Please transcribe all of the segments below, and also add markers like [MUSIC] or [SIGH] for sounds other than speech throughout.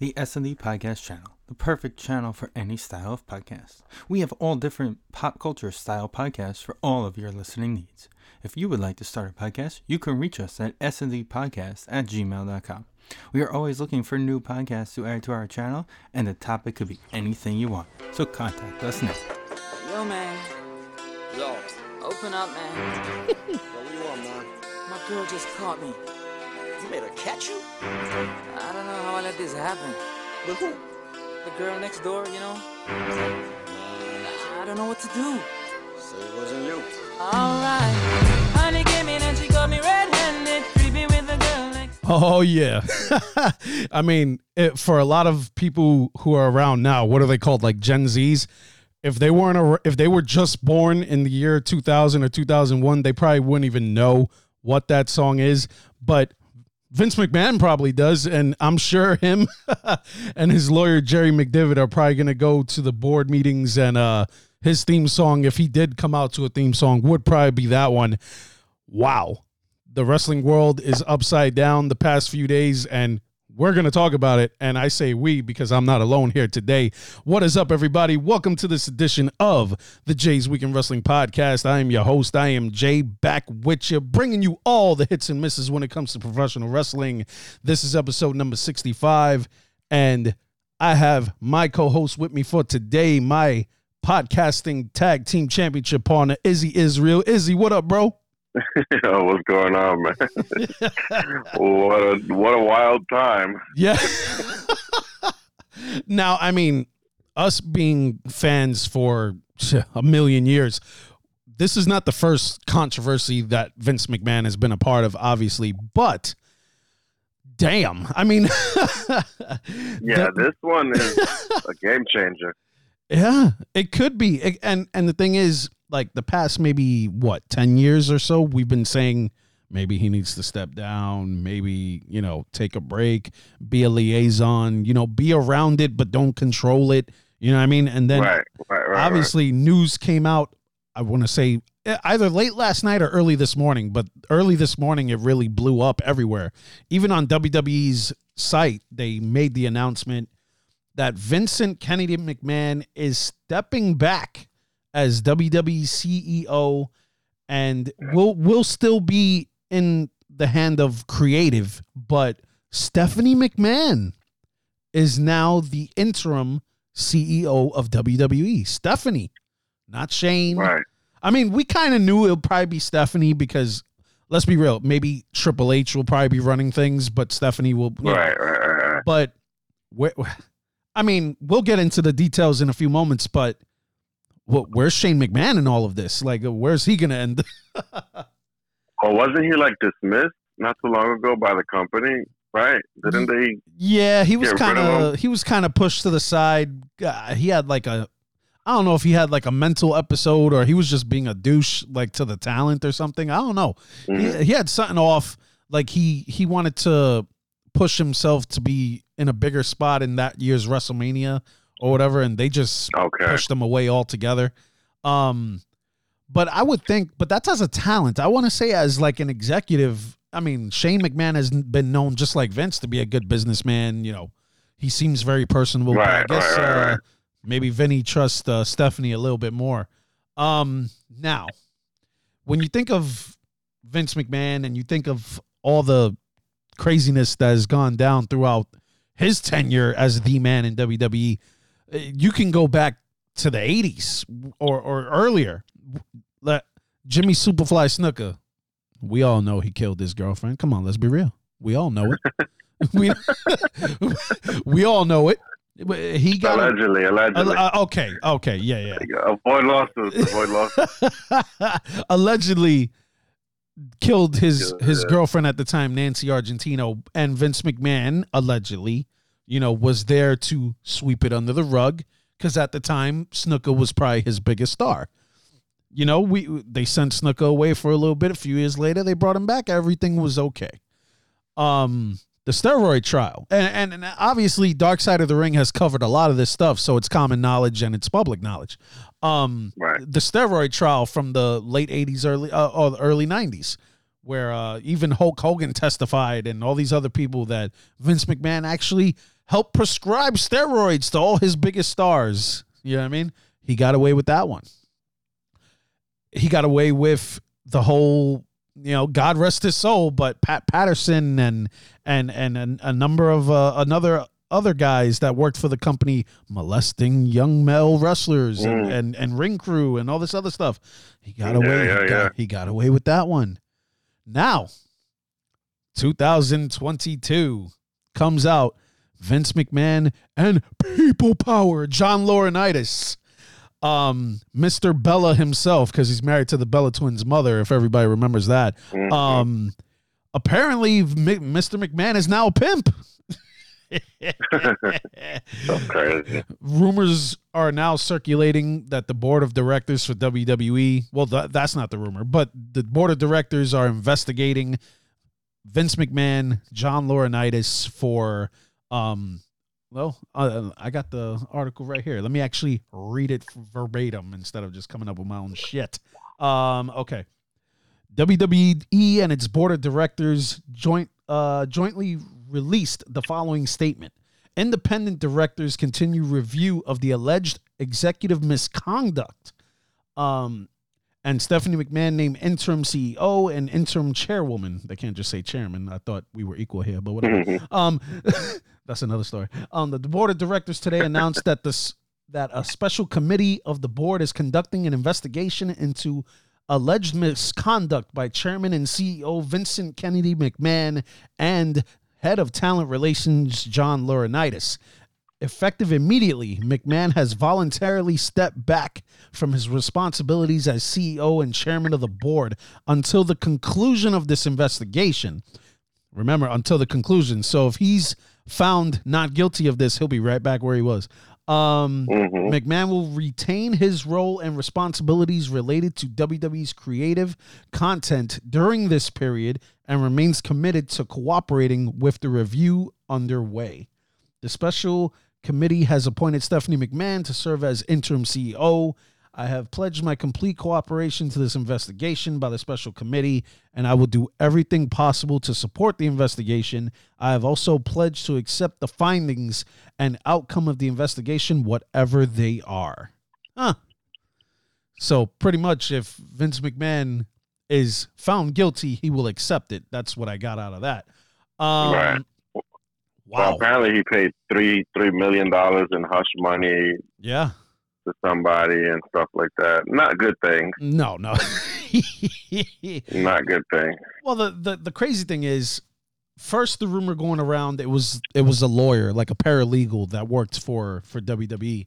the S&D Podcast Channel, the perfect channel for any style of podcast. We have all different pop culture style podcasts for all of your listening needs. If you would like to start a podcast, you can reach us at sndpodcast at gmail.com. We are always looking for new podcasts to add to our channel, and the topic could be anything you want. So contact us now. Yo, man. Yo, Open up, man. [LAUGHS] yo, what you want, man? My girl just caught me. You made her catch you? I don't know how I let this happen. With who? The girl next door, you know? I don't know what to do. Say it wasn't you. Alright. Honey came in and she caught me red-handed, creeping with the girl next Oh yeah, [LAUGHS] I mean, it, for a lot of people who are around now, what are they called? Like Gen Zs. If they weren't, a, if they were just born in the year 2000 or 2001, they probably wouldn't even know what that song is. But Vince McMahon probably does, and I'm sure him [LAUGHS] and his lawyer Jerry McDevitt are probably going to go to the board meetings and uh, his theme song, if he did come out to a theme song, would probably be that one. Wow the wrestling world is upside down the past few days and we're going to talk about it and i say we because i'm not alone here today. What is up everybody? Welcome to this edition of the jay's weekend wrestling podcast. I am your host. I am jay back with you bringing you all the hits and misses when it comes to professional wrestling. This is episode number 65 and i have my co-host with me for today my podcasting tag team championship partner izzy israel. Izzy what up bro Yo, [LAUGHS] what's going on, man? [LAUGHS] what a what a wild time. Yeah. now, I mean, us being fans for [LAUGHS] a million years, this is not the first controversy that Vince McMahon has been a part of, obviously, but damn. I mean, Yeah, the- this one is a game changer. yeah, it could be. And and the thing is, like the past maybe what, 10 years or so, we've been saying maybe he needs to step down, maybe, you know, take a break, be a liaison, you know, be around it but don't control it. You know what I mean? And then right, right, right. obviously news came out i want to say eh, either late last night or early this morning but early this morning it really blew up everywhere even on wwe's site they made the announcement that vincent kennedy mcmahon is stepping back as wwe ceo and will will still be in the hand of creative but stephanie mcmahon is now the interim CEO of WWE. Stephanie, not Shane. Right. I mean, we kind of knew it would probably be Stephanie because let's be real, maybe Triple H will probably be running things, but Stephanie will. you know, Right, right, right, right. But I mean, we'll get into the details in a few moments, but wh- where's Shane McMahon in all of this? Like, where's he to end? [LAUGHS] Oh, wasn't he like dismissed not too long ago by the company? Right? Didn't they? Yeah, he was kind of he was kind of pushed to the side. Uh, he had like a I don't know if he had like a mental episode or he was just being a douche like to the talent or something. I don't know. Mhm. He, he had something off like he he wanted to push himself to be in a bigger spot in that year's WrestleMania or whatever and they just Okay. pushed him away altogether. Um, but I would think, but that's as a talent. I want to say as like an executive. I mean, Shane McMahon has been known just like Vince to be a good businessman. You know, he seems very personable. but I guess right, right, uh, right. maybe Vinny trusts uh, Stephanie a little bit more. Um, now, when you think of Vince McMahon and you think of all the craziness that has gone down throughout his tenure as the man in WWE, you can go back to the 80s or, or earlier. Let Jimmy Superfly Snuka, we all know he killed his girlfriend. Come on, let's be real. We all know it. [LAUGHS] we, [LAUGHS] we all know it. He got a- Allegedly, allegedly. uh, okay, okay, yeah, yeah. avoid lawsuits. Avoid lawsuits. [LAUGHS] allegedly killed his Yeah, his yeah. girlfriend at the time, Nancy Argentino, and Vince McMahon allegedly, you know, was there to sweep it under the rug because at the time Snuka was probably his biggest star. You know, we they sent Snuka away for a little bit. A few years later, they brought him back. Everything was okay. Um, the steroid trial, and, and and obviously, Dark Side of the Ring has covered a lot of this stuff, so it's common knowledge and it's public knowledge. Um, Right. the steroid trial from the late 80s early uh, or the early 90s where uh, even Hulk Hogan testified and all these other people that Vince McMahon actually helped prescribe steroids to all his biggest stars. You know what I mean? He got away with that one. He got away with the whole, you know, God rest his soul, but Pat Patterson and and and, and a number of uh, another other guys that worked for the company molesting young male wrestlers and, Mm. and and ring crew and all this other stuff. He got Yeah, away. yeah, he, got, yeah. he got away with that one. Now, 2022 comes out. Vince McMahon and People Power, John Laurinaitis, um, Mr. Bella himself, because he's married to the Bella twins' mother. If everybody remembers that, Mhm. um, apparently M- Mr. McMahon is now a pimp. [LAUGHS] Rumors are now circulating that the board of directors for WWE, well, th- that's not the rumor, but the board of directors are investigating Vince McMahon, John Laurinaitis for, um, well, uh, I got the article right here. Let me actually read it verbatim instead of just coming up with my own shit. Um, okay. WWE and its board of directors joint uh, jointly released the following statement. Independent directors continue review of the alleged executive misconduct. Um, and Stephanie McMahon named interim CEO and interim chairwoman. They can't just say chairman. I thought we were equal here, but whatever. [LAUGHS] um, [LAUGHS] that's another story. Um, the, board of directors today announced that this that a special committee of the board is conducting an investigation into alleged misconduct by chairman and CEO Vincent Kennedy McMahon and head of talent relations John Laurinaitis. Effective immediately, McMahon has voluntarily stepped back from his responsibilities as CEO and chairman of the board until the conclusion of this investigation. Remember, until the conclusion. So if he's found not guilty of this, he'll be right back where he was. Um, Mhm. McMahon will retain his role and responsibilities related to WWE's creative content during this period and remains committed to cooperating with the review underway. The special committee has appointed Stephanie McMahon to serve as interim CEO. I have pledged my complete cooperation to this investigation by the special committee, and I will do everything possible to support the investigation. I have also pledged to accept the findings and outcome of the investigation, whatever they are. Huh. So, pretty much, if Vince McMahon is found guilty, he will accept it. That's what I got out of that. Um, Right. Well, Wow. apparently he paid three three million dollars in hush money Yeah. To somebody and stuff like that. Not good thing. No, no. [LAUGHS] Not good thing. well, the, the the crazy thing is, first the rumor going around it was it was a lawyer, like a paralegal that worked for for WWE.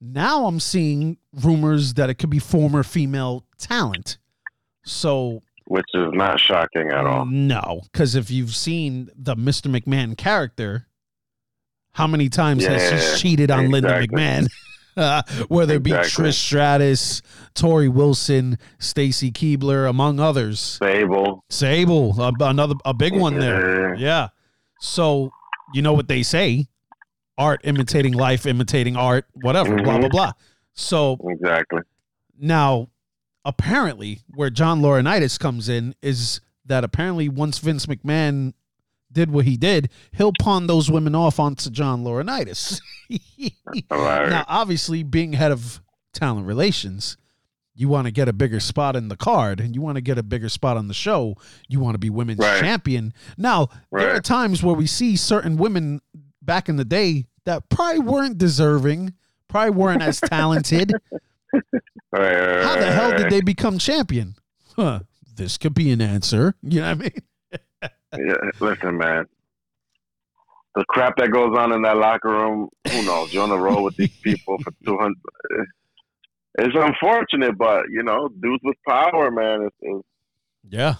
Now I'm seeing rumors that it could be former female talent. So Which is not shocking at all. no, because if you've seen the Mr. McMahon character, how many times has Yeah, he cheated on Linda. McMahon? [LAUGHS] [LAUGHS] Whether it be Exactly. Trish Stratus, Torrie Wilson, Stacy Keibler, among others. Sable. Sable, a, another a big one there. Yeah. So you know what they say: art imitating life, imitating art, whatever. Blah blah Mhm. blah. So Exactly. now, apparently, where John Laurinaitis comes in is that apparently once Vince McMahon did what he did, he'll pawn those women off onto John Laurinaitis. [LAUGHS] Now, obviously, being head of talent relations, you want to get a bigger spot in the card and you want to get a bigger spot on the show. You want to be women's Right. champion. Now, there are times where we see certain women back in the day that probably weren't deserving, probably weren't as talented. Right, [LAUGHS] right, How the hell did they become champion? Huh. This could be an answer. You know what I mean? Yeah, listen, man. The crap that goes on in that locker room, who knows? You're on the road with these people for 200. Eh, it's unfortunate, but, you know, dudes with power, man, is, is, Yeah.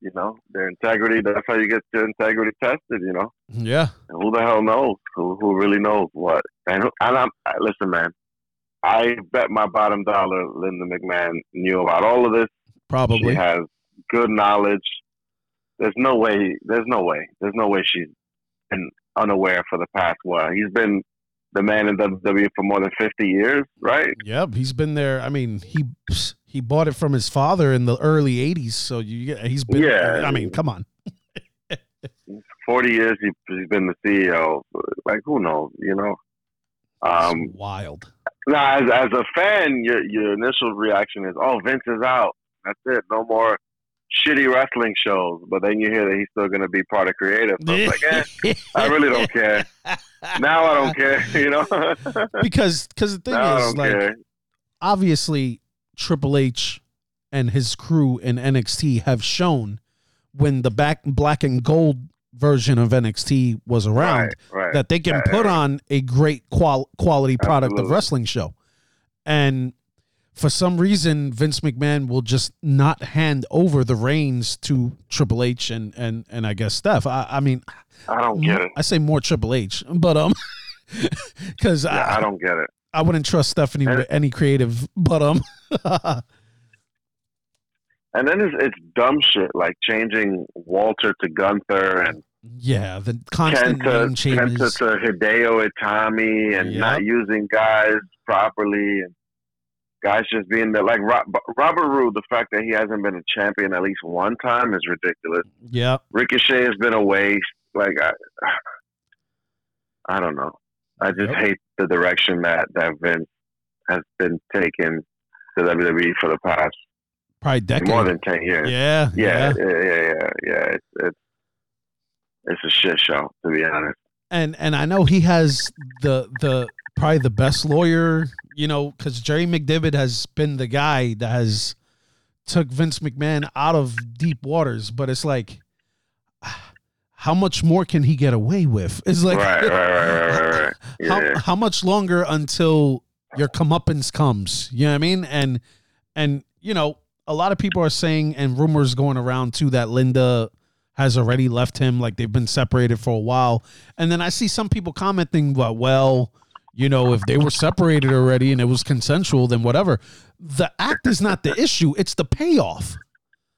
you know, their integrity, that's how you get your integrity tested, you know? Yeah. And who the hell knows? Who, who really knows what? And, and I'm, I, listen, man, I bet my bottom dollar Linda McMahon knew about all of this. Probably. She has good knowledge. There's no way. There's no way. There's no way she's been unaware for the past while. He's been the man in WWE for more than 50 years, right? Yep, he's been there. I mean, he he bought it from his father in the early '80s, so you he's been. Yeah. I mean, come on. [LAUGHS] forty years he, he's been the CEO. Like who knows? You know. Um, Wild. now, as as a fan, your your initial reaction is, "Oh, Vince is out. That's it. No more shitty wrestling shows." But then you hear that he's still going to be part of creative. So it's like, eh, I really don't care. Now I don't care. [LAUGHS] You know. because because the thing now is like care. obviously Triple H and his crew in NXT have shown when the back black and gold version of NXT was around Right, right. that they can Yeah, put yeah. on a great qual- quality product of wrestling show. And for some reason Vince McMahon will just not hand over the reins to Triple H and and and I guess Steph. I, I mean I don't get it. I say more Triple H, but um [LAUGHS] cuz Yeah, I, I don't get it. I wouldn't trust Stephanie And- with any creative, but um [LAUGHS] And then it's, it's dumb shit like changing Walter to Gunther and Yeah, the constant Kenta, name Kenta changes. to Hideo Itami and Yep. not using guys properly and guys just being there. Like Rob, Robert Roode, the fact that he hasn't been a champion at least one time is ridiculous. Yeah, Ricochet has been a waste. Like I, I don't know. I just Yep. hate the direction that that Vince has been taking to WWE for the past probably decade. more than ten years. yeah, Yeah, yeah, yeah, yeah, yeah. yeah. It's, it's it's a shit show to be honest. And and I know he has the the probably the best lawyer, you know, because Jerry McDevitt has been the guy that has took Vince McMahon out of deep waters. But it's like, [SIGHS] how much more can he get away with? It's like, right, right, right, right, right. [LAUGHS] how how much longer until your comeuppance comes? You know what I mean? And and you know, a lot of people are saying and rumors going around too that Linda has already left him, like they've been separated for a while. And then I see some people commenting, well, well, you know, if they were separated already and it was consensual, then whatever. The act is not the issue; it's the payoff.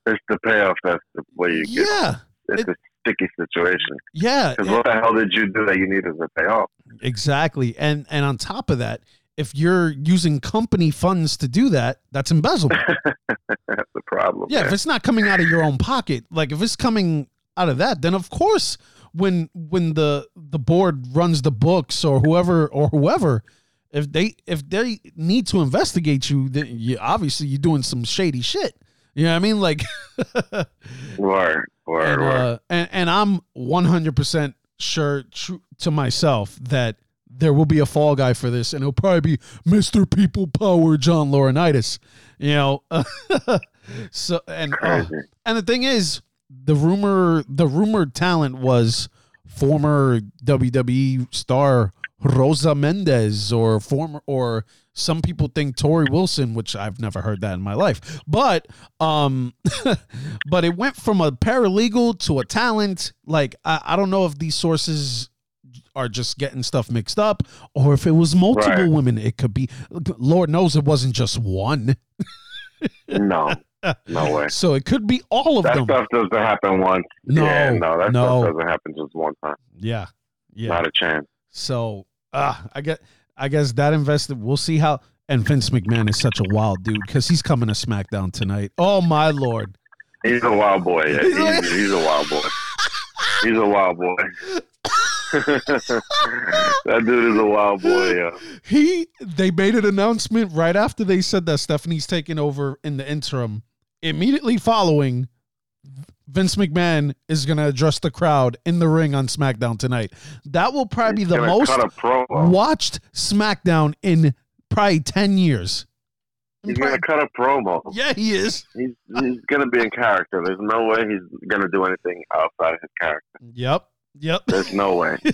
It's the payoff that's the way you get. Yeah, It's it- a sticky situation. yeah. Because what the hell did you do that you need as a payoff? Exactly. And and on top of that, if you're using company funds to do that, that's embezzlement. [LAUGHS] That's the problem. yeah, man. if it's not coming out of your own pocket, like if it's coming out of that, then of course when when the the board runs the books or whoever or whoever if they if they need to investigate you, then you obviously you're doing some shady shit. You know what I mean? Like [LAUGHS] Word, word, and, word. uh, and and I'm 100% sure tr- to myself that there will be a fall guy for this, and it'll probably be Mr. People Power John Laurinaitis. You know, [LAUGHS] so and uh, and the thing is, the rumor the rumored talent was former WWE star Rosa Mendes or former or some people think Torrie Wilson, which I've never heard that in my life. But um [LAUGHS] but it went from a paralegal to a talent. Like I, I don't know if these sources are just getting stuff mixed up or if it was multiple Right. women. It could be Lord knows it wasn't just one. No, no [LAUGHS] way. So it could be all of That them. That stuff doesn't happen once. No, yeah, no, that no. stuff doesn't happen just one time. Yeah. Yeah. Not a chance. So uh, I get I guess that invested we'll see how and Vince McMahon is such a wild dude because he's coming to SmackDown tonight. Oh my lord. He's a wild boy. Yeah. He's He's, he's a wild boy. [LAUGHS] He's a wild boy. [LAUGHS] that dude is a wild boy. Yeah. He they made an announcement right after they said that Stephanie's taking over in the interim. Immediately following, Vince McMahon is gonna address the crowd in the ring on SmackDown tonight. That will probably He's be the most cut a promo. watched SmackDown in probably ten years. He's gonna cut a promo. Yeah, he is. He's he's gonna be in character. There's no way he's gonna do anything outside his character. Yep. Yep. There's no way. [LAUGHS]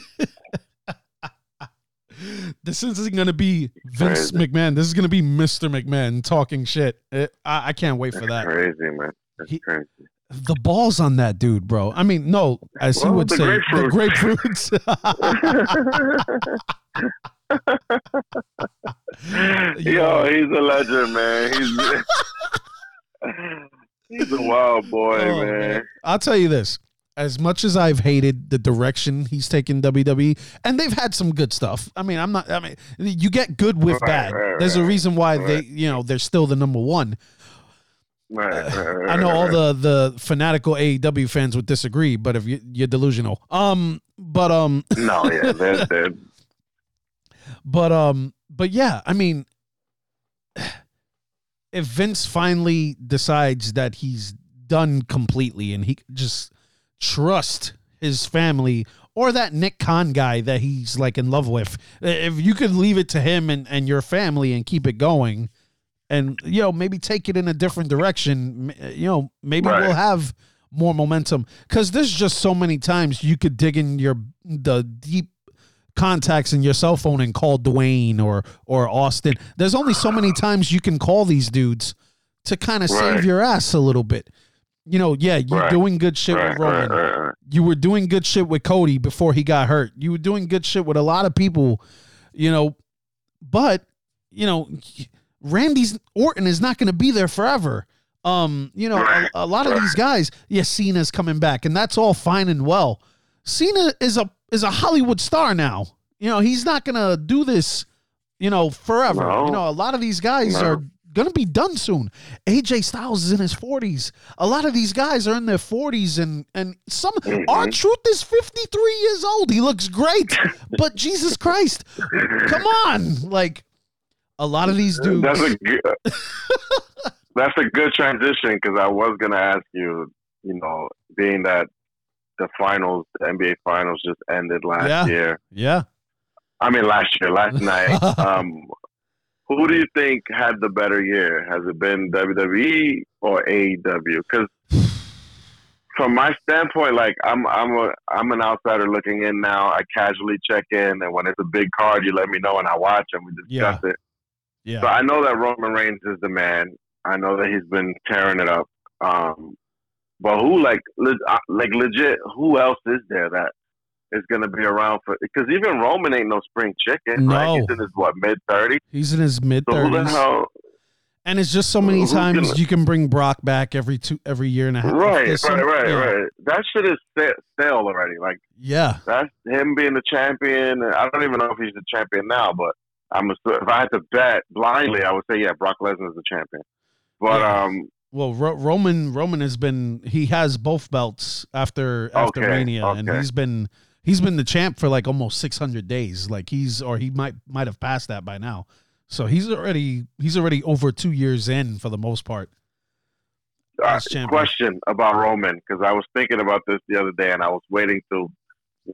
this isn't going to be Vince Crazy. McMahon. This is going to be Mr. McMahon talking shit. It- I, I can't wait for That's that. crazy, man. That's He- crazy. The balls on that dude, bro. I mean, no, as he would the say, the grapefruits. [LAUGHS] [LAUGHS] Yo, he's a legend, man. He's he's a wild boy, Oh, man. I'll tell you this. As much as I've hated the direction he's taken WWE, and they've had some good stuff. I mean, I'm not. I mean, you get good with Right, bad. right, There's a reason why they, you know, they're still the number one. Right, right, right, I know all the the fanatical AEW fans would disagree, but if you, you're delusional, um, but um, No, yeah, they're, they're, [LAUGHS] but um, but yeah, I mean, if Vince finally decides that he's done completely and he just trust his family or that Nick Khan guy that he's like in love with, if you could leave it to him and, and your family and keep it going and, you know, maybe take it in a different direction, you know, maybe Right. we'll have more momentum because there's just so many times you could dig in your, the deep contacts in your cell phone and call Dwayne or or Austin. There's only so many times you can call these dudes to kind of save your ass a little bit. You know, yeah, you're Right. doing good shit right, with Roman. right. You were doing good shit with Cody before he got hurt. You were doing good shit with a lot of people, you know, but you know, Randy's Orton is not going to be there forever. Um, you know, a, a lot of these guys, yes, Cena's coming back, and that's all fine and well. Cena is a is a Hollywood star now. You know, he's not gonna do this, you know, forever. No. You know, a lot of these guys No. are gonna be done soon. AJ Styles is in his forties. A lot of these guys are in their forties, and and some Mhm. R-Truth is fifty three years old. He looks great, [LAUGHS] but Jesus Christ, come on, like a lot of these dudes. That's a good, [LAUGHS] that's a good transition because I was gonna ask you, you know, being that the finals, the NBA finals just ended last Yeah. year. yeah, I mean, last year, last [LAUGHS] night. Um, who do you think had the better year? Has it been WWE or AEW? Because from my standpoint, like I'm, I'm a, I'm an outsider looking in now. I casually check in, and when it's a big card, you let me know, and I watch, and we discuss it. yeah. So I know that Roman Reigns is the man. I know that he's been tearing it up. Um, but who like le- uh, like legit? Who else is there that is going to be around for? Because even Roman ain't no spring chicken. No. Right? He's in his what mid thirties. He's in his mid thirties. hell? And it's just so many times gonna- you can bring Brock back every two every year and a half. Right, There's some- right, right, yeah. right. That shit is stale already. Like Yeah, that's him being the champion. I don't even know if he's the champion now, but I'm a, if I had to bet blindly, I would say yeah, Brock Lesnar is the champion. But Yeah. um, Well, Ro- Roman Roman has been he has both belts after after Okay, Mania, and he's been he's been the champ for like almost six hundred days. Like he's or he might might have passed that by now. So he's already he's already over two years in for the most part. Uh, question about Roman because I was thinking about this the other day and I was waiting till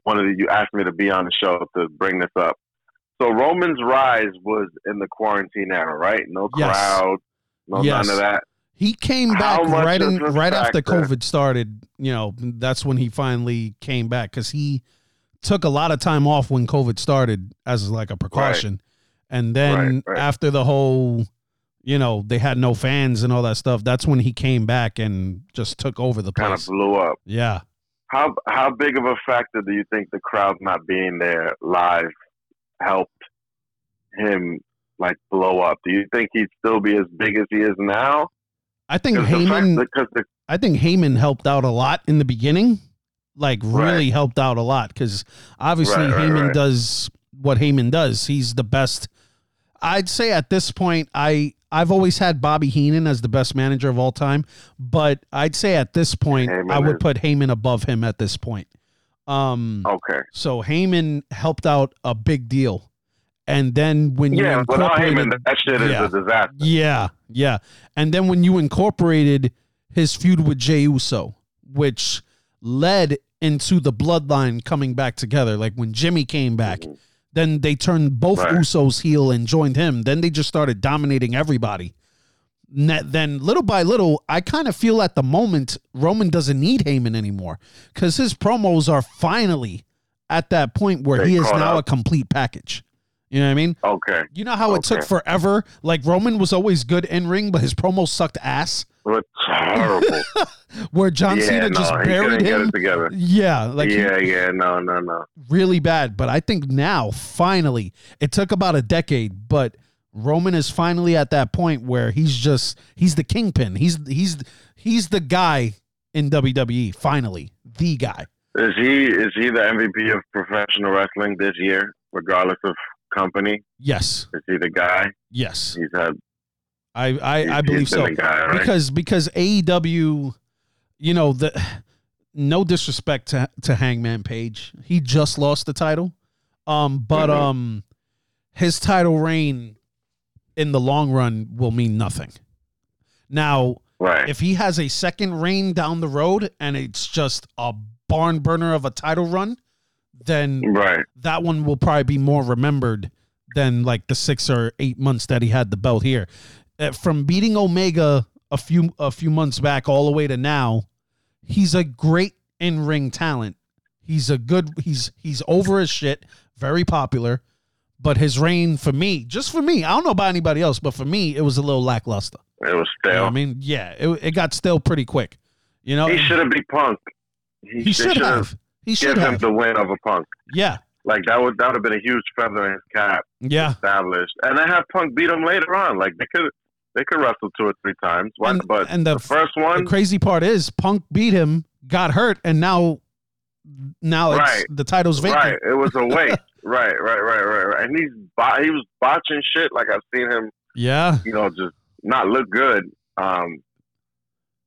one of the, you asked me to be on the show to bring this up. So Roman's rise was in the quarantine era, right? No Yes. crowd, no Yes. none of that. He came How back right in right after COVID started. You know, that's when he finally came back because he took a lot of time off when COVID started as like a precaution, and then Right, right. after the whole, you know, they had no fans and all that stuff. That's when he came back and just took over the Kind of blew up. Yeah, How how big of a factor do you think the crowd not being there live helped him like blow up? Do you think he'd still be as big as he is now? I think Because the, fact- because the I think Heyman helped out a lot in the beginning, like really Right. helped out a lot because obviously Right, right, Heyman does what Heyman does. He's the best. I'd say at this point, I I've always had Bobby Heenan as the best manager of all time, but I'd say at this point, Heyman I would is- put Heyman above him at this point. Um, okay. so Heyman helped out a big deal, and then when you Yeah, without Heyman, that shit is Yeah. a disaster. yeah, yeah. And then when you incorporated his feud with Jey Uso, which led into the bloodline coming back together, like when Jimmy came back, mm-hmm. then they turned both Right. Usos heel and joined him. Then they just started dominating everybody. Then little by little, I kind of feel at the moment Roman doesn't need Heyman anymore because his promos are finally at that point where They he is now up. a complete package. You know what I mean? Okay. You know how it took forever? Like Roman was always good in ring, but his promos sucked ass. Well, terrible. [LAUGHS] Where John yeah, Cena no, just he buried him. it together. Yeah, like he- yeah, yeah, no, no, no. really bad. But I think now, finally, it took about a decade, but Roman is finally at that point where he's just he's the kingpin. He's he's he's the guy in WWE. Finally, the guy. Is he is he the MVP of professional wrestling this year, regardless of company? Yes, Is he the guy? yes. He's had I I, I believe so guy, right? because because AEW, you know the. No disrespect to to Hangman Page, he just lost the title, um, but Mhm. um, his title reign in the long run will mean nothing. Now, right. if he has a second reign down the road and it's just a barn burner of a title run, then right. that one will probably be more remembered than like the six or eight months that he had the belt here. From beating Omega a few a few months back all the way to now, he's a great in ring talent. He's a good. He's he's over his shit. Very popular, but his reign for me, just for me, I don't know about anybody else, but for me, it was a little lackluster. It was You know stale. I mean, yeah, it, it got stale pretty quick. You know, he should have beat Punk. He they should have. He Give should him have. the win over Punk. Yeah, Like that would that would have been a huge feather in his cap yeah. established. And then have Punk beat him later on. Like they could they could wrestle two or three times. Why, And- but and the the first one, The crazy part is Punk beat him, got hurt, and now now it's, Right. the title's vacant. right? It was a [LAUGHS] waste. right, right, right, right, right. And he's bo- he was botching shit. Like I've seen him, Yeah. you know, just not look good. Um,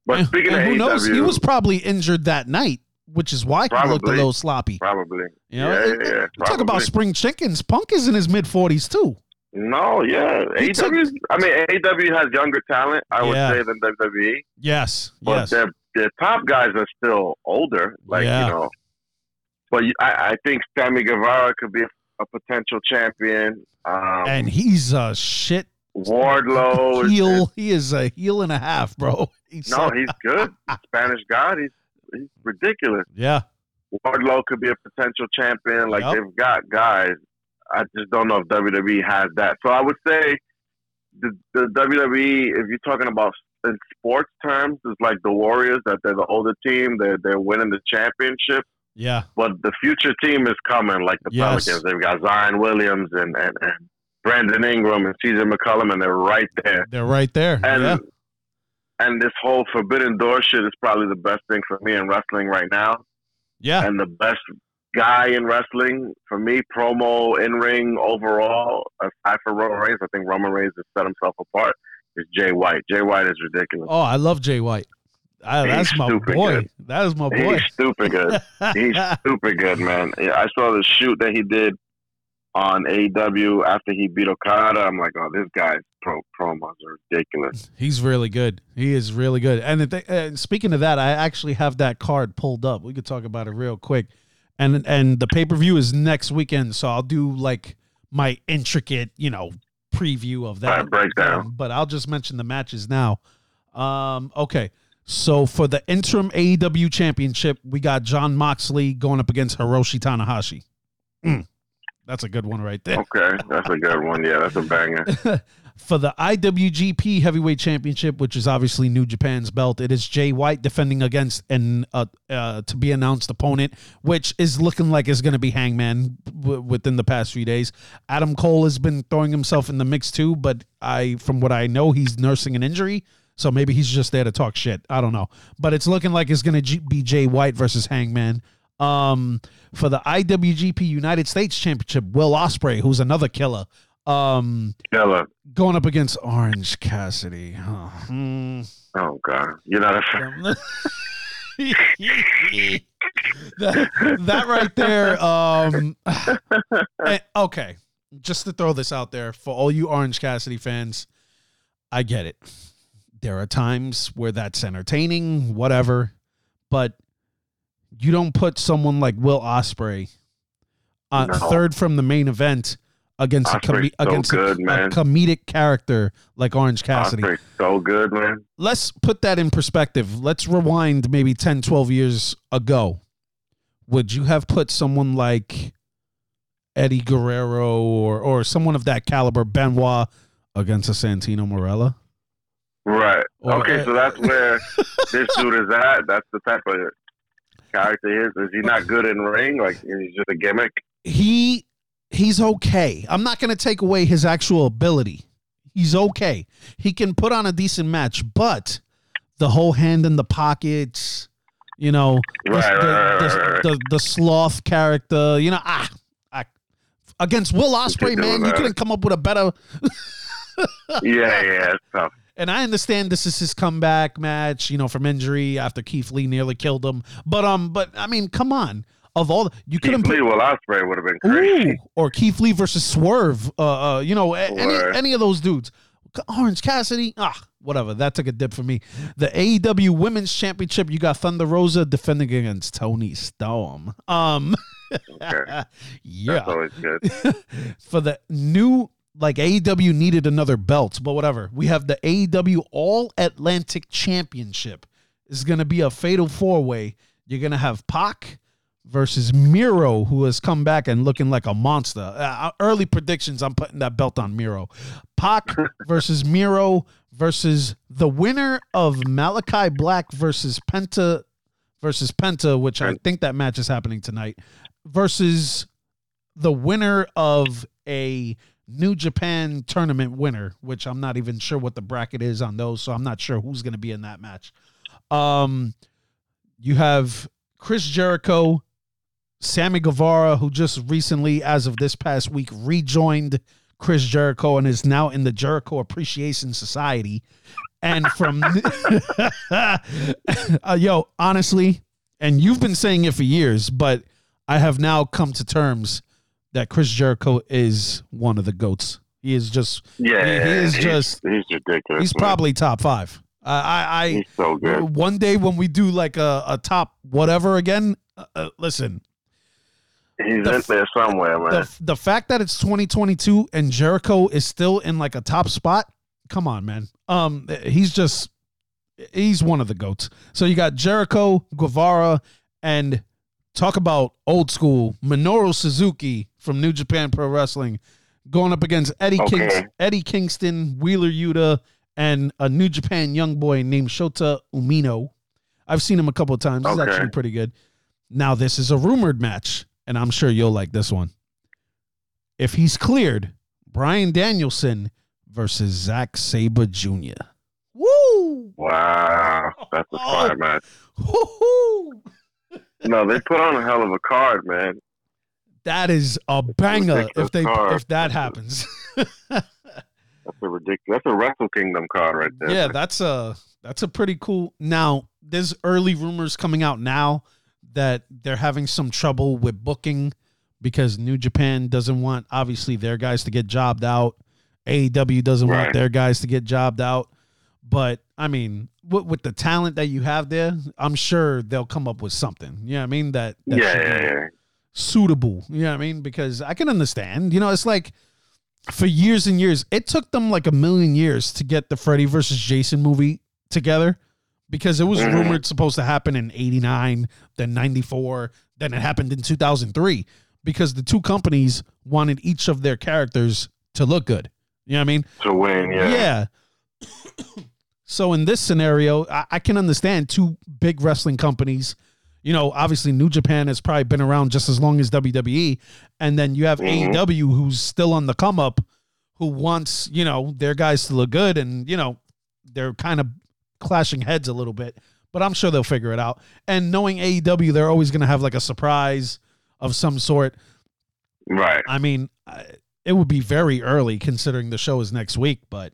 but And- speaking and of who knows? He was probably injured that night, which is why he looked a little sloppy. probably. You know, yeah, yeah, yeah, talk about spring chickens. Punk is in his mid forties too. No, yeah. He took- I mean, AEW has younger talent, I would Yeah. say, than WWE. Yes, But yes, their their top guys are still older. Like Yeah. you know. But I, I think Sammy Guevara could be a, a potential champion. Um, and he's a shit Wardlow. is- heel. He is a heel and a half, bro. [LAUGHS] He's no, so- he's good. [LAUGHS] Spanish God. He's he's ridiculous. yeah, Wardlow could be a potential champion. Like Yep. they've got guys. I just don't know if WWE has that. So I would say the the WWE, if you're talking about in sports terms, is like the Warriors. That they're the older team. They're they're winning the championship. yeah, But the future team is coming, like the Yes. Pelicans. They've got Zion Williams and, and, and Brandon Ingram and CJ McCollum, and they're right there. they're right there. And yeah, and this whole Forbidden Door shit is probably the best thing for me in wrestling right now. yeah, And the best guy in wrestling for me, promo, in ring, overall, aside for Roman Reigns, I think Roman Reigns has set himself apart. Is Jay White? Jay White is ridiculous. Oh, I love Jay White. He's that's my boy. good. That is my boy. He's stupid good. He's [LAUGHS] super good, man. Yeah, I saw the shoot that he did on AEW after he beat Okada. I'm like, oh, this guy's pro promos are ridiculous. He's really good. He is really good. And the th- uh, speaking of that, I actually have that card pulled up. We could talk about it real quick. And and the pay per view is next weekend, so I'll do like my intricate, you know, preview of that Right, breakdown. Um, But I'll just mention the matches now. Um, okay. So for the interim AEW championship, we got Jon Moxley going up against Hiroshi Tanahashi. Mm, that's a good one right there. Okay, that's a good one. Yeah, that's a banger. [LAUGHS] for the IWGP Heavyweight Championship, which is obviously New Japan's belt, it is Jay White defending against an uh, uh, to be announced opponent, which is looking like it's going to be Hangman w- within the past few days. Adam Cole has been throwing himself in the mix too, but I, from what I know, he's nursing an injury. So maybe he's just there to talk shit. I don't know, but it's looking like it's going to be Jay White versus Hangman. Um, for the IWGP United States Championship, Will Ospreay, who's another killer. Um, Killer. going up against Orange Cassidy. Huh. Hmm. Oh God, you're not a fan. [LAUGHS] that, that right there. Um, eh, okay, just to throw this out there for all you Orange Cassidy fans, I get it. There are times where that's entertaining, whatever, but you don't put someone like Will Ospreay uh, No. third from the main event against a, com- so against good, a, man. comedic character like Orange Cassidy Ospreay's so good, man. let's put that in perspective. Let's rewind maybe 10, 12 years ago. Would you have put someone like Eddie Guerrero or or someone of that caliber, Benoit, against a Santino Marella? Right. Or- okay, so that's where this [LAUGHS] dude is at. That's the type of character he is. Is he not good in ring? Like he's just a gimmick. He he's okay. I'm not going to take away his actual ability. He's okay. He can put on a decent match, but the whole hand in the pockets, you know, the, Right, right, the, right, the, right, the, the sloth character, you know, ah, ah against Will Ospreay, man, you couldn't come up with a better. [LAUGHS] Yeah, yeah, it's tough. and I understand this is his comeback match, you know, from injury after Keith Lee nearly killed him. But um, but I mean, come on. Of all you could Keith have Lee Will Ospreay would have been crazy. Ooh, or Keith Lee versus Swerve. Uh, uh you know, any any of those dudes. Orange Cassidy, ah, whatever. That took a dip for me. The AEW Women's Championship, you got Thunder Rosa defending against Toni Storm. Um, Okay. [LAUGHS] yeah, That's always good. [LAUGHS] for the new like AEW needed another belt, but whatever. We have the AEW All Atlantic Championship. It's gonna be a fatal four way. You're gonna have Pac versus Miro, who has come back and looking like a monster. Uh, early predictions, I'm putting that belt on Miro. Pac [LAUGHS] versus Miro versus the winner of Malachi Black versus Penta versus Penta, which I think that match is happening tonight, versus the winner of a New Japan tournament winner, which I'm not even sure what the bracket is on those, so I'm not sure who's going to be in that match. Um, you have Chris Jericho, Sammy Guevara, who just recently, as of this past week, rejoined Chris Jericho and is now in the Jericho Appreciation Society. And from, [LAUGHS] uh, yo, honestly, and you've been saying it for years, but I have now come to terms that Chris Jericho is one of the goats. He is just, Yeah, he, he is he's, just, he's ridiculous. he's man. probably top five. I, I, I he's so good. one day when we do like a, a top whatever again, uh, uh, listen, He's the in there somewhere, man. the the fact that it's 2022 and Jericho is still in like a top spot, come on, man. Um, he's just he's one of the goats. So you got Jericho, Guevara, and talk about old school Minoru Suzuki from New Japan Pro Wrestling going up against Eddie Okay. Kings, Eddie Kingston, Wheeler Yuta, and a New Japan young boy named Shota Umino. I've seen him a couple of times. He's Okay. actually pretty good. Now this is a rumored match, and I'm sure you'll like this one. If he's cleared, Bryan Danielson versus Zack Sabre Jr. Woo! wow, that's a Oh. fire match. Woo-hoo! No, they put on a hell of a card, man. That is a banger ridiculous if they card. if that happens. [LAUGHS] That's a ridiculous. That's a Wrestle Kingdom card right there. yeah, that's a that's a pretty cool. Now, there's early rumors coming out now that they're having some trouble with booking because New Japan doesn't want obviously their guys to get jobbed out. AEW doesn't want their guys to get jobbed out. But I mean, with, with the talent that you have there, I'm sure they'll come up with something. You know what I mean? That, that yeah, yeah, yeah. suitable. You know what I mean? Because I can understand. You know, it's like for years and years, it took them like a million years to get the Freddy versus Jason movie together because it was Mhm. rumored supposed to happen in 89, then 94, then it happened in 2003 because the two companies wanted each of their characters to look good. You know what I mean? To win, yeah. Yeah. [COUGHS] so in this scenario, I, I can understand two big wrestling companies. You know, obviously New Japan has probably been around just as long as WWE, and then you have Mhm. AEW who's still on the come up, who wants you know their guys to look good, and you know they're kind of clashing heads a little bit. But I'm sure they'll figure it out. And knowing AEW, they're always going to have like a surprise of some sort. Right. I mean, it would be very early considering the show is next week, but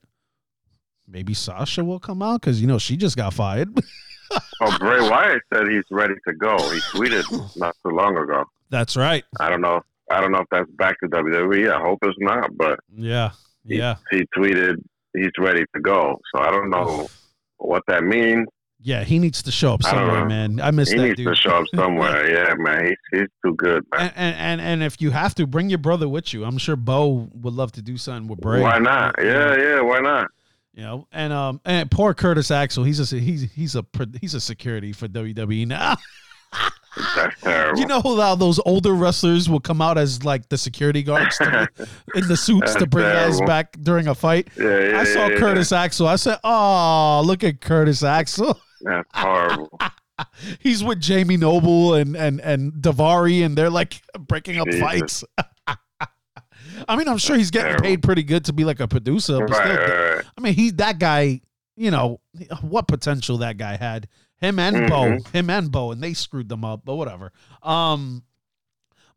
maybe Sasha will come out because you know she just got fired. [LAUGHS] Oh, Bray Wyatt said he's ready to go. He tweeted not too long ago. That's right. I don't know. I don't know if that's back to WWE. I hope it's not, but Yeah, he, yeah, he tweeted he's ready to go. So I don't know what that means. yeah. He needs to show up somewhere, know. man. I miss He that He needs dude. to show up somewhere. [LAUGHS] yeah, man. He's he's too good, man. and, and and and if you have to, bring your brother with you. I'm sure Bo would love to do something with Bray. Why not? Yeah, yeah. Why not? You know, and um, and poor Curtis Axel. He's a he's he's a he's a security for WWE now. [LAUGHS] You know how those older wrestlers will come out as like the security guards to, in the suits to bring guys back during a fight? yeah, yeah, I saw yeah. Curtis Axel. I said, "Oh, look at Curtis Axel. That's horrible. [LAUGHS] He's with Jamie Noble and and and Daivari, and they're like breaking up Jesus. fights." [LAUGHS] I mean, I'm sure he's getting paid pretty good to be like a producer, but right, still, right, right. I mean, he that guy. You know what potential that guy had. Him and Mhm. Bo, him and Bo, and they screwed them up. But whatever. Um,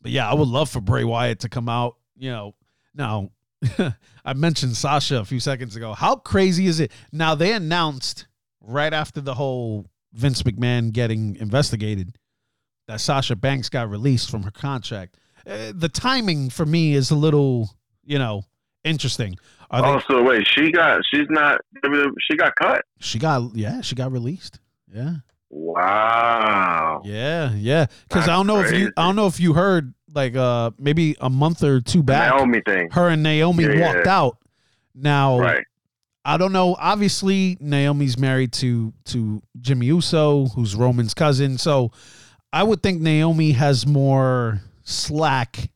but yeah, I would love for Bray Wyatt to come out. You know, now [LAUGHS] I mentioned Sasha a few seconds ago. How crazy is it? Now they announced right after the whole Vince McMahon getting investigated that Sasha Banks got released from her contract. Uh, the timing for me is a little, you know, interesting. Are they, Oh, so wait, she got she's not she got cut. she got yeah, she got released. Yeah. Wow. Yeah, yeah. Because I don't know if you. I don't know if you heard like uh maybe a month or two back, Naomi thing. her and Naomi Yeah, yeah. walked out. Now Right. I don't know. Obviously, Naomi's married to to Jimmy Uso, who's Roman's cousin. So I would think Naomi has more slack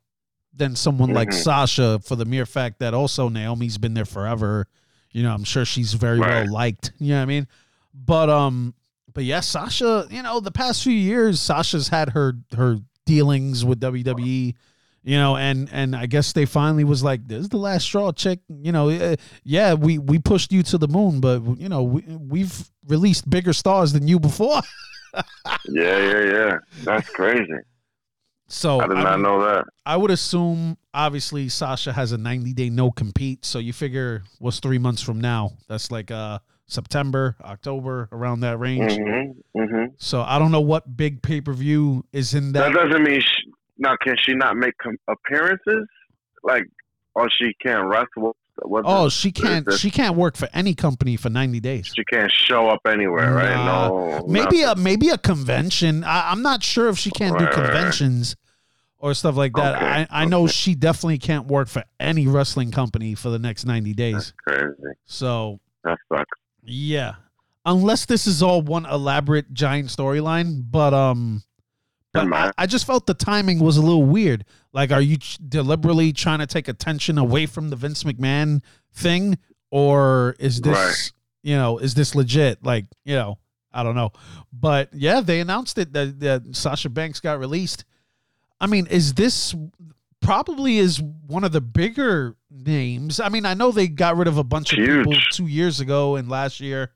than someone like Mhm. Sasha for the mere fact that also Naomi's been there forever. You know, I'm sure she's very Right. well liked. You know what I mean? But um, but yeah, Sasha. You know, the past few years, Sasha's had her her dealings with WWE. You know, and and I guess they finally was like, "This is the last straw, chick." You know, eh, yeah, we we pushed you to the moon, but you know, we we've released bigger stars than you before. [LAUGHS] Yeah, yeah, yeah. That's crazy. So I did I not would- know that. I would assume, obviously, Sasha has a 90 day no compete. So you figure what's three months from now? That's like uh September, October, around that range. Mm-hmm. Mm-hmm. So I don't know what big pay per view is in that. That doesn't mean she, now. Can she not make appearances? Like, or she can't wrestle? What oh, the- she can't. She can't work for any company for 90 days. she can't show up anywhere, right? No, maybe nothing. a maybe a convention. I, I'm not sure if she can't do Right, right, right. conventions or stuff like that. Okay, I, I know she definitely can't work for any wrestling company for the next 90 days. crazy. So That sucks. Yeah, unless this is all one elaborate giant storyline, but um. But I. I just felt the timing was a little weird. Like, are you ch- deliberately trying to take attention away from the Vince McMahon thing, or is this, Right. you know, is this legit? Like, you know, I don't know. But yeah, they announced it that, that Sasha Banks got released. I mean, is this probably is one of the bigger names? I mean, I know they got rid of a bunch of people two years ago and last year,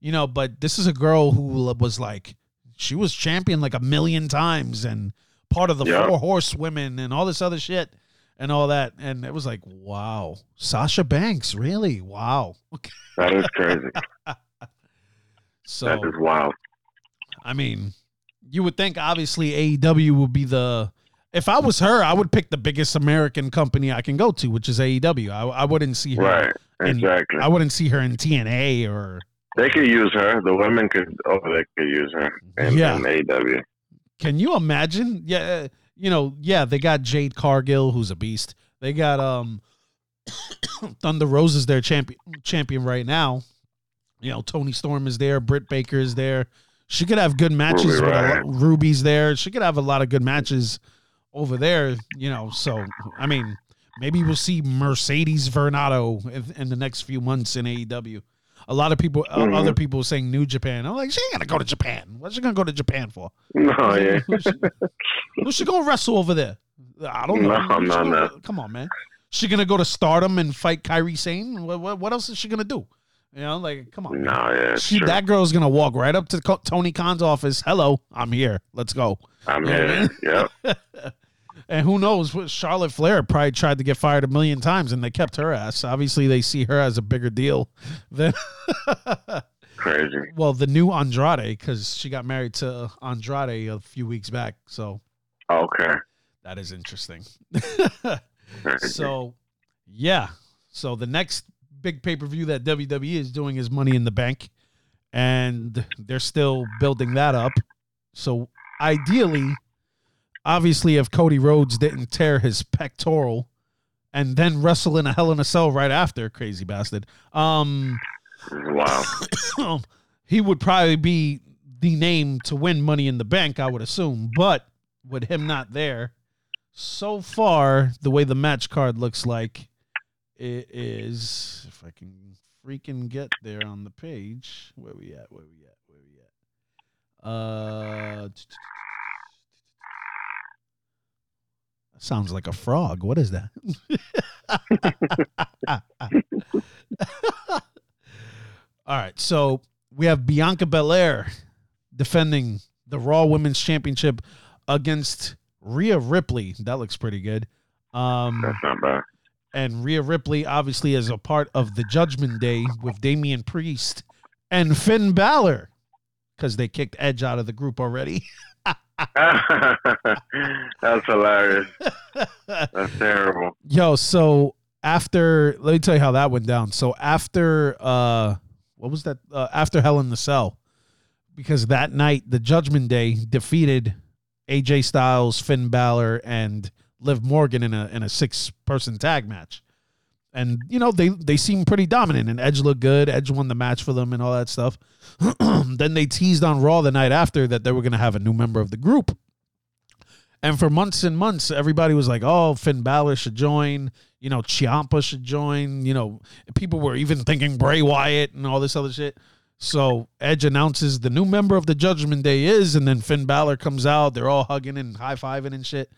you know, but this is a girl who was like, she was champion like a million times and part of the Yeah. four horsewomen and all this other shit and all that. And it was like, wow, Sasha Banks, really? Wow. [LAUGHS] That is crazy. [LAUGHS] So that is wild. I mean, you would think obviously AEW would be the. If I was her, I would pick the biggest American company I can go to, which is AEW. I, I wouldn't see her. Right. in- Exactly. I wouldn't see her in TNA or. They could use her. The women could. Oh, they could use her. In, Yeah. in AW. Can you imagine? Yeah, uh, you know, yeah, they got Jade Cargill, who's a beast. They got um [COUGHS] Thunder Rosa is their champion champion right now. You know, Toni Storm is there, Britt Baker is there. She could have good matches. Ruby Ruby's there. She could have a lot of good matches over there. You know, so I mean, maybe we'll see Mercedes Varnado in, in the next few months in AEW. A lot of people, Mhm. other people saying New Japan. I'm like, she ain't gonna go to Japan. What's she gonna go to Japan for? No, yeah. Who's she, who's she gonna wrestle over there? I don't know. No, no, gonna- no. Come on, man. She gonna go to Stardom and fight Kairi Sane? What, what, what else is she gonna do? You know, like, come on. No, yeah. She, that girl's gonna walk right up to Tony Khan's office. Hello, I'm here. Let's go. I'm oh, Yeah. Yep. [LAUGHS] And who knows? Charlotte Flair probably tried to get fired a million times, and they kept her ass. Obviously, they see her as a bigger deal than [LAUGHS] Crazy. well, the new Andrade because she got married to Andrade a few weeks back. So Okay. that is interesting. [LAUGHS] So, yeah. So the next big pay per view that WWE is doing is Money in the Bank, and they're still building that up. So ideally, obviously, if Cody Rhodes didn't tear his pectoral and then wrestle in a Hell in a Cell right after, crazy bastard, um, wow. [COUGHS] he would probably be the name to win Money in the Bank, I would assume. But with him not there, so far the way the match card looks like, it is. If I can freaking get there on the page, where we at? Where we at? Where we at? Uh. Sounds like a frog. What is that? All right, so we have Bianca Belair defending the Raw Women's Championship against Rhea Ripley. That looks pretty good. Um, That's not bad. and Rhea Ripley obviously is a part of the Judgment Day with Damian Priest and Finn Balor because they kicked Edge out of the group already. [LAUGHS] [LAUGHS] That's hilarious. That's terrible. Yo, so after let me tell you how that went down. So after uh what was that uh, after Hell in the Cell because that night the Judgment Day defeated AJ Styles, Finn Balor and Liv Morgan in a in a six person tag match. And you know, they they seemed pretty dominant and Edge looked good. Edge won the match for them and all that stuff. [CLEARS THROAT] then they teased on Raw the night after that they were going to have a new member of the group. And for months and months, everybody was like, "Oh, Finn Balor should join." You know, Ciampa should join. You know, people were even thinking Bray Wyatt and all this other shit. So Edge announces the new member of the Judgment Day is, and then Finn Balor comes out. They're all hugging and high fiving and shit.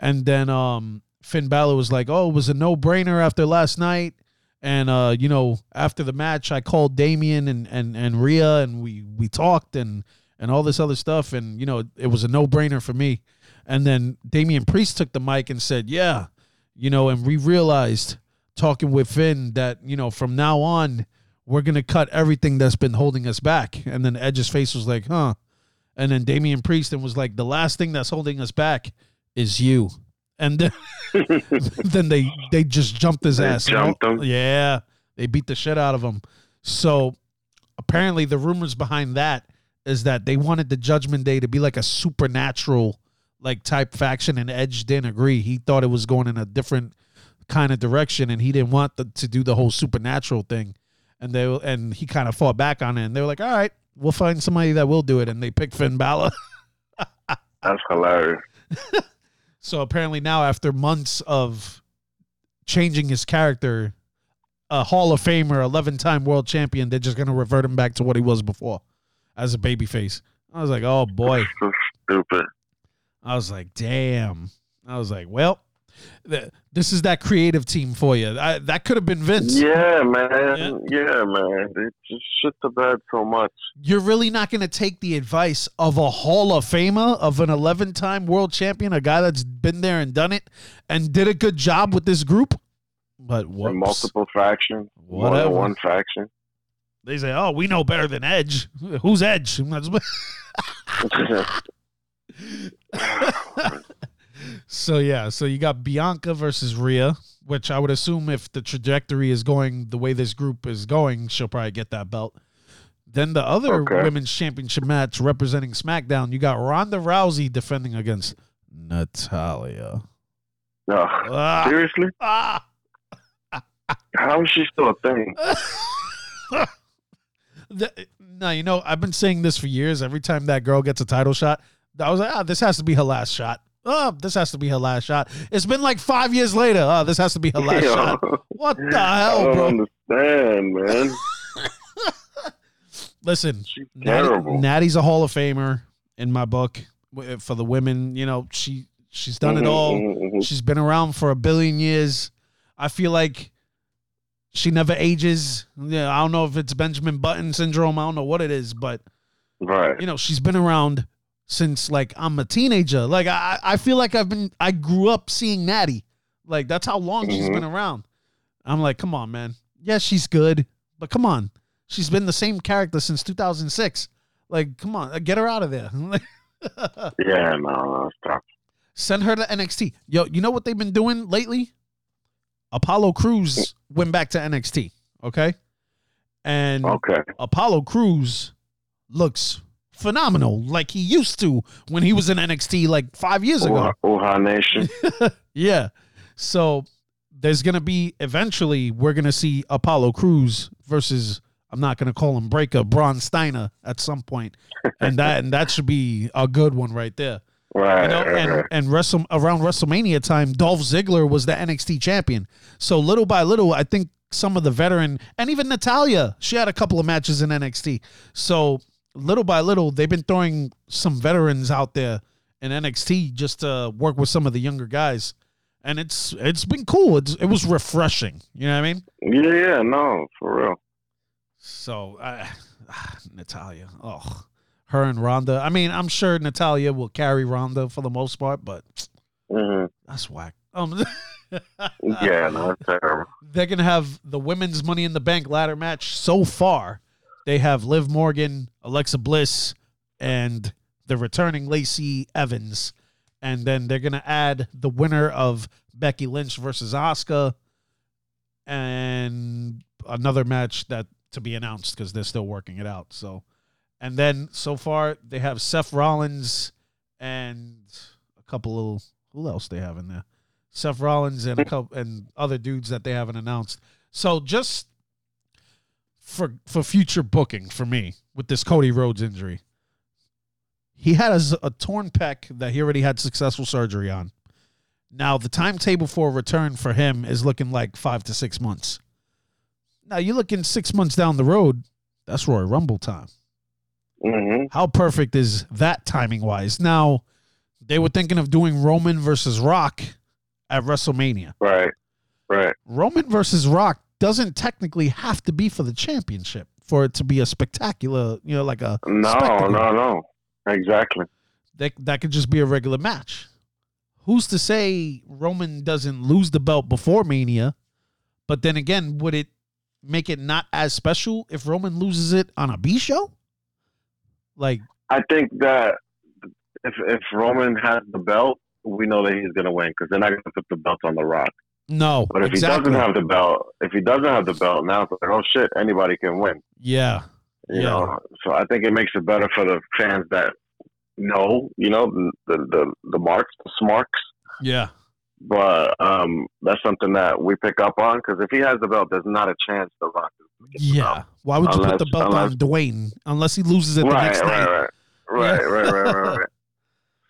And then um, Finn Balor was like, "Oh, it was a no brainer after last night." And uh, you know, after the match, I called Damian and and and Rhea, and we we talked and and all this other stuff, and you know, it was a no brainer for me. And then Damian Priest took the mic and said, "Yeah, you know," and we realized talking with Finn that you know from now on we're gonna cut everything that's been holding us back. And then Edge's face was like, "Huh," and then Damian Priest and was like, "The last thing that's holding us back is you." And then, [LAUGHS] then they they just jumped his They ass. jumped him? Yeah, they beat the shit out of him. So apparently, the rumors behind that is that they wanted the Judgment Day to be like a supernatural like type faction, and Edge didn't agree. He thought it was going in a different kind of direction, and he didn't want the, to do the whole supernatural thing. And they and he kind of fought back on it, and they were like, "All right, we'll find somebody that will do it." And they picked Finn Balor. [LAUGHS] That's hilarious. So apparently now, after months of changing his character, a Hall of Famer, eleven-time world champion, they're just gonna revert him back to what he was before, as a babyface. I was like, oh boy. So stupid. I was like, damn. I was like, well, this is that creative team for you. I, that could have been Vince. Yeah, man. Yeah, man. They just shit the bed so much. You're really not going to take the advice of a Hall of Famer, of an 11 time world champion, a guy that's been there and done it and did a good job with this group. But what? Multiple Whatever. than one faction. They say, oh, we know better than Edge. Who's Edge? [LAUGHS] [LAUGHS] [LAUGHS] so, yeah. So you got Bianca versus Rhea, which I would assume if the trajectory is going the way this group is going, she'll probably get that belt. Then the other Okay. women's championship match representing SmackDown, you got Ronda Rousey defending against Natalya. no. Ah, Seriously? ah. [LAUGHS] How is she still a thing? [LAUGHS] The- no, you know, I've been saying this for years. Every time that girl gets a title shot, I was like, ah, this has to be her last shot. Oh, this has to be her last shot. It's been like five years later. Oh, this has to be her last Yo, shot. What the [LAUGHS] I hell, don't bro? understand, man. [LAUGHS] Listen, She's Natty. Natty's a Hall of Famer in my book for the women. You know, she she's done it Mhm, all. mhm, mhm. She's been around for a billion years. I feel like she never ages. Yeah, I don't know if it's Benjamin Button syndrome. I don't know what it is, but Right. you know, she's been around since like I'm a teenager. Like I, I feel like I've been, I grew up seeing Natty. Like that's how long she's Mhm. been around. I'm like, come on, man. Yeah, she's good, but come on, she's been the same character since 2006. Like, come on, get her out of there. [LAUGHS] Yeah, no, no, stop. Send her to NXT. Yo, you know what they've been doing lately? Apollo Crews went back to NXT. Okay, and Okay. Apollo Crews looks phenomenal, like he used to when he was in NXT like five years ago. Uhaa Nation. [LAUGHS] Yeah. So there's gonna be eventually we're gonna see Apollo Crews versus I'm not gonna call him Breaker Braun Steiner at some point, and that and that should be a good one right there. [LAUGHS] Right. You know, and and Wrestle, around WrestleMania time, Dolph Ziggler was the NXT champion. So little by little, I think some of the veteran and even Natalya, she had a couple of matches in NXT. So little by little, they've been throwing some veterans out there in NXT just to work with some of the younger guys, and it's it's been cool. It's, it was refreshing. You know what I mean? Yeah, yeah, no, for real. So uh, [SIGHS] Natalya, oh, her and Ronda. I mean, I'm sure Natalya will carry Ronda for the most part, but hmm that's whack. Um, [LAUGHS] yeah, no, it's terrible. They're gonna have the women's Money in the Bank ladder match. So far, they have Liv Morgan, Alexa Bliss, and the returning Lacey Evans, and then they're gonna add the winner of Becky Lynch versus Asuka, and another match that to be announced because they're still working it out. So, and then so far they have Seth Rollins and a couple of who else they have in there? Seth Rollins and a couple and other dudes that they haven't announced. So just for for future booking for me with this Cody Rhodes injury, he had a torn pec that he already had successful surgery on. Now the timetable for return for him is looking like five to six months. Now you're looking six months down the road. That's Royal Rumble time. hmm How perfect is that timing wise? Now, they were thinking of doing Roman versus Rock at WrestleMania. Right, right. Roman versus Rock doesn't technically have to be for the championship for it to be a spectacular, you know, like a No, spectacle. no, no. Exactly. That, that could just be a regular match. Who's to say Roman doesn't lose the belt before Mania? But then again, would it make it not as special if Roman loses it on a B show? Like, I think that if if Roman has the belt, we know that he's gonna win because they're not gonna put the belt on the Rock. No. But if exactly. he doesn't have the belt, if he doesn't have the belt, now it's like, oh shit, anybody can win. yeah. You Yeah. know, so I think it makes it better for the fans that know, you know, the the the, marks, the smarks. Yeah. But um, that's something that we pick up on because if he has the belt, there's not a chance the Rock Yeah. Why would you put the belt unless- on Dwayne unless he loses it the next right, night? right, right, Yeah. right, right, right, [LAUGHS] right.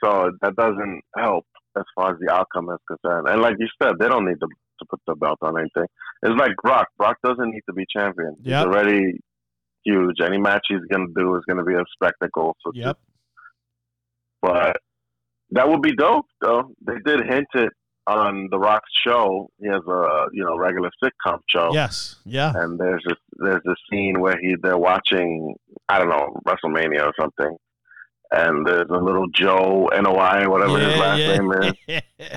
So that doesn't help as far as the outcome is concerned. And like you said, they don't need to to put the belt on anything. It's like Brock. Brock doesn't need to be champion. Yep. He's already huge. Any match he's gonna do is gonna be a spectacle. So Yep. but that would be dope, though. They did hint it on The Rock's show. He has a you know regular sitcom show, Yes. Yeah. and there's this there's this scene where he they're watching I don't know WrestleMania or something, and there's a little Joe Noi whatever his last name is,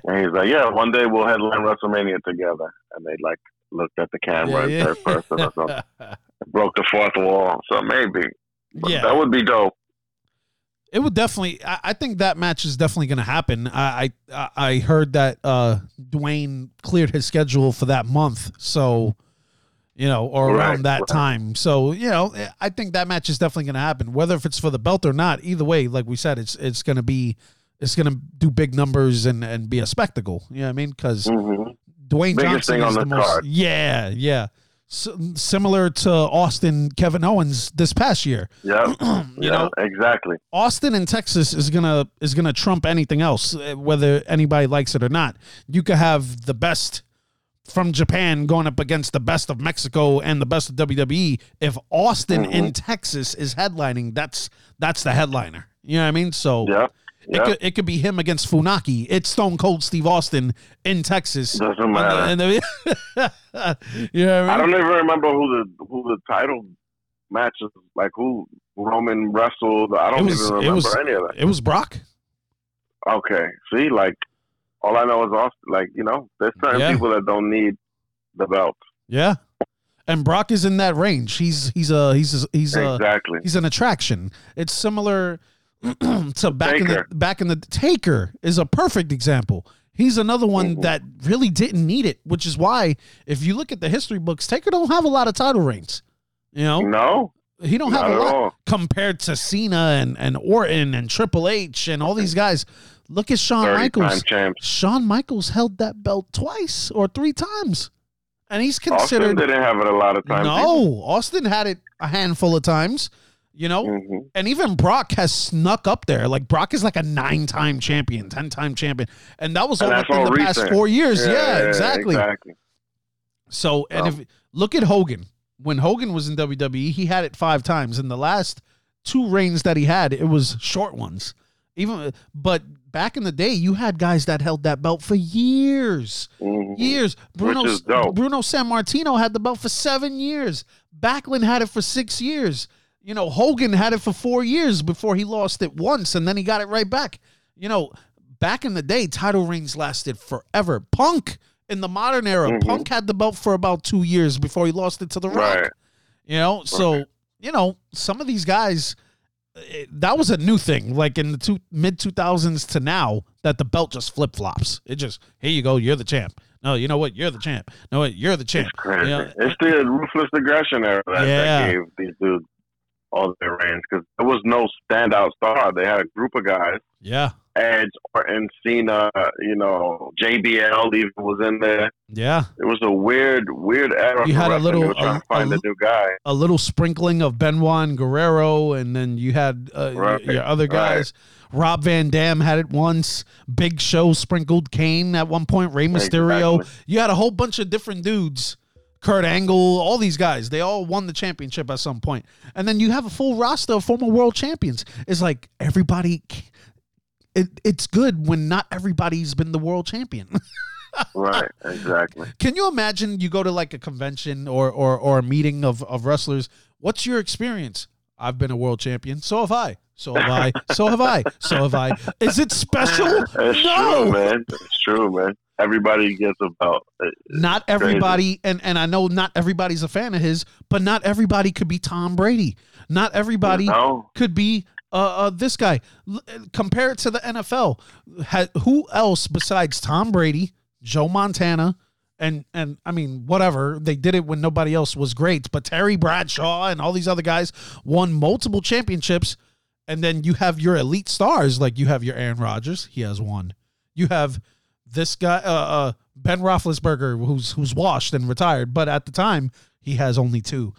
and he's like, yeah, one day we'll headline WrestleMania together, and they like looked at the camera in third person or something, broke the fourth wall. So maybe, but Yeah. that would be dope. It would definitely. I, I think that match is definitely going to happen. I, I I heard that uh, Dwayne cleared his schedule for that month, so you know, or around that right. time. So you know, I think that match is definitely going to happen, whether if it's for the belt or not. Either way, like we said, it's it's going to be it's going to do big numbers and and be a spectacle. You know what I mean? Because hmm Dwayne Biggest Johnson thing on is the, the most. Yeah, yeah. S similar to Austin, Kevin Owens this past year. [CLEARS THROAT] Yeah, you yeah, know, exactly. Austin in Texas is gonna is gonna trump anything else, uh, whether anybody likes it or not. You could have the best from Japan going up against the best of Mexico and the best of WWE. If Austin in mm-hmm. Texas is headlining, that's that's the headliner. You know what I mean? So Yeah, it yeah. could it could be him against Funaki. It's Stone Cold Steve Austin in Texas. Doesn't matter. And the- [LAUGHS] you know I I don't even remember who the who the title matches like who Roman wrestled. I don't was- even remember was- any of that. It was Brock. Okay, see, like all I know is Austin. Like you know, there's certain Yeah. people that don't need the belt. Yeah. And Brock is in that range. He's he's a he's a, he's a exactly. he's an attraction. It's similar [CLEARS THROAT] to back in the back in the Taker is a perfect example. He's another one Mhm. that really didn't need it, which is why if you look at the history books, Taker don't have a lot of title reigns. You know, No, he don't have not a lot all. compared to Cena and and Orton and Triple H and all these guys. Look at Shawn Michaels. Shawn Michaels held that belt twice or three times, and he's Austin considered didn't have it a lot of times. no, Austin had it a handful of times, you know, hmm and even Brock has snuck up there. Like Brock is like a nine-time champion, ten-time champion, and that was all And that's within all the past four years. Yeah, exactly. Exactly. So, and Oh. if look at Hogan, when Hogan was in WWE, he had it five times. In the last two reigns that he had, it was short ones. Even, but back in the day, you had guys that held that belt for years Mhm. years. Bruno. Bruno Sammartino had the belt for seven years. Backlund had it for six years. You know, Hogan had it for four years before he lost it once, and then he got it right back. You know, back in the day, title reigns lasted forever. Punk In the modern era, Mhm. Punk had the belt for about two years before he lost it to The Rock. Right. You know, so you know some of these guys, eh, that was a new thing. Like in the two, mid two thousands to now, that the belt just flip flops. It just here you go, you're the champ. No, you know what? You're the champ. No, what? You're the champ. It's crazy. You know, it's the ruthless aggression era that, Yeah. that gave these dudes all their reigns because there was no standout star. They had a group of guys. yeah, Edge, Orton, Cena, you know, JBL even was in there. yeah. It was a weird, weird era. You had a little- trying a- to find a a, new guy. a little sprinkling of Benoit and Guerrero, and then you had uh, Right, your other guys. Rob Van Dam had it once. Big Show sprinkled Kane at one point. Rey Mysterio. Exactly. You had a whole bunch of different dudes. Kurt Angle, all these guys, they all won the championship at some point. And then you have a full roster of former world champions. It's like everybody, it, it's good when not everybody's been the world champion. [LAUGHS] Right, exactly. Can you imagine you go to like a convention or or, or a meeting of, of wrestlers? What's your experience? I've been a world champion. So have I. So have I. So have I. So have I. Is it special? It's no. true, man. It's true, man. Everybody gets a belt. It- Not everybody, and, and I know not everybody's a fan of his, but not everybody could be Tom Brady. Not everybody No. could be uh, uh, this guy. L- compare it to the NFL. Ha- who else besides Tom Brady, Joe Montana, and and I mean whatever they did it when nobody else was great, but Terry Bradshaw and all these other guys won multiple championships, and then you have your elite stars like you have your Aaron Rodgers, he has one. You have this guy, uh, uh, Ben Roethlisberger, who's who's washed and retired, but at the time he has only two.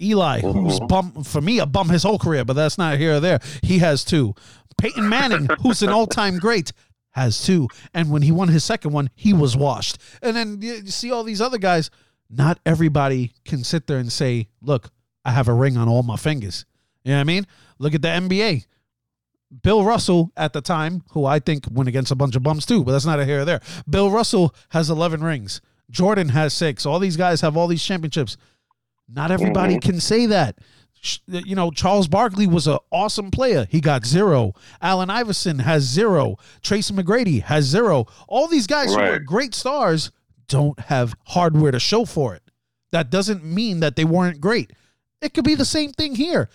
Eli, who's Mhm. bum for me a bum his whole career, but that's not here or there. He has two. Peyton Manning, [LAUGHS] who's an all-time great, has two. And when he won his second one, he was washed. And then you you see all these other guys. Not everybody can sit there and say, "Look, I have a ring on all my fingers." You know what I mean? Look at the NBA. Bill Russell at the time, who I think went against a bunch of bums too, but that's not a here or there. Bill Russell has 11 rings. Jordan has six. All these guys have all these championships. Not everybody mm-hmm. can say that. You know, Charles Barkley was an awesome player. He got zero. Allen Iverson has zero. Tracy McGrady has zero. All these guys who are great stars don't have hardware to show for it. That doesn't mean that they weren't great. It could be the same thing here.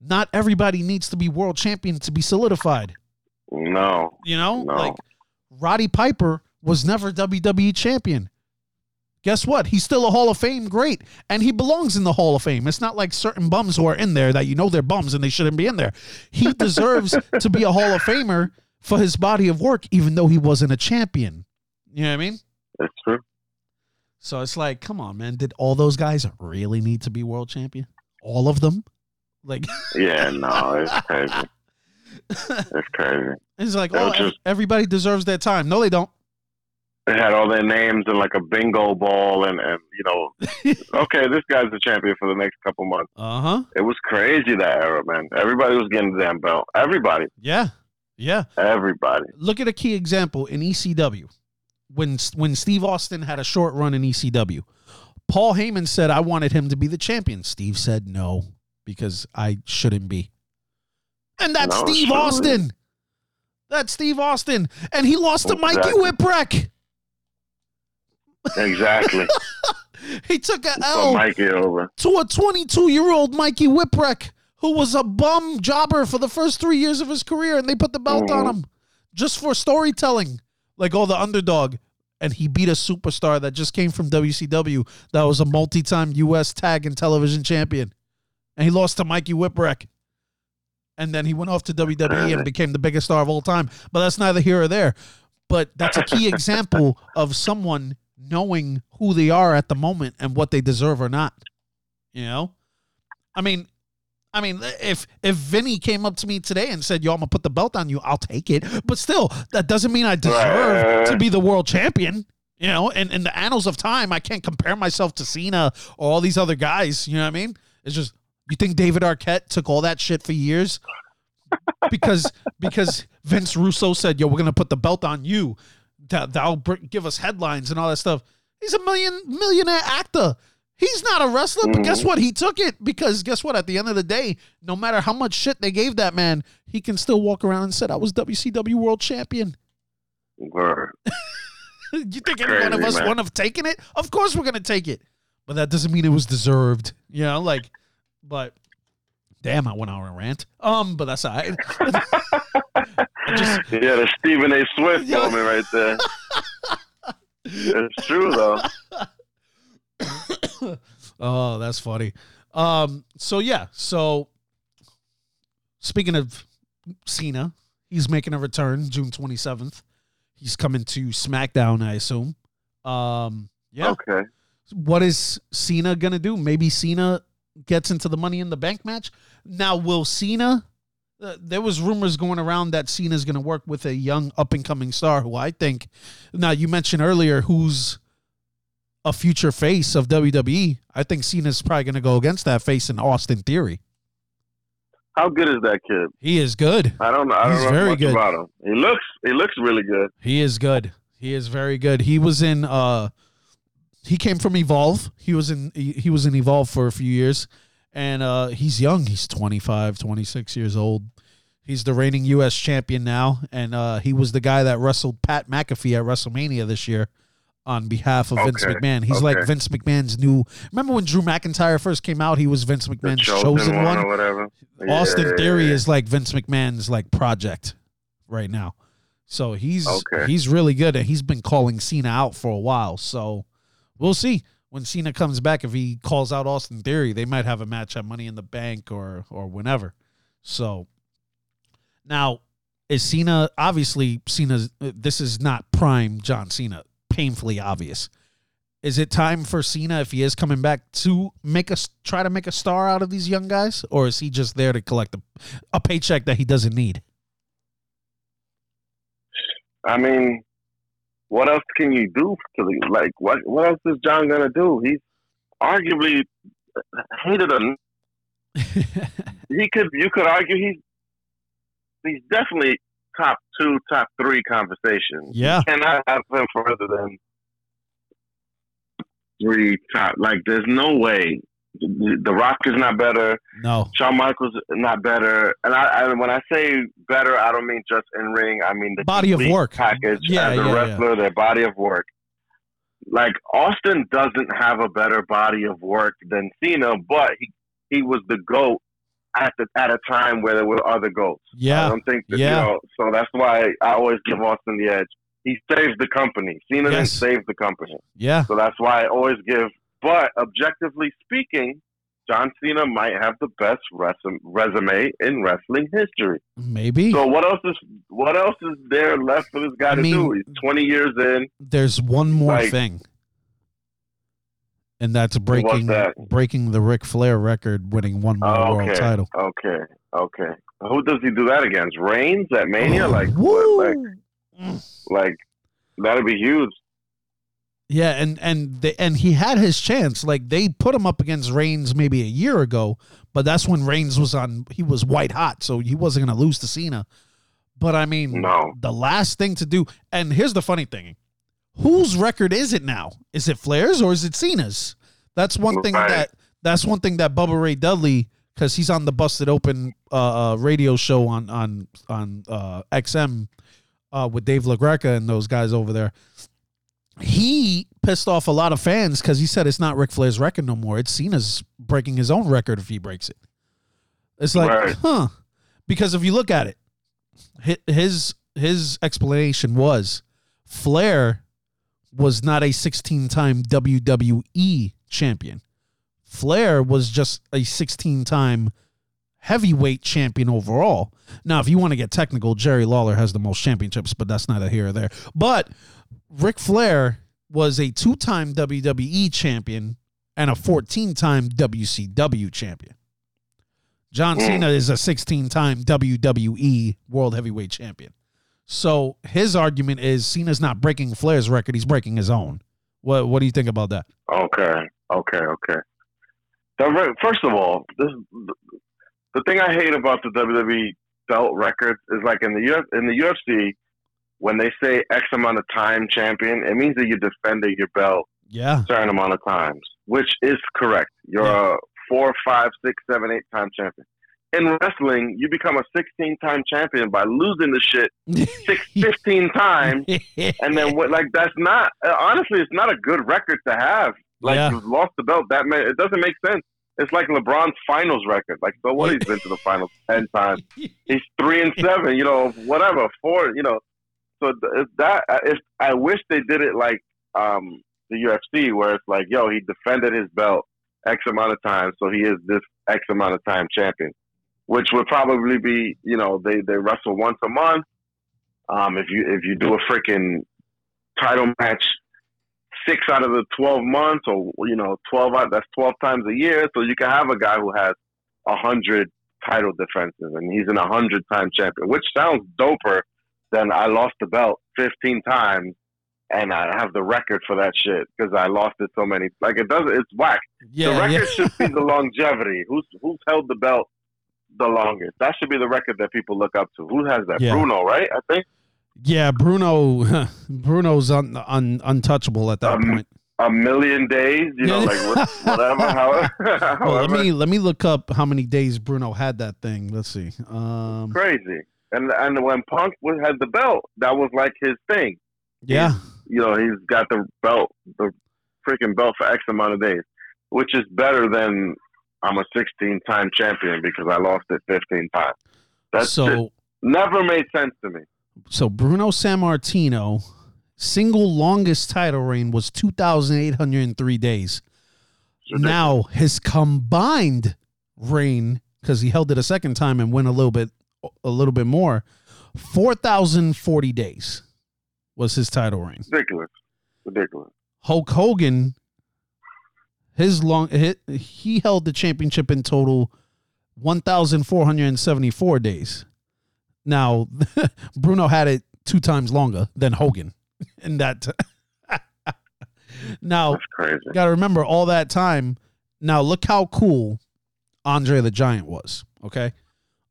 Not everybody needs to be world champion to be solidified. No. You know, No. like Roddy Piper was never WWE champion. Guess what? He's still a Hall of Fame great, and he belongs in the Hall of Fame. It's not like certain bums who are in there that you know they're bums and they shouldn't be in there. He [LAUGHS] deserves to be a Hall of Famer for his body of work, even though he wasn't a champion. You know what I mean? It's true. So it's like, come on, man. Did all those guys really need to be world champion? All of them? Like, [LAUGHS] Yeah, no, it's crazy. [LAUGHS] It's crazy. it's like, They'll oh, just- everybody deserves their time. No, they don't. They had all their names in like a bingo ball, and and you know, [LAUGHS] okay, this guy's the champion for the next couple months. Uh huh. It was crazy that era, man. Everybody was getting the damn belt. Everybody, Yeah. Yeah. everybody. look at a key example in ECW. When when Steve Austin had a short run in ECW, Paul Heyman said I wanted him to be the champion. Steve said no because I shouldn't be. And that's No, Steve surely. Austin. That's Steve Austin, and he lost to Mikey Whipwreck. Exactly. [LAUGHS] He took a L Mikey over. to a 22 year old Mikey Whipwreck who was a bum jobber for the first three years of his career, and they put the belt on Mhm. him just for storytelling, like all the underdog. And he beat a superstar that just came from WCW that was a multi time U.S. tag and television champion. And he lost to Mikey Whipwreck. And then he went off to WWE and became the biggest star of all time. But that's neither here or there. But that's a key [LAUGHS] example of someone knowing who they are at the moment and what they deserve or not. You know? I mean, I mean, if if Vinny came up to me today and said, "Yo, I'm gonna put the belt on you," I'll take it. But still, that doesn't mean I deserve to be the world champion. You know, and in the annals of time, I can't compare myself to Cena or all these other guys. You know what I mean? It's just you think David Arquette took all that shit for years because because Vince Russo said, "Yo, we're gonna put the belt on you. That that'll give us headlines and all that stuff." He's a million millionaire actor. He's not a wrestler, but guess what? He took it because guess what? At the end of the day, no matter how much shit they gave that man, he can still walk around and said, "I was WCW World Champion." Word. [LAUGHS] you think any one of us man. would have taken it? Of course we're gonna take it, but that doesn't mean it was deserved. You know, like, but damn, I went on a rant. Um, but that's all right. [LAUGHS] [LAUGHS] just- [LAUGHS] yeah, the Stephen A. Swift Yeah. moment right there. It's true though. [COUGHS] oh, that's funny. Um, so yeah, so speaking of Cena, he's making a return June twenty seventh. He's coming to SmackDown, I assume. Um, yeah. Okay. What is Cena gonna do? Maybe Cena gets into the Money in the Bank match. Now, will Cena? Uh, there was rumors going around that Cena's gonna work with a young up and coming star who I think. Now, you mentioned earlier who's a future face of WWE. I think Cena's probably gonna go against that face in Austin Theory. How good is that kid? He is good. I don't know. I He's don't know very good. about him. He looks. He looks really good. He is good. He is very good. He was in uh he came from Evolve. He was in he was in Evolve for a few years and uh he's young. He's 25, 26 years old. He's the reigning US champion now and uh he was the guy that wrestled Pat McAfee at WrestleMania this year on behalf of Vince McMahon. He's like. Vince McMahon's new Remember when Drew McIntyre first came out, he was Vince McMahon's chosen, chosen, one. or whatever. Austin Yeah, Theory is like Vince McMahon's like project right now. So he's Okay. he's really good and he's been calling Cena out for a while. So we'll see when Cena comes back if he calls out Austin Theory, they might have a match at Money in the Bank or or whenever. So now is Cena obviously Cena's uh, this is not prime John Cena, painfully obvious. Is it time for Cena if he is coming back to make us try to make a star out of these young guys, or is he just there to collect a, a paycheck that he doesn't need? I mean, what else can you do to the like? What what else is John gonna do? He's arguably hated him. [LAUGHS] He could you could argue he's he's definitely top two, top three conversations. yeah, Cannot have him further than three top. Like, there's no way. The Rock is not better. no, Shawn Michaels not better, and I, I when I say better, I don't mean just in ring. I mean the Body of work. package Yeah, as a yeah, wrestler, their body of work. Like Austin doesn't have a better body of work than Cena, but he he was the goat at the at a time where there were other goats. Yeah. I don't think that, Yeah. you know. So that's why I always give Austin the edge. He saved the company. Cena didn't Yes. save the company. yeah, So that's why I always give. But objectively speaking, John Cena might have the best resume, resume in wrestling history. maybe. So what else is what else is there left for this guy I to mean- do? He's twenty years in. There's one more Like- thing, and that's breaking that? breaking the Ric Flair record, winning one more Oh, world title. okay, okay. Who does he do that against? Reigns at Mania? Oh, like woo! Like like that'd be huge. Yeah, and and they, and he had his chance. Like they put him up against Reigns maybe a year ago, but that's when Reigns was on. He was white hot, so he wasn't going to lose to Cena. But I mean, No. the last thing to do. And here's the funny thing: whose record is it now? Is it Flair's or is it Cena's? That's one thing Right. that that's one thing that Bubba Ray Dudley, because he's on the Busted Open uh, uh, radio show on on on uh, XM uh, with Dave LaGreca and those guys over there he pissed off a lot of fans because he said it's not Ric Flair's record no more. It's Cena's breaking his own record if he breaks it. It's like, Right. huh? Because if you look at it, his his explanation was Flair was not a 16-time WWE champion. Flair was just a 16-time heavyweight champion overall. Now, if you want to get technical, Jerry Lawler has the most championships, but that's neither here or there. But Ric Flair was a two-time WWE champion and a 14-time WCW champion. John Mm. Cena is a 16-time WWE World Heavyweight Champion. So his argument is Cena's not breaking Flair's record; he's breaking his own. What What do you think about that? Okay, okay, okay. The first of all, this the thing I hate about the WWE belt records is like in the Uf- in the UFC when they say X amount of time champion, it means that you defended your belt Yeah, a certain amount of times, which is correct. You're a four, five, six, seven, eight time champion. in wrestling, you become a 16 time champion by losing the shit [LAUGHS] six, 15 times. And then what? Like that's not honestly, it's not a good record to have. Like Yeah. you've lost the belt that many. It doesn't make sense. It's like LeBron's finals record. Like so, what? He's been to the finals ten times. [LAUGHS] He's three and seven. You know, whatever. Four. You know. So that. I wish they did it like um, the UFC, where it's like, yo, he defended his belt X amount of times, so he is this X amount of time champion. Which would probably be, you know, they they wrestle once a month. Um, if you if you do a freaking title match six out of the 12 months or you know 12 out that's 12 times a year so you can have a guy who has a 100 title defenses and he's an 100 time champion which sounds doper than i lost the belt 15 times and i have the record for that shit because i lost it so many like it doesn't. it's whack Yeah, the record yeah. should be the [LAUGHS] longevity who's who's held the belt the longest that should be the record that people look up to who has that Yeah. bruno right i think Yeah, Bruno. [LAUGHS] Bruno's un, un, untouchable at that Um, point. a million days you know like [LAUGHS] whatever however, Well, let me let me look up how many days Bruno had that thing. Let's see. Um, crazy. And and when Punk was, had the belt, that was like his thing. yeah, You know, he's got the belt, the freaking belt for X amount of days, which is better than I'm a 16 time champion because I lost it 15 times. That's so just never made sense to me. so Bruno Sammartino single longest title reign was 2,803 days. Ridiculous. Now his combined reign, because he held it a second time and went a little bit a little bit more, 4,040 days was his title reign. ridiculous, ridiculous. Hulk Hogan, his long he, he held the championship in total 1,474 days. Now, [LAUGHS] Bruno had it two times longer than Hogan [LAUGHS] in that. t- [LAUGHS] now, got to remember all that time. Now, look how cool Andre the Giant was. Okay.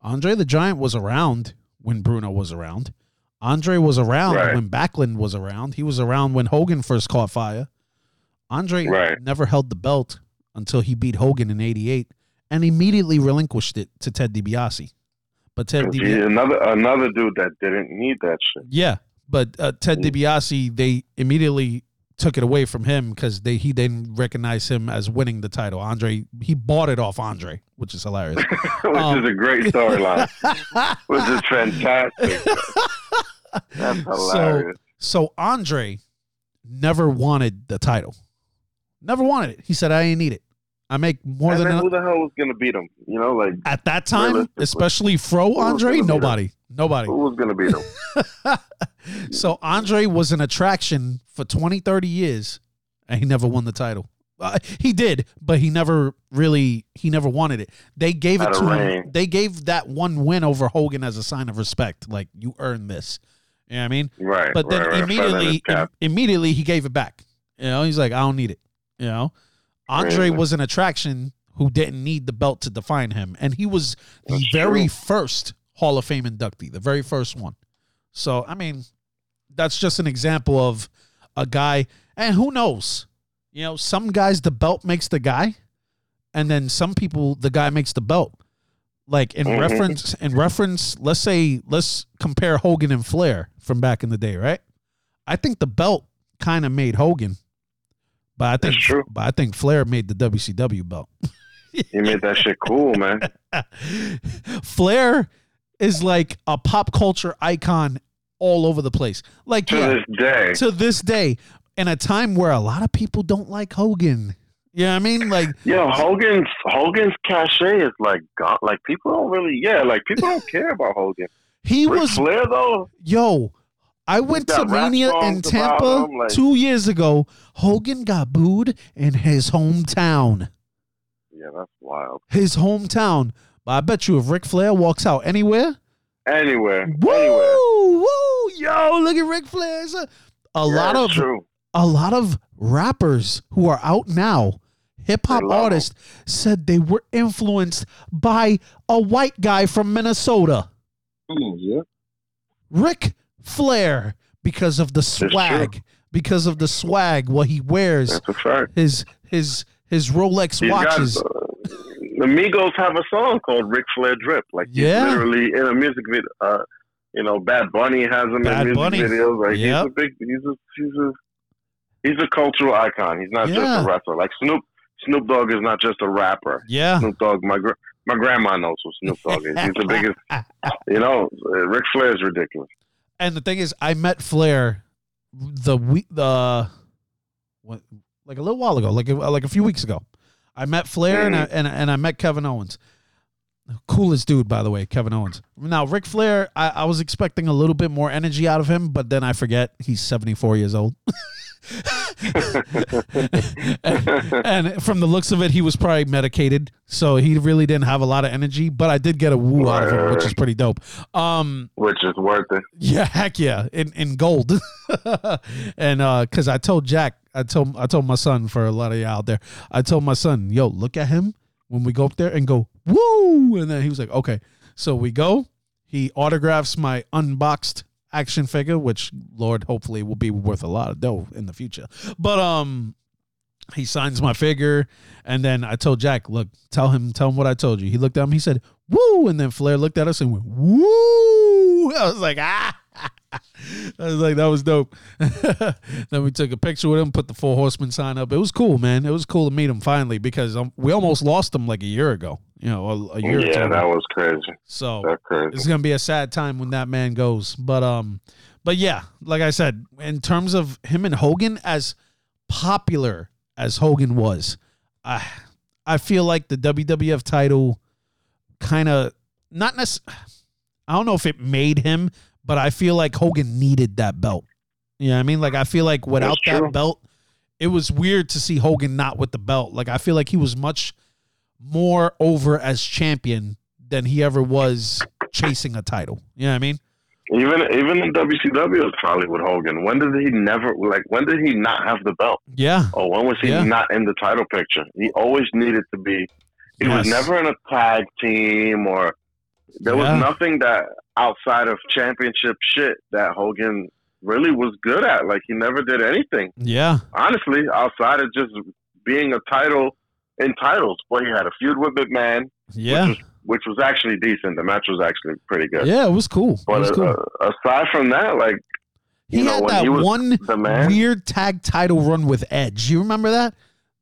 Andre the Giant was around when Bruno was around. Andre was around Right. when Backlund was around. He was around when Hogan first caught fire. Andre Right. never held the belt until he beat Hogan in 88 and immediately relinquished it to Ted DiBiase. But Ted DiBiase, another another dude that didn't need that shit. yeah, but uh, Ted Mm. DiBiase, they immediately took it away from him because they he didn't recognize him as winning the title. Andre, he bought it off Andre, which is hilarious. [LAUGHS] which Um, is a great storyline. [LAUGHS] which is fantastic. That's [LAUGHS] hilarious. so Andre never wanted the title, never wanted it. He said, "I ain't need it. I make more and than then enough." who the hell was gonna beat him? You know, like At that time, especially Fro Andre, gonna beat him? nobody, nobody. who was gonna beat him? [LAUGHS] so Andre was an attraction for 20, 30 years, and he never won the title. Uh, he did, but he never really he never wanted it. They gave it Had to him. They gave that one win over Hogan as a sign of respect, like you earned this. You know what I mean? Right. But then right, right. Feather in his immediately, im- immediately he gave it back. You know, he's like, I don't need it. You know, Andre Crazy. was an attraction who didn't need the belt to define him, and he was the That's very true. first Hall of Fame inductee, the very first one. So, I mean, that's just an example of a guy, and who knows? You know, some guys the belt makes the guy, and then some people the guy makes the belt. Like in Mhm. reference, in reference, let's say let's compare Hogan and Flair from back in the day, right? I think the belt kind of made Hogan, but I think but I think Flair made the WCW belt. He made that shit cool, man. [LAUGHS] Flair is like a pop culture icon all over the place. Like To yeah, this day. to this day, in a time where a lot of people don't like Hogan. You know I mean? Like [LAUGHS] yeah, Hogan's Hogan's cachet is like gone. Like people don't really, yeah, like people don't care about Hogan. [LAUGHS] he Ric was Flair though, yo. I went to Mania in Tampa like- two years ago. Hogan got booed in his hometown. yeah, that's wild. His hometown. But I bet you if Ric Flair walks out anywhere, Anywhere, woo, anywhere. woo, yo, look at Ric Flair. It's A, a Yeah, lot of true. a lot of rappers who are out now, hip hop They love 'em. artists, said they were influenced by a white guy from Minnesota, yeah. Ric Flair, because of the swag, because of the swag, what he wears, That's a fact. his his his Rolex He's got, watches. uh, the Migos have a song called Ric Flair Drip. Like he's Yeah. literally in a music video. Uh, you know, Bad Bunny has him Bad in music Bunny. videos. Like Yep. he's a big, he's a, he's a, he's a cultural icon. He's not Yeah. just a wrestler. Like Snoop, Snoop Dogg is not just a rapper. Yeah. Snoop Dogg, my gr- my grandma knows who Snoop Dogg is. He's the biggest. [LAUGHS] You know, Ric Flair is ridiculous. And the thing is, I met Flair the week the what like a little while ago, like like a few weeks ago. I met Flair and I, and and I met Kevin Owens. Coolest dude, by the way, Kevin Owens. Now, Ric Flair, I, I was expecting a little bit more energy out of him, but then I forget he's 74 years old. [LAUGHS] and, and from the looks of it, he was probably medicated, so he really didn't have a lot of energy. But I did get a woo out of him, which is pretty dope. Um, Which is worth it. yeah, heck yeah, in in gold. [LAUGHS] and uh cuz I told Jack, I told I told my son for a lot of y'all out there. I told my son, "Yo, look at him when we go up there and go, "Woo!" And then he was like, "Okay." So we go. He autographs my unboxed action figure, which Lord hopefully will be worth a lot of dough in the future. But um he signs my figure and then I told Jack, "Look, tell him tell him what I told you." He looked at him, he said, "Woo!" And then Flair looked at us and went, "Woo!" [LAUGHS] I was like, "Ah." [LAUGHS] I was like, that was dope. [LAUGHS] then we took a picture with him, put the Four Horsemen sign up. It was cool, man. It was cool to meet him finally because um, we almost lost him like a year ago. You know, a, a year. Yeah, that was crazy. so crazy. it's gonna be a sad time when that man goes. But um, but yeah, like I said, in terms of him and Hogan, as popular as Hogan was, I I feel like the WWF title kind of not necessarily. I don't know if it made him, but I feel like Hogan needed that belt. You know what I mean? Like I feel like without that belt, it was weird to see Hogan not with the belt. Like I feel like he was much more over as champion than he ever was chasing a title. You know what I mean? Even even in WCW was probably with Hogan. When did he never like? When did he not have the belt? Yeah. Or when was he Yeah. not in the title picture? He always needed to be. He was never in a tag team or. There Yeah. was nothing that outside of championship shit that Hogan really was good at. Like he never did anything. Yeah. Honestly, outside of just being a title in titles. Boy, he had a feud with McMahon, Yeah. which was which was actually decent. The match was actually pretty good. Yeah, it was cool. It But was cool. uh, aside from that, like he know, had that one the man, weird tag title run with Edge. You remember that?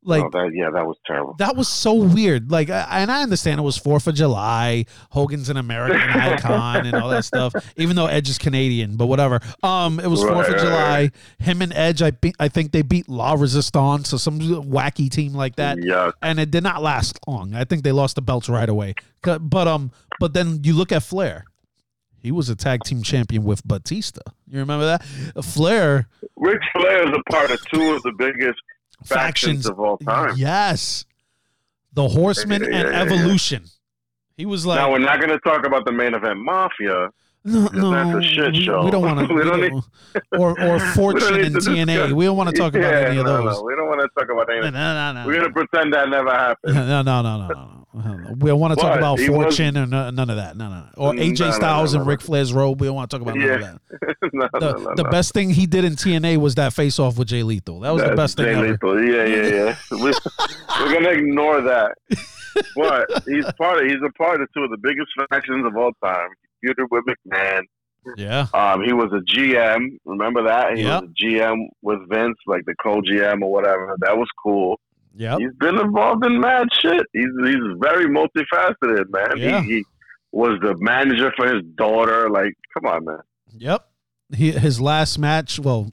Like oh, that, yeah, that was terrible. that was so weird. Like, I- and I understand it was Fourth of July. Hogan's an American [LAUGHS] icon and all that stuff. Even though Edge is Canadian, but whatever. Um, it was Right, Fourth of right, July. right. Him and Edge, I be- I think they beat La Resistance, so some wacky team like that. yeah, and it did not last long. I think they lost the belts right away. But um, but then you look at Flair. He was a tag team champion with Batista. You remember that? Flair Ric Flair is a part of two of the biggest factions, factions. of all time. Yes, the Horsemen Yeah, yeah, and. Evolution. He was like, now we're not going to talk about the main event Mafia. No, that's a shit we, show. We don't want to. [LAUGHS] We don't or or [LAUGHS] Fortune need and TNA. discuss- We don't want to talk about Yeah, any of those. No, we don't want to talk about No, anything. no, no, no. We're going to pretend that never [LAUGHS] happened. No, no, no, no, no, no. We don't want to talk about he was- fortune or no, none of that. No, no, no. Or AJ no, no, Styles no, and no. Ric Flair's robe. We don't want to talk about none of that. no, The, no, no, the no. best thing he did in TNA was that face off with Jay Lethal. That was the That's best thing Jay ever. Lethal. Yeah, yeah, yeah. we, we're gonna ignore that. But he's part of he's a part of two of the biggest factions of all time. Feuded with McMahon. Yeah. Um, he was a GM. Remember that? He Yep. was a GM with Vince, like the co-GM or whatever. That was cool. Yeah. He's been involved in mad shit. He's he's very multifaceted, man. Yeah. He, he was the manager for his daughter. Like, come on, man. Yep. He his last match. Well,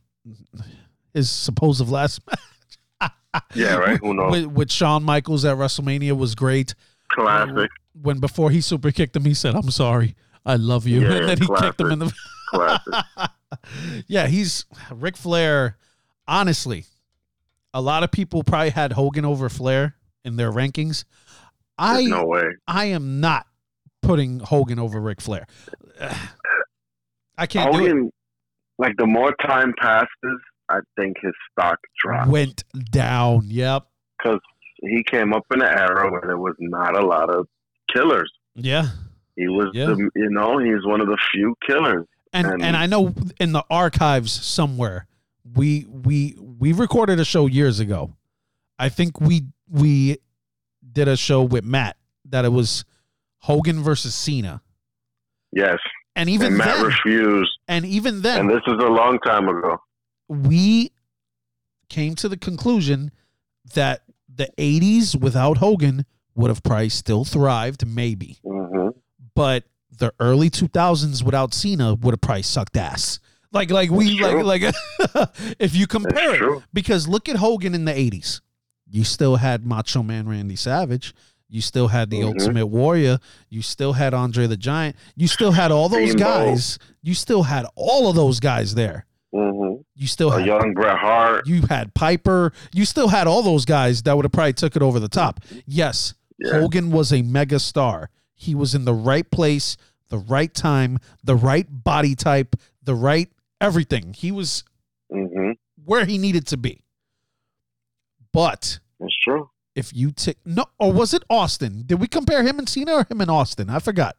his supposed last [LAUGHS] match. Yeah, right. Who knows? With, with Shawn Michaels at WrestleMania was great. Classic, When before he super kicked him, he said, "I'm sorry, I love you," [LAUGHS] Yeah, and then he kicked him in the. [LAUGHS] classic. yeah, he's Ric Flair. Honestly, a lot of people probably had Hogan over Flair in their rankings. I There's no way. I am not putting Hogan over Ric Flair. [SIGHS] I can't do Hogan, like the more time passes, I think his stock it. drops Went down. Yep. because he came up in an era where there was not a lot of killers. Yeah. He was, Yeah. the, you know, he's one of the few killers. And And- and I know in the archives somewhere we we we recorded a show years ago. I think we we did a show with Matt that it was Hogan versus Cena, Yes, and even and Matt then, refused, and even then, and this is a long time ago. we came to the conclusion that the 80s without Hogan would have probably still thrived, maybe. But the early 2000s without Cena would have probably sucked ass. Like, like we, like, like, [LAUGHS] if you compare it, because look at Hogan in the 80s. You still had Macho Man Randy Savage. You still had the Mhm. Ultimate Warrior. You still had Andre the Giant. You still had all those guys. You still had all of those guys there. hmm You still A had young Bret Hart. you had Piper. You still had all those guys that would have probably took it over the top. Yes, Yeah. Hogan was a mega star. He was in the right place, the right time, the right body type, the right everything. He was hmm where he needed to be. But That's true. if you take no, or was it Austin? Did we compare him and Cena or him and Austin? I forgot.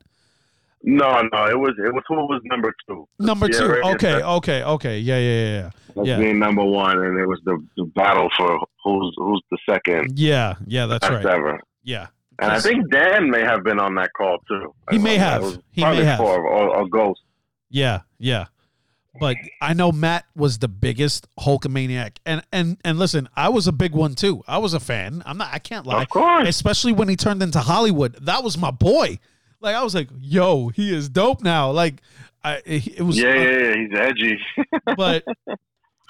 No, no, it was it was who was number two. Number Yeah, two. right, Okay, okay, okay. Yeah, yeah, yeah, yeah. being number one, and it was the, the battle for who's who's the second Yeah, yeah. That's right. ever. Yeah. And I think Dan may have been on that call too. He may have. He may have. Or, or Ghost. Yeah, yeah. But I know Matt was the biggest Hulkamaniac, and and and listen, I was a big one too. I was a fan. I'm not. I can't lie. Of course. Especially when he turned into Hollywood, that was my boy. Like I was like, yo, he is dope now. Like, I it, was. yeah, yeah, yeah, he's edgy. [LAUGHS] But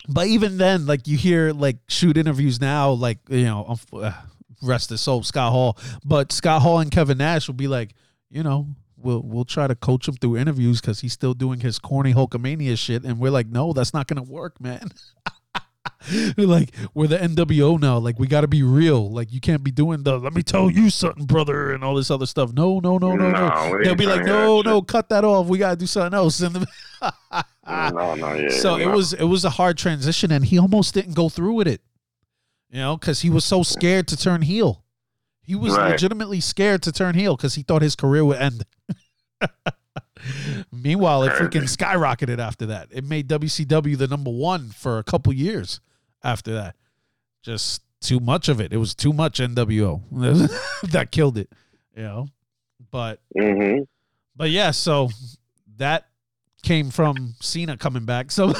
but even then, like you hear like shoot interviews now, like you know, uh, rest his soul, Scott Hall. But Scott Hall and Kevin Nash will be like, you know, we'll we'll try to coach him through interviews because he's still doing his corny Hulkamania shit, and we're like, no, that's not gonna work, man. [LAUGHS] They're like we're the NWO now. Like we got to be real. Like you can't be doing the "let me tell you something, brother" and all this other stuff. No, no, no, no, no. No, They'll be like, trying to hear no, no, cut that off. We gotta do something else. [LAUGHS] The- no, no, yeah. so it no. was it was a hard transition, and he almost didn't go through with it. You know, because he was so scared to turn heel. He was Right. legitimately scared to turn heel because he thought his career would end. [LAUGHS] Meanwhile, it freaking skyrocketed after that. It made WCW the number one for a couple years after that. Just too much of it. It was too much NWO [LAUGHS] that killed it. You know, but Mhm. but yeah, so that came from Cena coming back. So,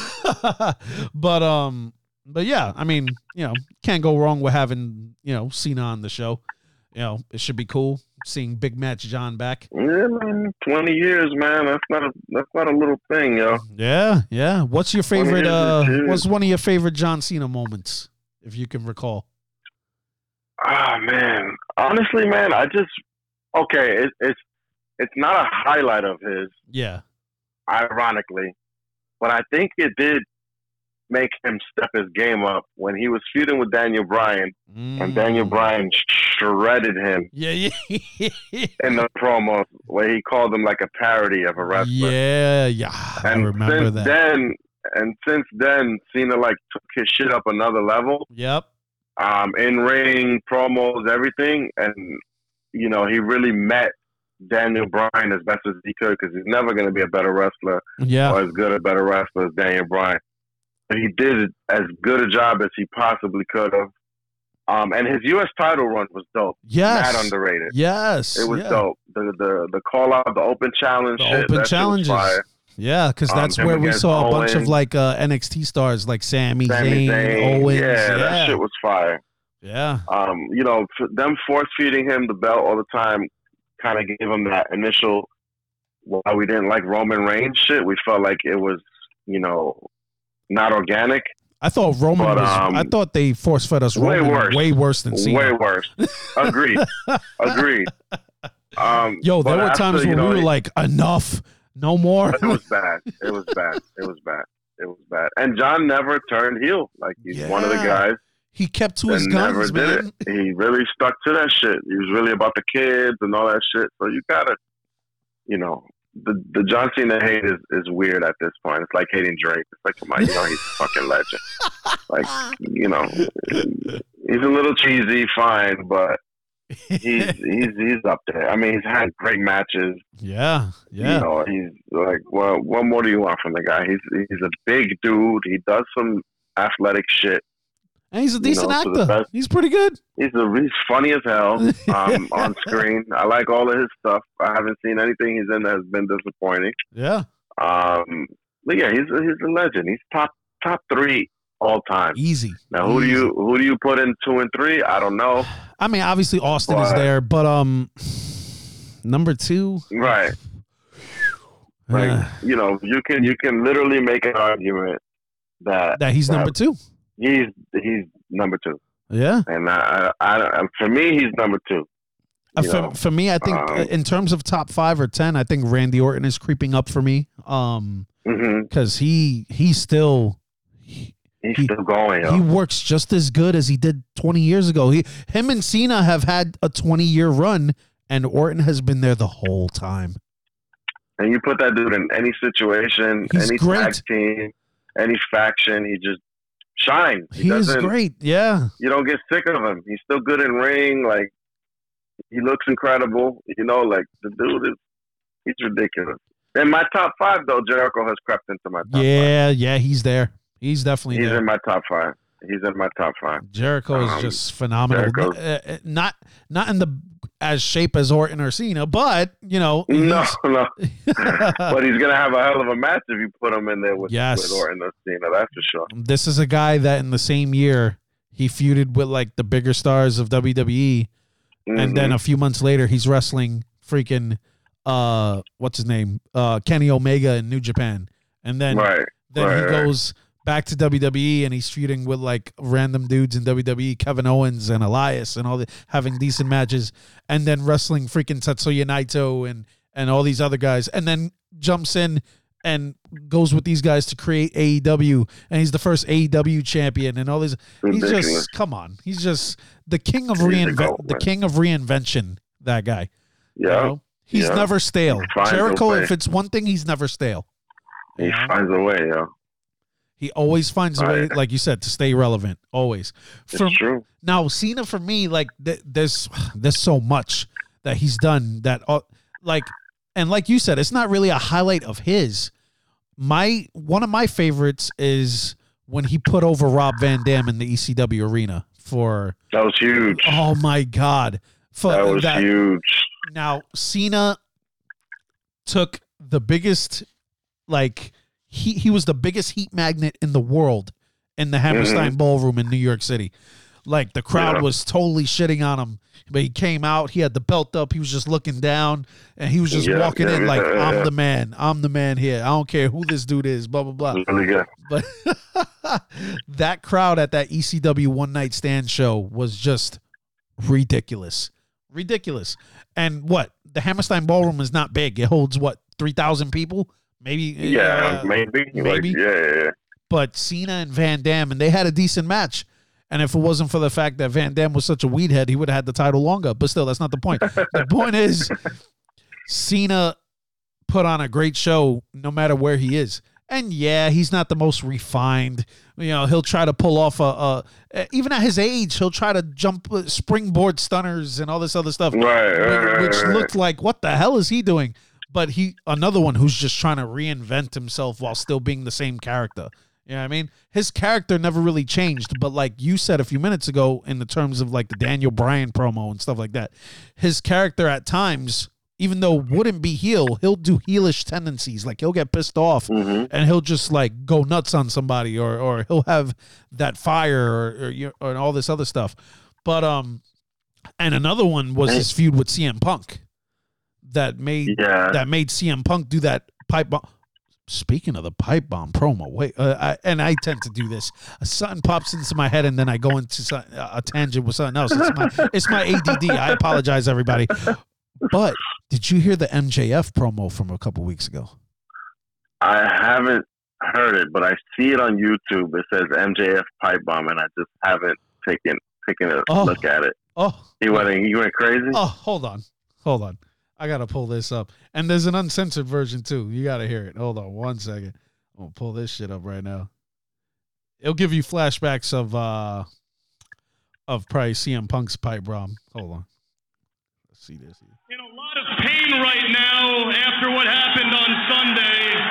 [LAUGHS] but um, but yeah, I mean, you know, can't go wrong with having you know Cena on the show. You know, it should be cool seeing Big Match John back. Yeah, man. Twenty years, man. That's not a that's not a little thing, yo. Yeah, yeah. What's your favorite? Uh, what's one of your favorite John Cena moments, if you can recall? Ah, man. Honestly, man, I just okay. It, it's it's not a highlight of his, Yeah, ironically, but I think it did make him [LAUGHS] step his game up when he was feuding with Daniel Bryan, and Daniel Mm. Bryan shredded him Yeah, yeah, [LAUGHS] in the promo where he called him like a parody of a wrestler. yeah, yeah. I and remember since that. then, and since then, Cena like took his shit up another level. Yep. um, in ring promos, everything, and you know he really met Daniel Bryan as best as he could because he's never going to be a better wrestler Yeah. or as good a better wrestler as Daniel Bryan. He did as good a job as he possibly could have. Um, and his U.S. title run was dope. Yes. Mad underrated. Yes. It was yeah. dope. The the the call out, the open challenge, The shit, open that shit was challenges. fire. Yeah, because Um, that's him where we saw a bunch of like uh, NXT stars like Zayn, Zayn, Owens. yeah, Yeah, that shit was fire. yeah, um, you know, them force feeding him the belt all the time kind of gave him that initial. While we didn't like Roman Reigns shit, we felt like it was, you know, not organic. I thought Roman But, was. um, I thought they force fed us way Roman worse. way worse than Cena. Way worse. Agreed. [LAUGHS] Agreed. Um, Yo, there were after, times when know, we were like, enough, no more. it was bad. It was bad. It was bad. It was bad. And John never turned heel. Like he's one of the guys he kept to his guns, man. it. He really stuck to that shit. He was really about the kids and all that shit. So you gotta, you know, the the John Cena hate is, is weird at this point. It's like hating Drake. It's like, come on, you know, he's a fucking legend. Like, you know, he's a little cheesy, fine, but he's [LAUGHS] he's he's up there. I mean, he's had great matches. yeah, yeah, You know, he's like, well, what more do you want from the guy? He's he's a big dude. He does some athletic shit. And he's a decent know, actor. He's pretty good. He's a, he's funny as hell [LAUGHS] um, on screen. I like all of his stuff. I haven't seen anything he's in that has been disappointing. Yeah. Um, but yeah, he's a, he's a legend. He's top top three all time. Easy. Now, who do you who do you put in two and three? I don't know. I mean, obviously Austin is there, but um, number two. Right. [SIGHS] Like uh, you know, you can you can literally make an argument that that he's that number two. He's he's number two, Yeah. and I, I, I for me he's number two. Uh, for, for me, I think um, uh, in terms of top five or ten, I think Randy Orton is creeping up for me. Um, because he he's still he, He's He- still going. Yo. he works just as good as he did twenty years ago. He him and Cena have had a twenty year run, and Orton has been there the whole time. and you put that dude in any situation, He's any great. tag team, any faction, he just shines. He, He is great. Yeah. You don't get sick of him. He's still good in ring. Like he looks incredible. You know, like the dude is. He's ridiculous. In my top five, though, Jericho has crept into my top five. Yeah, yeah, he's there. He's definitely He's there. in my top five. He's in my top five. Jericho is Um, just phenomenal. Uh, uh, not not in the as shape as Orton or Cena, but you know, [LAUGHS] No, no. [LAUGHS] but he's gonna have a hell of a match if you put him in there with, Yes. with Orton or Cena. That's for sure. this is a guy that in the same year he feuded with like the bigger stars of WWE, and then Mhm. a few months later he's wrestling freaking uh what's his name uh Kenny Omega in New Japan, and then right, then right, he right. Back to WWE and he's feuding with like random dudes in WWE, Kevin Owens and Elias and all the having decent matches, and then wrestling freaking Tetsuya Naito and and all these other guys, and then jumps in and goes with these guys to create AEW, and he's the first AEW champion and all these. He's just come on, he's just the king of reinvent, the king of reinvention. That guy, you yeah, know? he's yeah. never stale. He Jericho, if it's one thing, he's never stale. he You finds a way. Yo, He always finds a way, like you said, to stay relevant. Always. it's true. now, Cena for me, like th- there's [SIGHS] there's so much that he's done that, uh, like, and like you said, it's not really a highlight of his. My one of my favorites is when he put over Rob Van Dam in the ECW arena for That was huge. oh my god for that was that- huge. now Cena took the biggest like he he was the biggest heat magnet in the world in the Hammerstein mm-hmm. Ballroom in New York City. Like the crowd Yeah. was totally shitting on him. But he came out, he had the belt up, he was just looking down, and he was just Yeah, walking yeah, in like, I'm the man. I'm the man here. I don't care who this dude is, blah blah blah. It was really good. But [LAUGHS] that crowd at that ECW one night stand show was just ridiculous. Ridiculous. And what? The Hammerstein Ballroom is not big. It holds what, 3,000 people? Maybe. Yeah, uh, maybe. maybe. Like, yeah, yeah, yeah. But Cena and Van Dam, and they had a decent match. And if it wasn't for the fact that Van Dam was such a weed head, he would have had the title longer. But still, that's not the point. the [LAUGHS] point is, Cena put on a great show no matter where he is. And yeah, he's not the most refined. You know, he'll try to pull off a, a even at his age, he'll try to jump uh, springboard stunners and all this other stuff, Right, right, whi- right, which right. looked like what the hell is he doing? But he another one who's just trying to reinvent himself while still being the same character. You know what I mean? His character never really changed, but like you said a few minutes ago, in the terms of like the Daniel Bryan promo and stuff like that, his character at times, even though wouldn't be heel, he'll do heelish tendencies. Like he'll get pissed off Mhm. and he'll just like go nuts on somebody, or or he'll have that fire, or or, you- or all this other stuff. But um, and another one was his feud with CM Punk, that made Yeah. that made CM Punk do that pipe bomb. Speaking of the pipe bomb promo, wait, uh, I, and I tend to do this. Something pops into my head, and then I go into some, a tangent with something else. It's my, it's my ADD. I apologize, everybody. But did you hear the MJF promo from a couple weeks ago? I haven't heard it, but I see it on YouTube. It says MJF pipe bomb, and I just haven't taken taken a Oh. look at it. Oh, He went he went crazy. oh, hold on, hold on. I gotta pull this up, and there's an uncensored version too. You gotta hear it. Hold on, one second. I'm gonna pull this shit up right now. It'll give you flashbacks of uh of probably CM Punk's pipe bomb. Hold on. Let's see this. in a lot of pain right now after what happened on Sunday.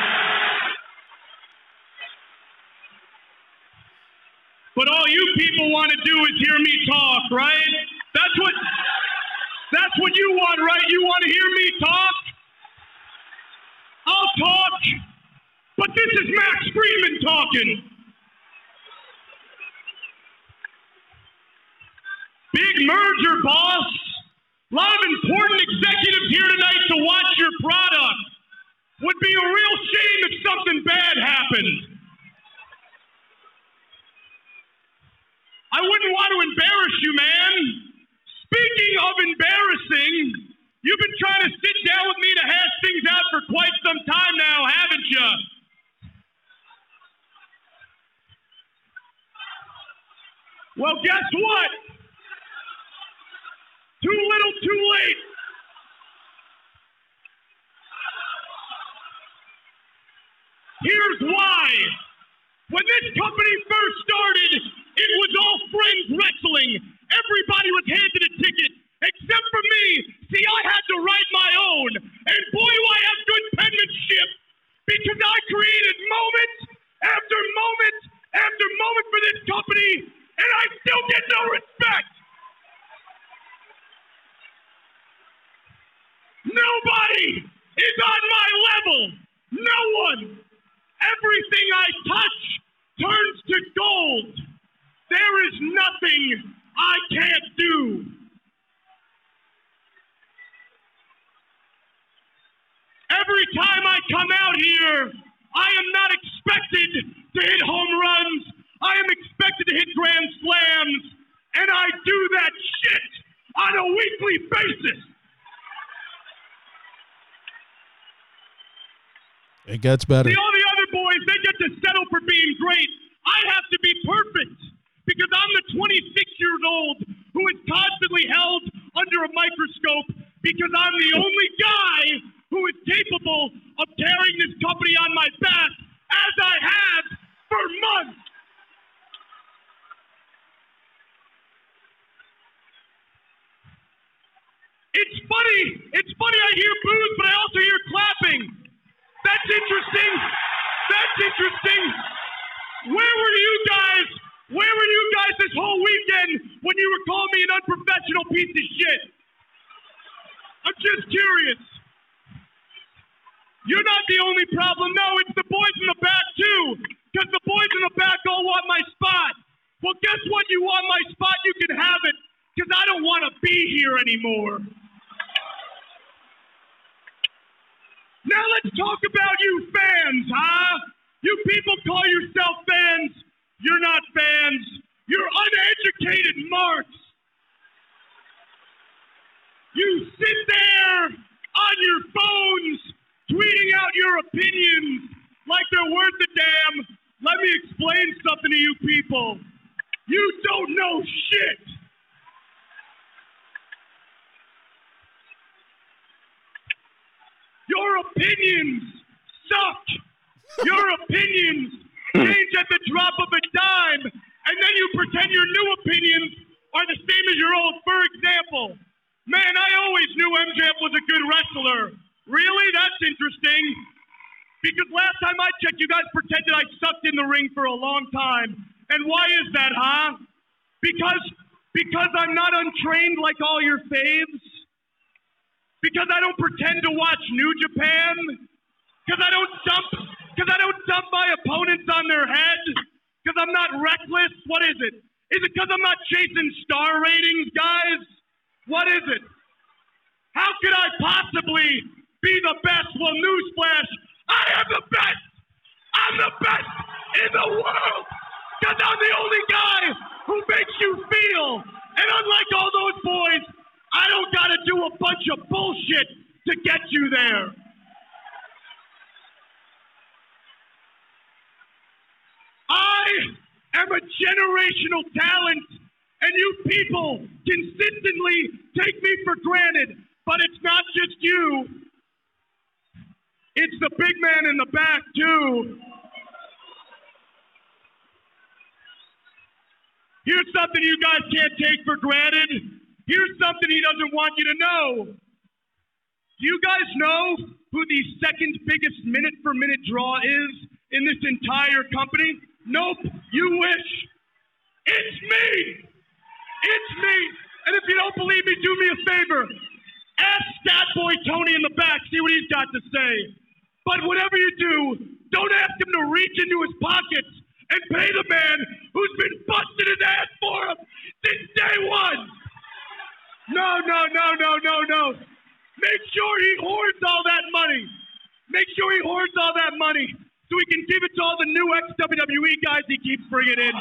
But all you people want to do is hear me talk, right? That's what that's what you want, right? You want to hear me talk? I'll talk. But this is Max Friedman talking. Big merger, boss. A lot of important executives here tonight to watch your product. Would be a real shame if something bad happened. I wouldn't want to embarrass you, man. Speaking of embarrassing, you've been trying to sit down with me to hash things out for quite some time now, haven't you? Well, guess what? Too little, too late. Here's why. When this company first started, it was all friends wrestling. Everybody was handed a ticket, except for me. See, I had to write my own. And boy, do I have good penmanship because I created moment after moment after moment for this company, and I still get no respect. Nobody is on my level. No one. Everything I touch turns to gold. There is nothing I can't do. Every time I come out here, I am not expected to hit home runs. I am expected to hit grand slams. And I do that shit on a weekly basis. It gets better. See, all the other boys, they get to settle for being great. I have to be perfect because I'm the 26 years old who is constantly held under a microscope because I'm the only guy who is capable of carrying this company on my back as I have for months. It's funny. It's funny. I hear boos, but I also hear clapping. That's interesting. That's interesting. Where were you guys? Where were you guys this whole weekend when you were calling me an unprofessional piece of shit? I'm just curious. You're not the only problem. No, it's the boys in the back too. Because the boys in the back all want my spot. Well, guess what? You want my spot, you can have it. Because I don't want to be here anymore. Now let's talk about you fans, huh? You people call yourself fans. You're not fans. You're uneducated marks. You sit there on your phones tweeting out your opinions like they're worth a damn. Let me explain something to you people. You don't know shit. Your opinions suck. Your opinions change at the drop of a dime, and then you pretend your new opinions are the same as your old. For example, man, I always knew MJF was a good wrestler. Really? That's interesting. Because last time I checked, you guys pretended I sucked in the ring for a long time. And why is that, huh? Because because I'm not untrained like all your faves? Because I don't pretend to watch New Japan? Because I don't dump because I don't dump my opponents on their head? Because I'm not reckless? What is it? Is it because I'm not chasing star ratings, guys? What is it? How could I possibly be the best? Well, newsflash, I am the best! I'm the best in the world! Because I'm the only guy who makes you feel. And unlike all those boys, I don't got to do a bunch of bullshit to get you there. I am a generational talent, and you people consistently take me for granted. But it's not just you, it's the big man in the back, too. Here's something you guys can't take for granted. Here's something he doesn't want you to know. Do you guys know who the second biggest minute for minute draw is in this entire company? Nope, you wish. It's me. It's me. And if you don't believe me, do me a favor. Ask Stat Boy Tony in the back, see what he's got to say. But whatever you do, don't ask him to reach into his pockets and pay the man who's been busting his ass for him since day one. No, no, no, no, no, no. Make sure he hoards all that money. Make sure he hoards all that money so he can give it to all the new ex WWE guys he keeps bringing in.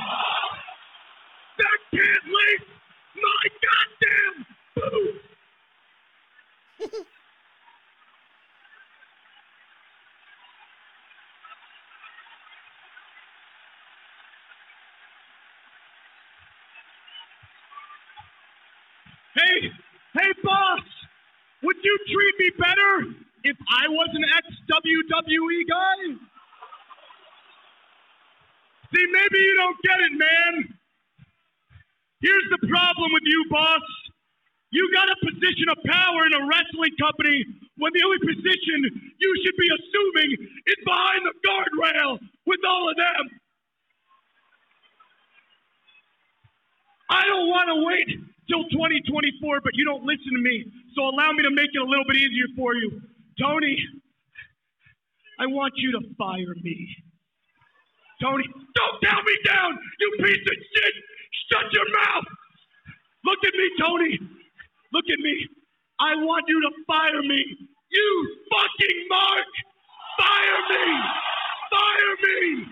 That can't lace my goddamn boots. [LAUGHS] Hey, hey, boss, would you treat me better if I was an ex WWE guy? See, maybe you don't get it, man. Here's the problem with you, boss. You got a position of power in a wrestling company when the only position you should be assuming is behind the guardrail with all of them. I don't want to wait till 2024, but you don't listen to me. So allow me to make it a little bit easier for you. Tony, I want you to fire me. Tony, don't tell me down, you piece of shit! Shut your mouth! Look at me, Tony. Look at me. I want you to fire me. You fucking Mark! Fire me! Fire me!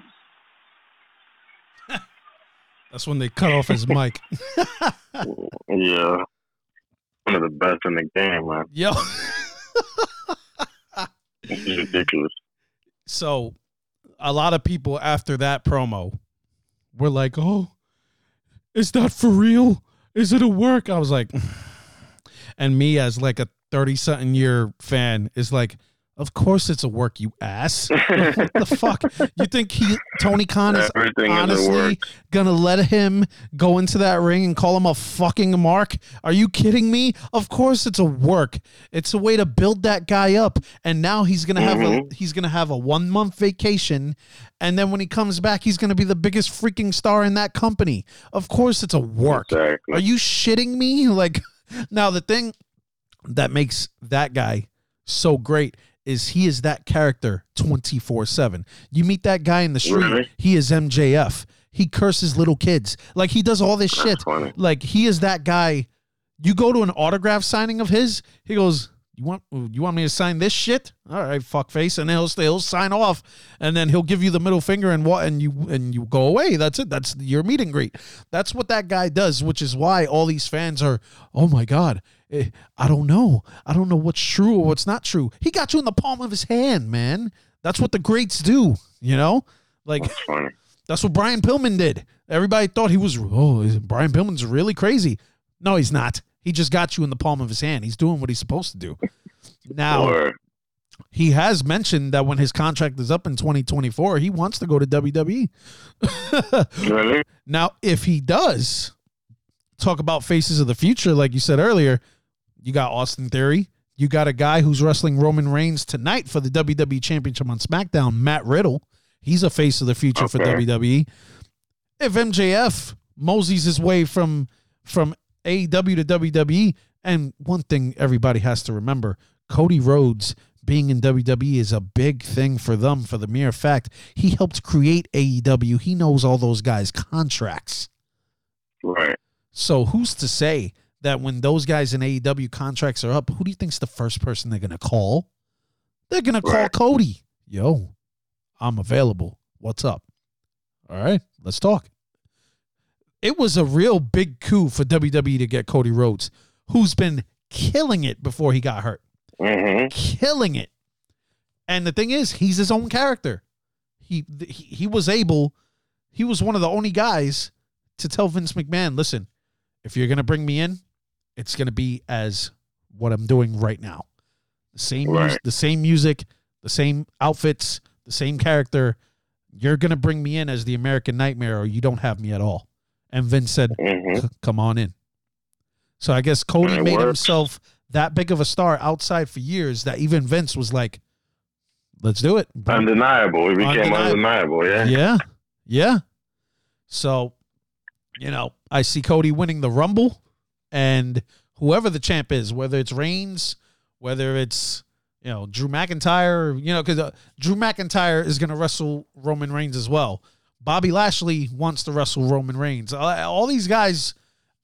[LAUGHS] That's when they cut off his mic. [LAUGHS] Yeah. One of the best in the game, man. Yo. It's ridiculous. so a lot of people after that promo were like, "Oh, is that for real? Is it a work?" I was like, [SIGHS] and me as like a thirty something year fan is like, "Of course it's a work, you ass. [LAUGHS] what the fuck? You think he Tony Khan is Everything honestly gonna let him go into that ring and call him a fucking mark? Are you kidding me? Of course it's a work. It's a way to build that guy up. And now he's gonna have a Mhm. he's gonna have a one month vacation, and then when he comes back, he's gonna be the biggest freaking star in that company. Of course it's a work. Exactly. Are you shitting me? [LAUGHS] Like now the thing that makes that guy so great is he is that character 24/7. You meet that guy in the street, Really? he is MJF. He curses little kids. Like he does all this That's shit. funny. Like he is that guy. You go to an autograph signing of his, he goes, "You want you want me to sign this shit? All right, fuckface." And he'll he'll sign off, and then he'll give you the middle finger and what, and you and you go away. That's it. That's your meet and greet. That's what that guy does, which is why all these fans are, oh my god, Eh, I don't know, I don't know what's true or what's not true. He got you in the palm of his hand, man. That's what the greats do, you know. Like That's that's what Brian Pillman did. Everybody thought he was, oh, Brian Pillman's really crazy. No, he's not. He just got you in the palm of his hand. He's doing what he's supposed to do. Now, Or he has mentioned that when his contract is up in 2024, he wants to go to WWE. [LAUGHS] really? Now, if he does talk about faces of the future, like you said earlier, you got Austin Theory. You got a guy who's wrestling Roman Reigns tonight for the WWE Championship on SmackDown, Matt Riddle. He's a face of the future for WWE. If MJF moseys his way from from AEW to WWE, and one thing everybody has to remember, Cody Rhodes being in WWE is a big thing for them for the mere fact he helped create AEW. He knows all those guys' contracts. Right. So who's to say that when those guys in AEW contracts are up, who do you think's the first person they're gonna call? They're gonna call. Cody. Yo, I'm available. What's up? All right, let's talk. It was a real big coup for WWE to get Cody Rhodes, who's been killing it before he got hurt Mm-hmm. killing it. And the thing is, he's his own character. He, he he was able, he was one of the only guys to tell Vince McMahon, listen, if you're gonna bring me in, it's gonna be as what I'm doing right now. The same Right. the same music, the same outfits, the same character. You're gonna bring me in as the American Nightmare, or you don't have me at all. And Vince said, Mm-hmm. Come on in. So I guess Cody made works. himself that big of a star outside for years that even Vince was like, let's do it. Undeniable. He became Undeniable. undeniable. Yeah. Yeah. Yeah. So you know, I see Cody winning the Rumble, and whoever the champ is, whether it's Reigns, whether it's you know Drew McIntyre, you know, because uh, Drew McIntyre is going to wrestle Roman Reigns as well. Bobby Lashley wants to wrestle Roman Reigns. All these guys,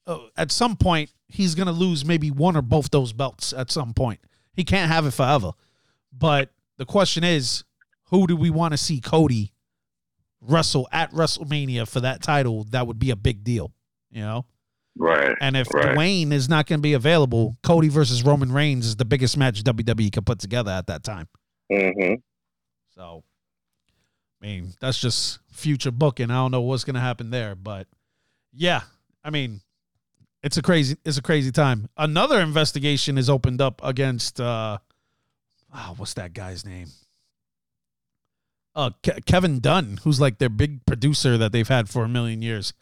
uh, at some point, he's going to lose maybe one or both those belts at some point. He can't have it forever. But the question is, who do we want to see Cody wrestle at WrestleMania for that title? That would be a big deal, you know. Right. And if right. Dwayne is not going to be available, Cody versus Roman Reigns is the biggest match WWE could put together at that time. hmm So, I mean, that's just future booking. I don't know what's going to happen there, but yeah, I mean, it's a crazy, it's a crazy time. Another investigation is opened up against, uh, oh, what's that guy's name? Uh, Ke- Kevin Dunn, who's like their big producer that they've had for a million years.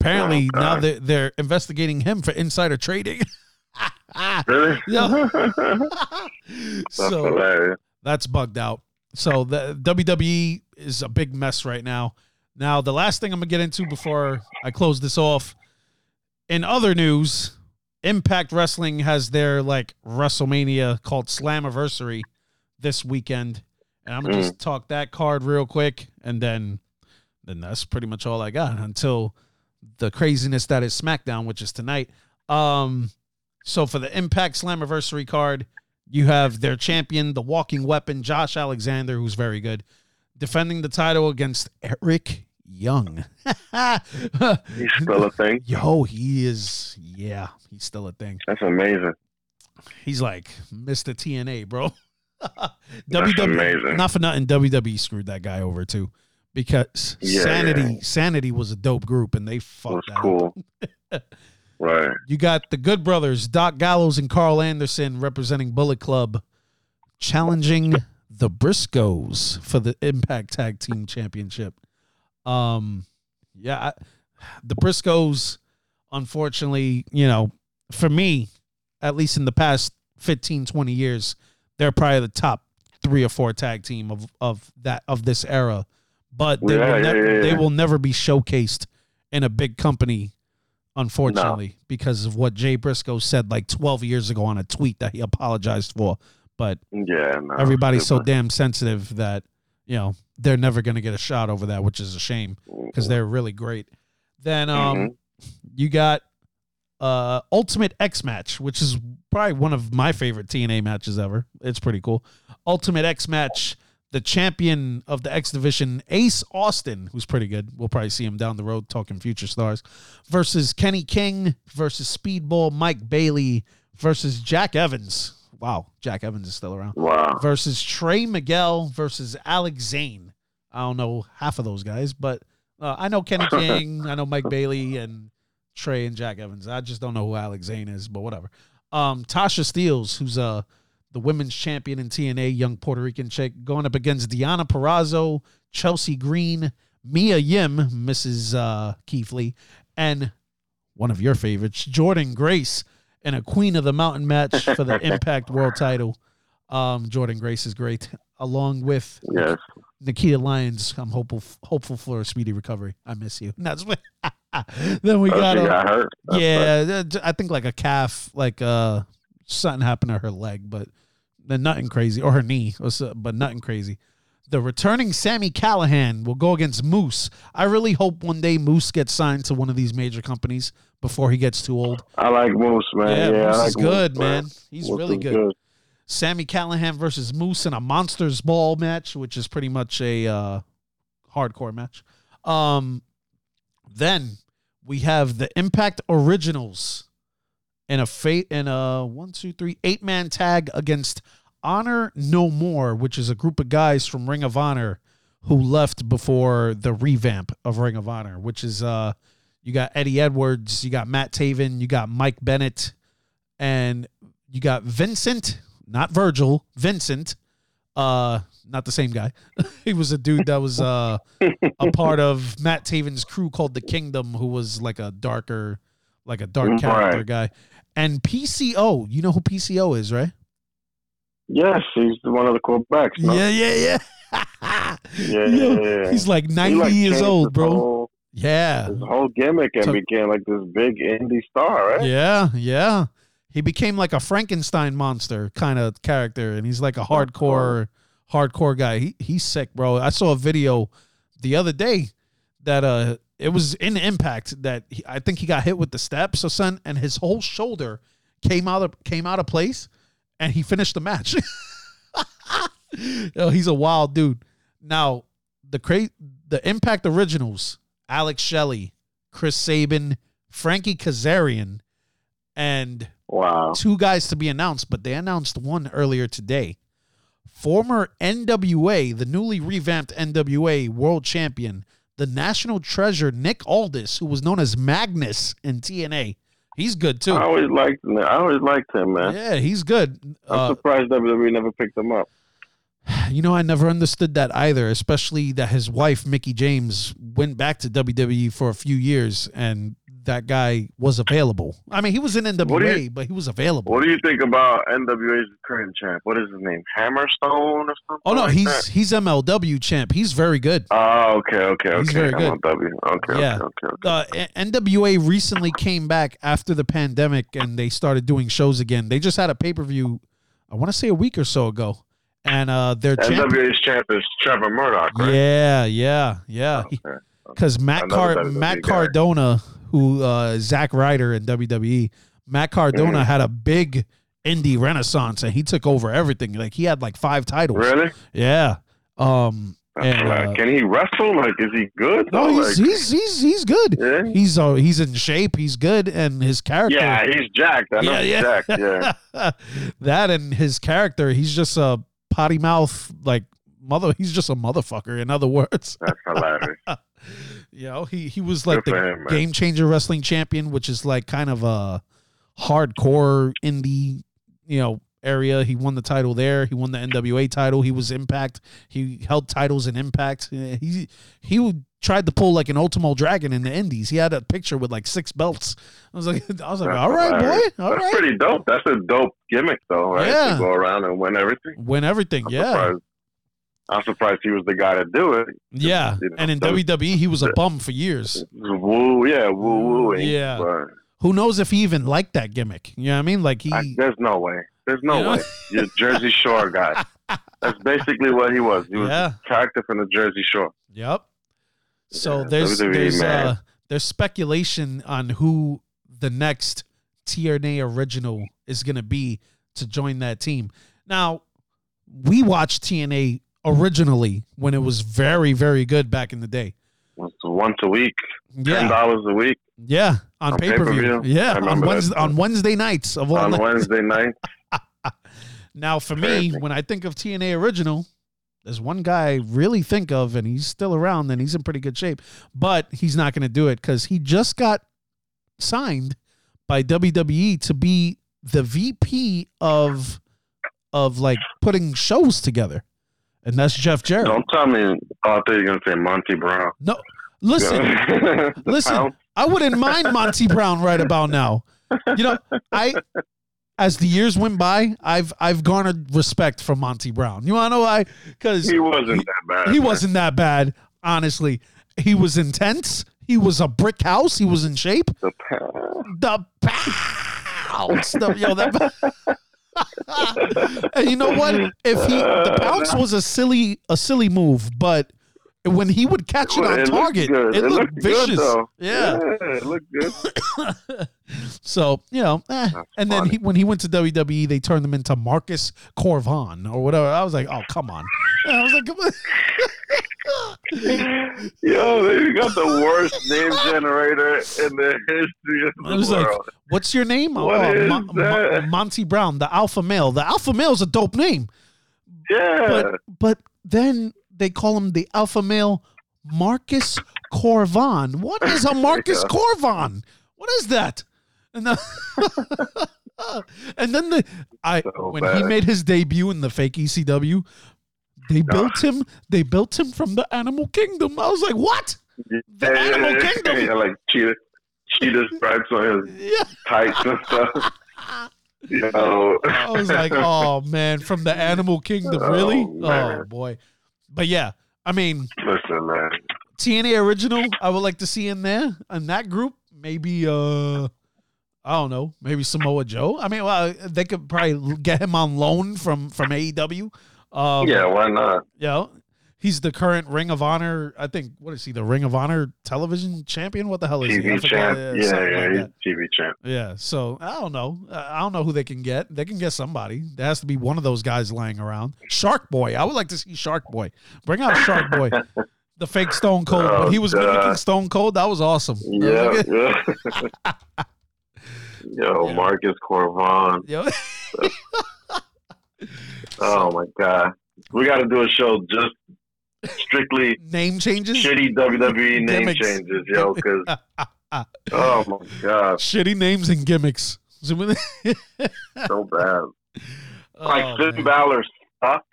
Apparently, Oh, now they're, they're investigating him for insider trading. [LAUGHS] Really? Yeah. [LAUGHS] That's so hilarious. that's bugged out. So the WWE is a big mess right now. Now, the last thing I'm gonna get into before I close this off. In other news, Impact Wrestling has their like WrestleMania called Slammiversary this weekend, and I'm gonna hmm. just talk that card real quick, and then then that's pretty much all I got until the craziness that is SmackDown, which is tonight. Um, so for the Impact Slammiversary card, you have their champion, the walking weapon, Josh Alexander, who's very good, defending the title against Eric Young. [LAUGHS] He's still a thing. [LAUGHS] Yo, he is, yeah, he's still a thing. That's amazing. He's like Mr. TNA, bro. [LAUGHS] That's WWE, amazing. not for nothing, WWE screwed that guy over too, because Yeah, Sanity, yeah. Sanity was a dope group, and they fucked that up. cool. [LAUGHS] right. You got the Good Brothers, Doc Gallows and Karl Anderson representing Bullet Club, challenging the Briscoes for the Impact Tag Team Championship. Um, yeah, I, the Briscoes, unfortunately, you know, for me, at least in the past 15, 20 years, they're probably the top three or four tag team of, of that of this era. But they Yeah, will yeah, never yeah, they will never be showcased in a big company unfortunately, because of what Jay Briscoe said like 12 years ago on a tweet that he apologized for. But Yeah. No, everybody's so damn sensitive that, you know, they're never going to get a shot over that, which is a shame because they're really great. Then um, Mhm. you got uh, Ultimate X Match, which is probably one of my favorite TNA matches ever. It's pretty cool. Ultimate X Match. The champion of the X Division, Ace Austin, who's pretty good. We'll probably see him down the road talking future stars, versus Kenny King versus Speedball Mike Bailey versus Jack Evans. Wow, Jack Evans is still around. Wow. Versus Trey Miguel versus Alex Zayne. I don't know half of those guys, but uh, I know Kenny [LAUGHS] King, I know Mike Bailey, and Trey and Jack Evans. I just don't know who Alex Zayne is, but whatever. Um, Tasha Steelz, who's uh the women's champion in TNA, young Puerto Rican chick, going up against Deonna Purrazzo, Chelsea Green, Mia Yim, Mrs. Uh, Keithley, and one of your favorites, Jordynne Grace, in a Queen of the Mountain match for the [LAUGHS] Impact World Title. Um, Jordynne Grace is great, along with Yes. Nikita Lyons. I'm hopeful hopeful for a speedy recovery. I miss you. And [LAUGHS] that's what. [LAUGHS] then we Oh, got she got hurt. That's yeah, I think like a calf, like uh something happened to her leg, but then nothing crazy, or her knee, or so- but nothing crazy. The returning Sami Callihan will go against Moose. I really hope one day Moose gets signed to one of these major companies before he gets too old. I like Moose, man. Yeah, Yeah, Moose like is good, Moose, man. He's Moose really is good. Sami Callihan versus Moose in a Monsters Ball match, which is pretty much a uh, hardcore match. Um, then we have the Impact Originals in a fate in a one, two, three, eight man tag against Honor No More, which is a group of guys from Ring of Honor who left before the revamp of Ring of Honor, which is uh you got Eddie Edwards, you got Matt Taven, you got Mike Bennett, and you got Vincent, not Virgil, Vincent, uh, not the same guy. [LAUGHS] he was a dude that was uh a part of Matt Taven's crew called the Kingdom, who was like a darker, like a dark Right. character guy. And PCO, you know who PCO is, right? Yes, he's one of the quarterbacks. No? Yeah, yeah, yeah. [LAUGHS] Yeah, yeah, yeah. He's like He, 90 like, years old, bro. whole- Yeah. his whole gimmick and So- became like this big indie star, right? Yeah, yeah. He became like a Frankenstein monster kind of character, and he's like a hardcore, hardcore guy. He he's sick, bro. I saw a video the other day that uh it was in Impact that he, I think he got hit with the steps or something, and his whole shoulder came out of came out of place, and he finished the match. [LAUGHS] Yo, he's a wild dude. Now the cra- the Impact Originals, Alex Shelley, Chris Sabin, Frankie Kazarian, and Wow. two guys to be announced, but they announced one earlier today. Former NWA, the newly revamped NWA world champion, the national treasure Nick Aldis, who was known as Magnus in TNA. He's good too. I always liked him. I always liked him, man. Yeah, he's good. I'm Uh, surprised WWE never picked him up. you know, I never understood that either, especially that his wife, Mickie James, went back to WWE for a few years and that guy was available. I mean, he was in NWA, you- but he was available. What do you think about NWA's current champ? What is his name? Hammerstone or something? Oh no, like he's that? he's MLW champ. He's very good. Oh, okay, okay, okay. He's very good. Okay, Yeah. okay, okay, okay. N- NWA recently came back after the pandemic and they started doing shows again. They just had a pay per view, I want to say a week or so ago, and uh, their champ. NWA's champ is Trevor Murdoch, right? Yeah, yeah, yeah. Okay. Because Matt Another Car- Matt guy. Who uh, Zack Ryder in WWE, Matt Cardona had a big indie renaissance and he took over everything. Like he had like five titles. Really? Yeah. Um. And, uh, Can he wrestle? Like, is he good? no, he's, like, he's he's he's good. yeah. He's uh he's in shape. He's good, and his character. Yeah, he's jacked. I know Yeah, he's yeah. jacked. Yeah. [LAUGHS] that and his character. He's just a potty mouth like mother. He's just a motherfucker. In other words, That's hilarious. [LAUGHS] you oh, know he he was like Good the him, game changer wrestling champion, which is like kind of a hardcore indie, you know. Area. He won the title there. He won the NWA title. He was Impact. He held titles in Impact. He he would- tried to pull like an Ultimo Dragon in the Indies. He had a picture with like six belts. I was like, [LAUGHS] I was like, That's all right, hilarious. boy, all That's right, pretty dope. That's a dope gimmick, though, right? Yeah. To go around and win everything. win everything. I'm yeah, surprised. I'm surprised he was the guy to do it. Yeah, you know, and in so- WWE he was a bum for years. Woo, yeah, woo wooing. Yeah. But Who knows if he even liked that gimmick? You know what I mean? Like he, I, there's no way. There's no You know? way. You're Jersey Shore guy. [LAUGHS] That's basically what he was. He was Yeah. a character from the Jersey Shore. yep. So Yeah, there's WWE, there's man. uh there's speculation on who the next TNA original is gonna be to join that team. Now we watched TNA originally when it was very very good back in the day. It's once a week, ten Yeah, dollars a week yeah, on, On pay per view. pay-per-view? Yeah, on that. Wednesday on Wednesday nights of all on nights. Wednesday [LAUGHS] night. Now, for me, when I think of TNA original, there's one guy I really think of, and he's still around, and he's in pretty good shape, but he's not going to do it because he just got signed by WWE to be the VP of of like putting shows together, and that's Jeff Jarrett. Don't tell me. Oh, I thought you were gonna say Monty Brown. No, listen, [LAUGHS] listen. I wouldn't mind Monty Brown right about now. You know, I as the years went by, I've I've garnered respect for Monty Brown. You want to know why? Because He wasn't that bad. he man. wasn't that bad, honestly. He was intense. He was a brick house. He was in shape. The Pounce. The bounce, the, yo, that. And you know what? If he the bounce was a silly a silly move, but when he would catch it on looked target, good. it, looked, good, vicious. though. yeah. it looked good. [LAUGHS] So you know, eh. and then he, when he went to WWE, they turned him into Marcus Cor Von or whatever. I was like, oh come on. And I was like, come on. [LAUGHS] Yo, they got the worst name generator in the history of the I was like, world. what's your name? What oh, is Mo- Mo- that? Monty Brown, the Alpha Male. The Alpha male is a dope name, yeah. but but then they call him the Alpha Male Marcus Cor Von. What is a [LAUGHS] Marcus Yeah. Cor Von? What is that? And then, [LAUGHS] and then the I So when he made his debut in the fake ECW, they built him. They built him from the Animal Kingdom. I was like, what? The Animal Kingdom. Yeah, like cheetah, cheetah stripes on his Yeah. tights and stuff. [LAUGHS] I was like, oh man, from the Animal Kingdom, oh, really? Oh, Oh, boy. But yeah, I mean, Listen, man. TNA original, I would like to see in there in that group. Maybe uh, I don't know. Maybe Samoa Joe. I mean, well, they could probably get him on loan from from AEW. Um, yeah, why not? you know, he's the current Ring of Honor. I think what is he? The Ring of Honor television champion? What the hell is he? TV forgot. champ. Yeah, Yeah, yeah, like he's. TV champ. Yeah, so I don't know. Uh, I don't know who they can get. They can get somebody. There has to be one of those guys lying around. Shark Boy. I would like to see Shark Boy. Bring out Shark Boy, [LAUGHS] the fake Stone Cold. Oh, when he was God. mimicking Stone Cold, that was awesome. Yeah, yeah. [LAUGHS] Yo, Yeah. Marcus Cor Von. Yo, [LAUGHS] Oh my god, we got to do a show just strictly name changes. shitty WWE [LAUGHS] name Gimmicks. changes, yo. Because [LAUGHS] oh my god, Shitty names and gimmicks. so bad. [LAUGHS] Like Oh, Finn man. Balor sucked,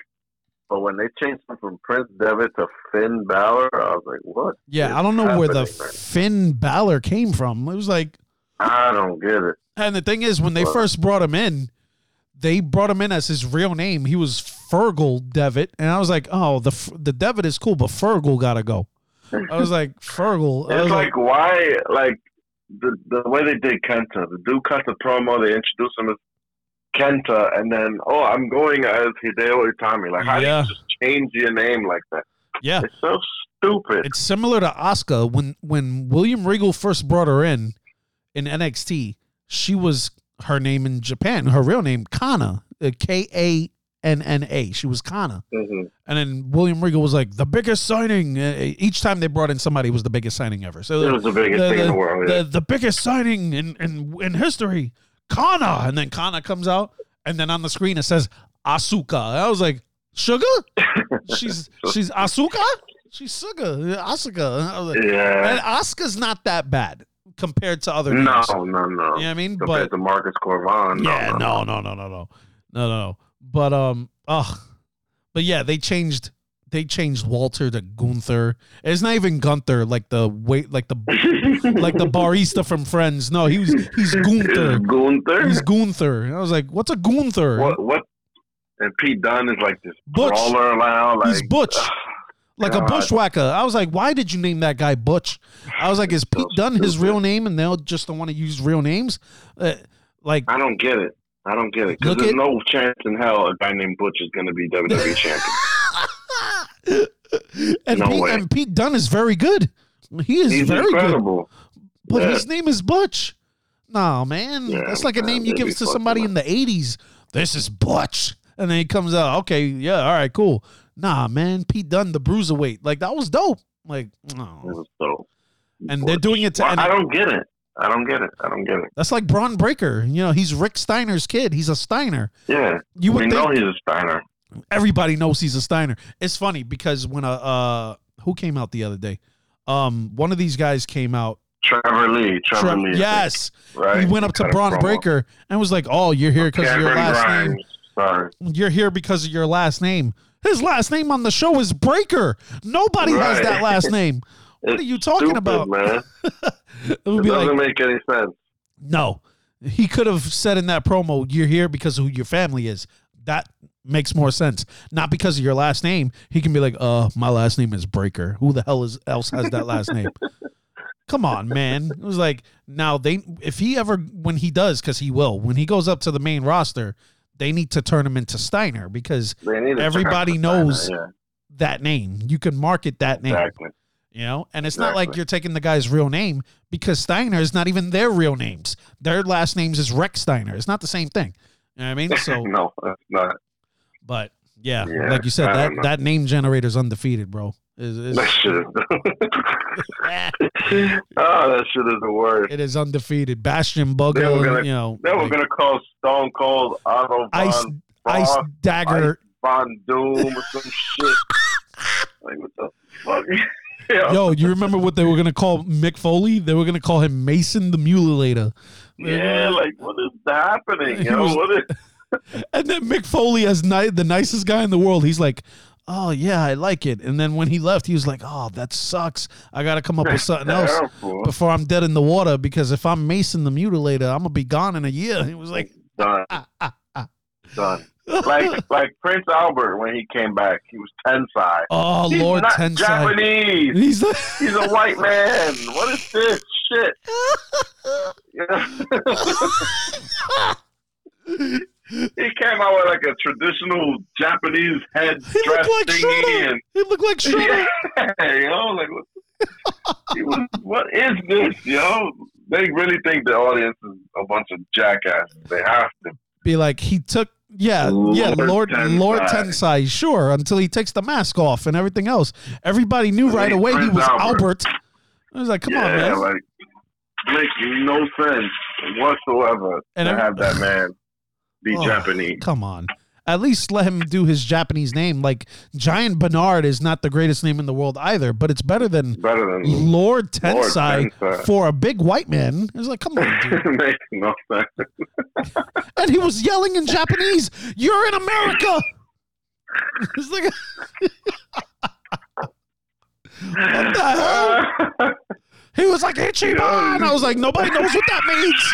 but when they changed him from Prince Devitt to Finn Balor, I was like, what? Yeah, I don't know where the man? Finn Balor came from. It was like I don't get it. And the thing is, when they first brought him in, they brought him in as his real name. He was Fergal Devitt, and I was like, "Oh, the the Devitt is cool, but Fergal gotta go." I was like, "Fergal." I It's was like, why, like the the way they did Kenta, the dude cut the promo, they introduced him as Kenta, and then oh, I'm going as Hideo Itami. Like, how Yeah. do you just change your name like that? "Yeah." It's so stupid. It's similar to Asuka when when William Regal first brought her in in NXT. She was her name in Japan, her real name Kana, uh, K A NNA. She was Kana. Mm-hmm. And then William Regal was like the biggest signing. Uh, each time they brought in somebody was the biggest signing ever. So it was the biggest the, thing the, in the world. Yeah. the biggest signing in, in in history. Kana, and then Kana comes out, and then on the screen it says Asuka. I was like, Sugar? [LAUGHS] she's she's Asuka. She's Sugar. Asuka. Like, yeah. And Asuka's not that bad compared to other. No, names. no, no. You know what I mean? Compared but, to Marcus Cor Von. Yeah, no, no, no, no, no, no, no. no. But um, ugh. But yeah, they changed. They changed Walter to Gunther. It's not even Gunther, like the wait, like the [LAUGHS] like the barista from Friends. No, he was he's Gunther. Gunther. He's Gunther. And I was like, what's a Gunther? What? What? And Pete Dunne is like this Butch. brawler now. Like, He's Butch. Like a bushwhacker. I was like, why did you name that guy Butch? I was like, is Pete So Dunne his real name and they'll just don't want to use real names? Uh, like, I don't get it. I don't get it. Because there's at- no chance in hell a guy named Butch is going to be WWE [LAUGHS] champion. [LAUGHS] and, No Pete, way. and Pete Dunne is very good. He is He's very good. incredible. But Yeah. his name is Butch. No, man. Yeah, That's like a name you give to somebody up. in the 80s. This is Butch. And then he comes out, okay, yeah, all right, cool. Nah, man, Pete Dunne, the bruiserweight. Like, that was dope. Like, oh. no. was so. And they're doing it to. Well, and I don't get it. I don't get it. I don't get it. that's like Bron Breakker. You know, he's Rick Steiner's kid. He's a Steiner. Yeah, You we would know he's a Steiner. everybody knows he's a Steiner. It's funny because when a uh who came out the other day? Um, one of these guys came out. Trevor Lee. Trevor Tre- Lee. Yes, right. he went up to Bron. Breakker and was like, "Oh, you're here because of your last Grimes. name. Sorry. You're here because of your last name. His last name on the show is Breakker. Nobody has that last name. [LAUGHS] What are you talking stupid, about? man? [LAUGHS] It would be doesn't like, make any sense. no. He could have said in that promo, "You're here because of who your family is." That makes more sense. Not because of your last name. He can be like, "Uh, my last name is Breakker. Who the hell is else has that last name?" [LAUGHS] Come on, man. It was like now they if he ever when he does because he will when he goes up to the main roster, they need to turn him into Steiner because They need to Everybody turn knows Steiner, that name. You can market that name. exactly. You know, and it's not like you're taking the guy's real name because Steiner is not even their real names. Their last names is Rechsteiner. It's not the same thing. You know what I mean? So, [LAUGHS] no, that's not. but yeah, Yeah, like you said, I that that name generator's undefeated, bro. Is is That shit is. [LAUGHS] [LAUGHS] oh, that shit is the worst. it is undefeated. Bastion They were Booger, gonna- you know, They were like gonna call Stone Cold Otto Ice Von Ice Dagger. Von Doom or some shit. Like what the fuck? Yeah. Yo, you remember what they were gonna call Mick Foley? They were gonna call him Mason the Mutilator. Yeah, like what is happening? Yo, was- what is? [LAUGHS] And then Mick Foley, as ni- the nicest guy in the world, he's like, "Oh yeah, I like it." And then when he left, he was like, "Oh, that sucks. I got to come up with [LAUGHS] something else before I'm dead in the water. Because if I'm Mason the Mutilator, I'm gonna be gone in a year." He was like, Done. ah, ah, ah. Done. Like like Prince Albert when he came back, he was Tensai. Oh He's Lord not Tensai. Japanese. He's the He's a white man. What is this shit? [LAUGHS] he came out with like a traditional Japanese head He dress looked like thingy, Shredder. and He looked like Shredder. yeah, [LAUGHS] yo, like what? was, what is this, yo? They really think the audience is a bunch of jackasses. They have to. Be like he took yeah, yeah, Lord Lord Tensai. Lord Tensai, sure, until he takes the mask off and everything else. Everybody knew right away he was Albert. Albert. I was like, come yeah, on, man. like makes no sense whatsoever And to every- have that man be [SIGHS] Oh, Japanese. Come on. At least let him do his Japanese name. Like Giant Bernard is not the greatest name in the world either, but it's better than Better than Lord Tensai, Tensai. for a big white man. It was like, come on, dude. [LAUGHS] makes no sense. [LAUGHS] and he was yelling in Japanese, "You're in America." [LAUGHS] It's like, what the hell? He was like Ichiban. I was like, nobody knows what that means.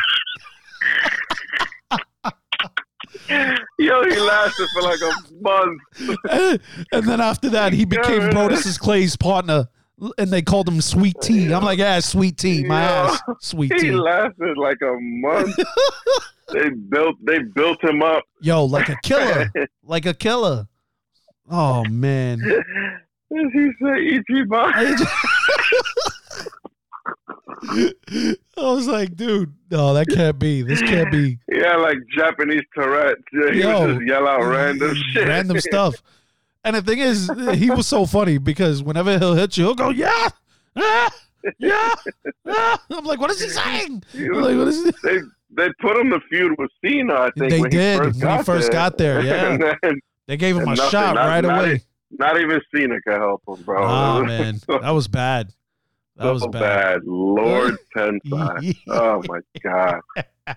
[LAUGHS] Yo, he lasted for like a month. [LAUGHS] And, then after that, he became. Brodus Clay's partner, and they called him Sweet Tea. I'm like, yeah, Sweet Tea, my Yeah. ass, Sweet He Tea. He lasted like a month. [LAUGHS] they built they built him up. Yo, like a killer, like a killer. Oh man. As he said, Ichiban. I was like, dude, no, that can't be. This can't be. [LAUGHS] Yeah, like Japanese Tourette. He Yo. would just yell out random shit. random [LAUGHS] stuff. And the thing is, he was so funny because whenever he'll hit you, he'll go, yeah, ah, yeah. ah." I'm like, what is he saying? I'm like, what is he? they they put him to feud with Cena. I think They when did, he first when he first there. got there, [LAUGHS] yeah. Then They gave him a nothing, shot not- right not away. not even Cena could help him, bro. Oh man, that was bad. That was so bad. Lord [LAUGHS] Tensai. Oh my god. Oh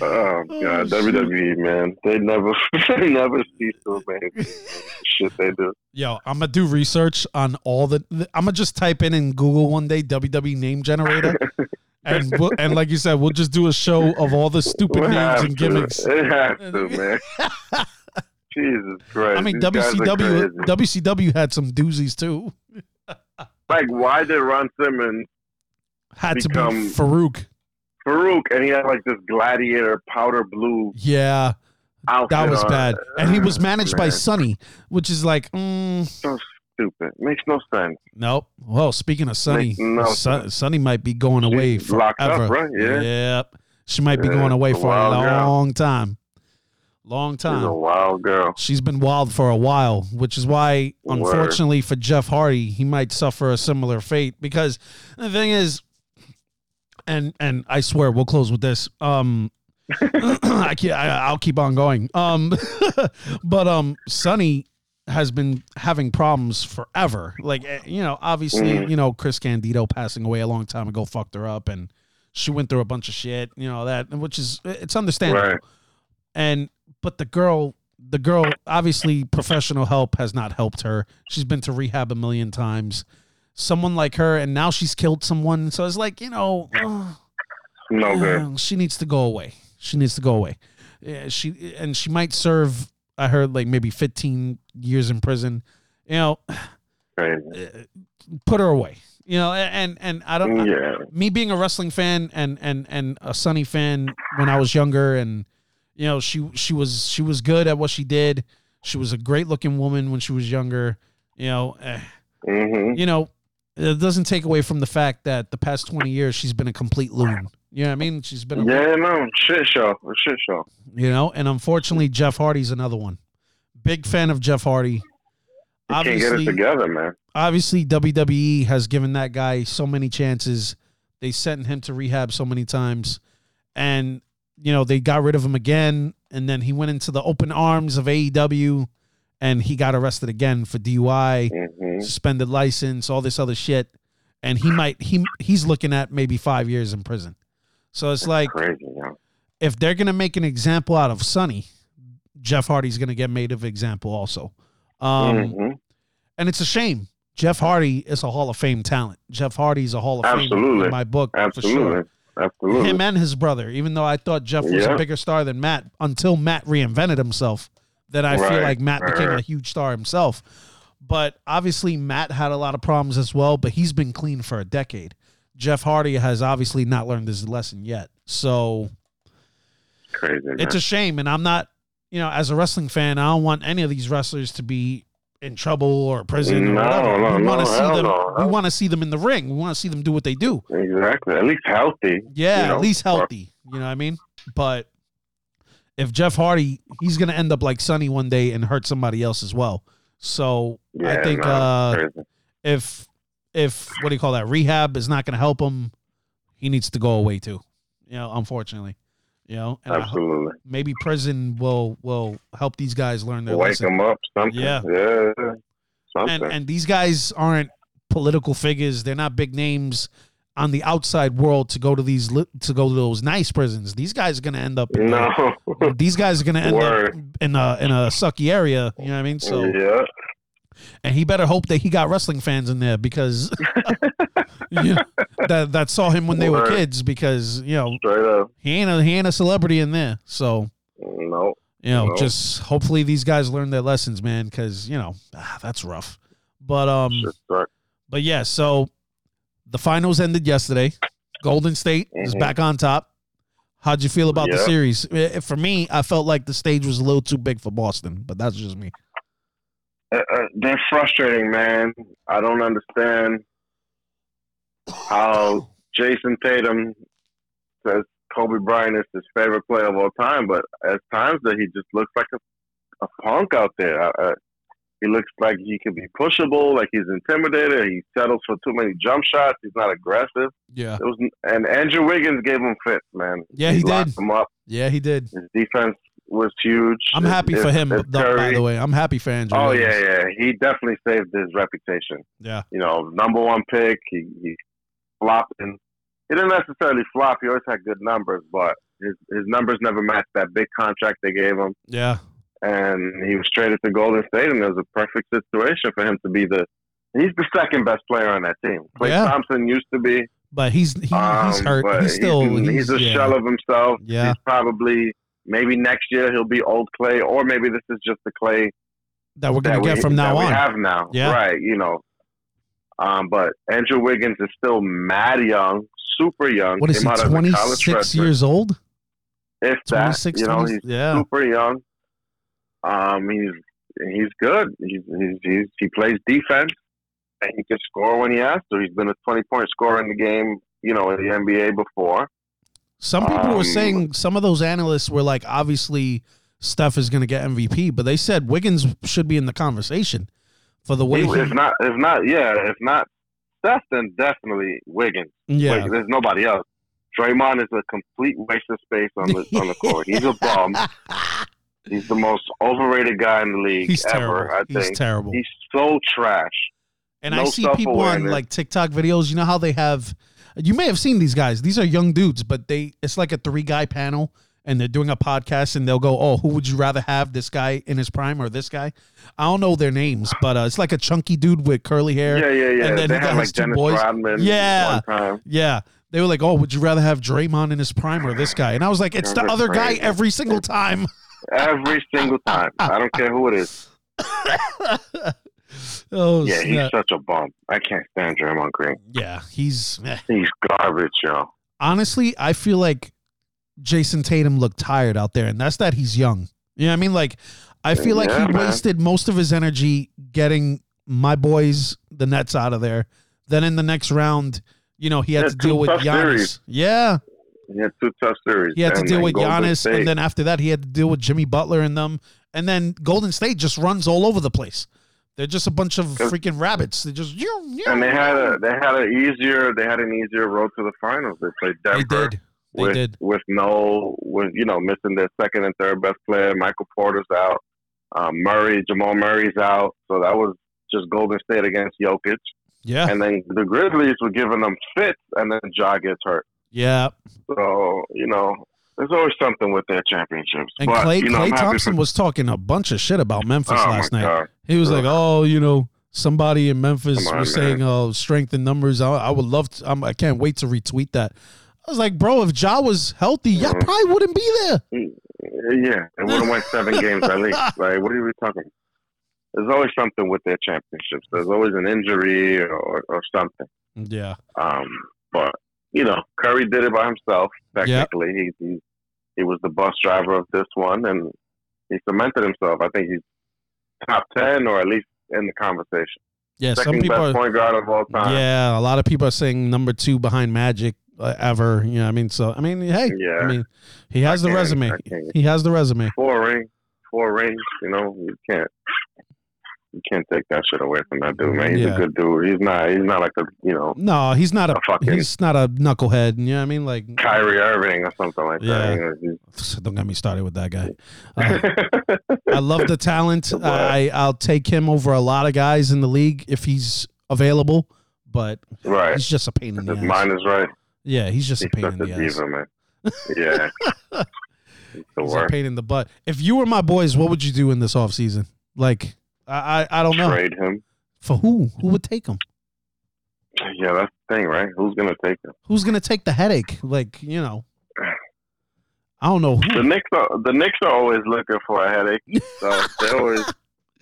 Oh, god, shit. WWE man, they never, [LAUGHS] they never cease to amaze. Shit they do. Yo, I'm gonna do research on all the. I'm gonna just type in in Google one day WWE name generator, [LAUGHS] and we'll, and like you said, we'll just do a show of all the stupid We names and to. gimmicks. It has to, man. Jesus Christ. I mean, these WCW. WCW had some doozies too. Like, why did Ron Simmons Had to Become- be Faarooq. Faarooq and he had like this gladiator powder blue Yeah, that was on. bad. And he was [SIGHS] managed by Sunny, which is like, mm, so stupid. Makes no sense. nope. Well, speaking of Sunny, no Son. Sunny might be going away She's locked up, forever. right? Yeah. Yep. She might be Yeah, going away for a long girl. Long time. She's a wild girl. She's been wild for a while, which is why, Word. unfortunately for Jeff Hardy, he might suffer a similar fate. Because the thing is, and and I swear we'll close with this. Um, [COUGHS] I can't. I, I'll keep on going. Um, [LAUGHS] but um, Sunny has been having problems forever. Like eh, you know, obviously, Mhm. you know, Chris Candido passing away a long time ago fucked her up, and she went through a bunch of shit. You know that, which is it's understandable Right. and but the girl the girl obviously professional help has not helped her. She's been to rehab a million times. Someone like her and now she's killed someone. So it's like you know No good. uh, she needs to go away. She needs to go away. Yeah, she and she might serve i heard like maybe 15 years in prison. You know Crazy. put her away. You know and and i don't I- Yeah. me being a wrestling fan and and and a Sunny fan when I was younger, and you know she she was she was good at what she did. She was a great looking woman when she was younger. You know, eh, hmm you know, it doesn't take away from the fact that the past twenty years she's been a complete loon. You know what I mean? She's been a Yeah, no. Shit show. A shit show. you know, and unfortunately Jeff Hardy's another one. Big fan of Jeff Hardy. You can't get it Obviously, together, man. obviously WWE has given that guy so many chances. They sent him to rehab so many times, and you know they got rid of him again, and then he went into the open arms of AEW, and he got arrested again for DUI, hmm suspended license, all this other shit, and he might he he's looking at maybe five years in prison. So it's like Crazy, yo. if they're gonna make an example out of Sunny, Jeff Hardy's gonna get made of example also. Um, hmm and it's a shame. Jeff Hardy is a Hall of Fame talent. Jeff Hardy's a Hall of Fame Absolutely. in my book for Absolutely. sure. Absolutely. Him and his brother, even though I thought Jeff was a bigger star than Matt until Matt reinvented himself. then I feel like Matt right, became a huge star himself. But obviously, Matt had a lot of problems as well, but he's been clean for a decade. Jeff Hardy has obviously not learned his lesson yet. So Crazy. It's a shame. And I'm not, you know, as a wrestling fan, I don't want any of these wrestlers to be in trouble or prison or whatever. no, we want no, to see them. no. We want to see them in the ring. We want to see them do what they do. exactly. At least healthy. Yeah, you know? at least healthy. You know what I mean? But if Jeff Hardy, he's gonna end up like Sunny one day and hurt somebody else as well. So Yeah, I think no, uh, if if what do you call that rehab is not gonna help him, he needs to go away too. You know, unfortunately. You know, and absolutely. maybe prison will will help these guys learn their Wake lesson. them up. Something. Yeah. Yeah. Something. and and these guys aren't political figures. They're not big names on the outside world to go to these to go to those nice prisons. These guys are gonna end up. In no. the- [LAUGHS] these guys are gonna end Word. up in a in a sucky area. You know what I mean? So yeah. and he better hope that he got wrestling fans in there because [LAUGHS] [LAUGHS] know, that that saw him when they were kids because you know he ain't a he ain't a celebrity in there. So No. you know, No. just hopefully these guys learn their lessons, man, because you know ah, that's rough. But um, but yeah, so the finals ended yesterday. Golden State is Mhm. back on top. How'd you feel about the series? For me, I felt like the stage was a little too big for Boston, but that's just me. Uh, uh, they're frustrating, man. I don't understand how Jayson Tatum says Kobe Bryant is his favorite player of all time, but at times that he just looks like a, a punk out there. He looks like he can be pushable, like he's intimidated. He settles for too many jump shots. He's not aggressive. Yeah, It was, and Andrew Wiggins gave him fits, man. Yeah, he locked did. him up. yeah, he did. His defense was huge. I'm happy If- for him, though, by the way. I'm happy for Andrew. Oh Wiggins. yeah, yeah. He definitely saved his reputation. yeah, You know, number one pick. He, he flopped and he didn't necessarily flop. He always had good numbers, but his his numbers never matched that big contract they gave him. yeah, And he was traded to Golden State, and it was a perfect situation for him to be the. He's the second best player on that team. Klay Yeah. Thompson used to be. but he's he, Um, he's hurt. but He's still he's, he's a yeah. shell of himself. Yeah. He's probably maybe next year he'll be old Klay, or maybe this is just the Klay that we're gonna that get we, from now that on. We have now, Yeah. right? You know, um, but Andrew Wiggins is still mad young, super young. what is he? Came out as a Twenty college six freshman. years old. If that, Twenty six. you know, he's yeah. super young. Um, he's he's good. He's, he's, he's he plays defense, and he can score when he has to. He's been a twenty point scorer in the game, you know, in the NBA before. Some people were Um, saying some of those analysts were like, obviously, Steph is going to get MVP, but they said Wiggins should be in the conversation for the way He- he. if not, if not, yeah, if not Steph, then definitely Wiggins. yeah, Like, there's nobody else. Draymond is a complete waste of space on the [LAUGHS] on the court. He's a bum. [LAUGHS] He's the most overrated guy in the league he's ever. terrible. I He's terrible. he's so trash. and I see people on like TikTok videos. You know how they have. You may have seen these guys. These are young dudes, but they it's like a three guy panel, and they're doing a podcast, and they'll go, "Oh, who would you rather have? This guy in his prime or this guy?" I don't know their names, but uh, it's like a chunky dude with curly hair. Yeah, yeah, yeah. And then they he got had his like two Dennis boys. Rodman. Yeah. Yeah. They were like, "Oh, would you rather have Draymond in his prime or this guy?" And I was like, "It's the other guy every single time." Every single time. I don't care who it is. [LAUGHS] oh, Yeah, he's such a bum. I can't stand Draymond Green. yeah, he's eh. He's garbage, yo. honestly, I feel like Jayson Tatum looked tired out there, and that's that he's young. You know what I mean? Like, I feel like Yeah, he man. wasted most of his energy getting my boys, the Nets, out of there. Then in the next round, you know, he had Yeah, to deal with Giannis. series. Yeah, He had two tough series. he had to deal with Giannis, State. and then after that, he had to deal with Jimmy Butler and them. And then Golden State just runs all over the place. They're just a bunch of freaking rabbits. They just and they had a they had an easier they had an easier road to the finals. They played Denver. They did. With no with you know missing their second and third best player. Michael Porter's out. Um, Murray Jamal Murray's out. So that was just Golden State against Jokic. Yeah, And then the Grizzlies were giving them fits, and then Ja gets hurt. yeah. So you know there's always something with their championships. And but, Klay, you know, Klay Thompson for- was talking a bunch of shit about Memphis oh last night. God. He was like, "Oh, you know, somebody in Memphis on, was saying, man. oh, strength in numbers. I, I would love to. I'm, I can't wait to retweet that." I was like, "Bro, if Ja was healthy, y'all Mhm. probably wouldn't be there." Yeah, they would have won seven games at least. [LAUGHS] Like, what are we talking? There's always something with their championships. There's always an injury or, or something. Yeah. Um, but you know, Curry did it by himself. Technically, he, he he was the bus driver of this one, and he cemented himself. I think he's top ten or at least in the conversation. Yeah. Some people. best Are, point guard of all time. yeah, a lot of people are saying number two behind Magic uh, ever. You know, I mean, so I mean, hey, Yeah. I mean, he has the can't- resume. He has the resume. Four rings, four rings. You know, you can't. You can't take that shit away from that dude, man. He's Yeah. a good dude. He's not. He's not like a you know No, he's not a. A fucking- He's not a knucklehead. You know what I mean? Like, Kyrie Irving or something like Yeah. that. You know, [SIGHS] don't get me started with that guy. [LAUGHS] Uh, I love the talent. [LAUGHS] I I'll take him over a lot of guys in the league if he's available. But right. he's just a pain in the ass. mind is right. Yeah, he's just a pain in the ass. man. [LAUGHS] Yeah. He's He's a pain in the butt. If you were my boys, what would you do in this offseason? Like, I, I I don't know. Trade him. For who? Who would take him? Yeah, that's the thing, right? Who's gonna take him? Who's gonna take the headache? Like, you know, I don't know The. Knicks are the Knicks are always looking for a headache. So they always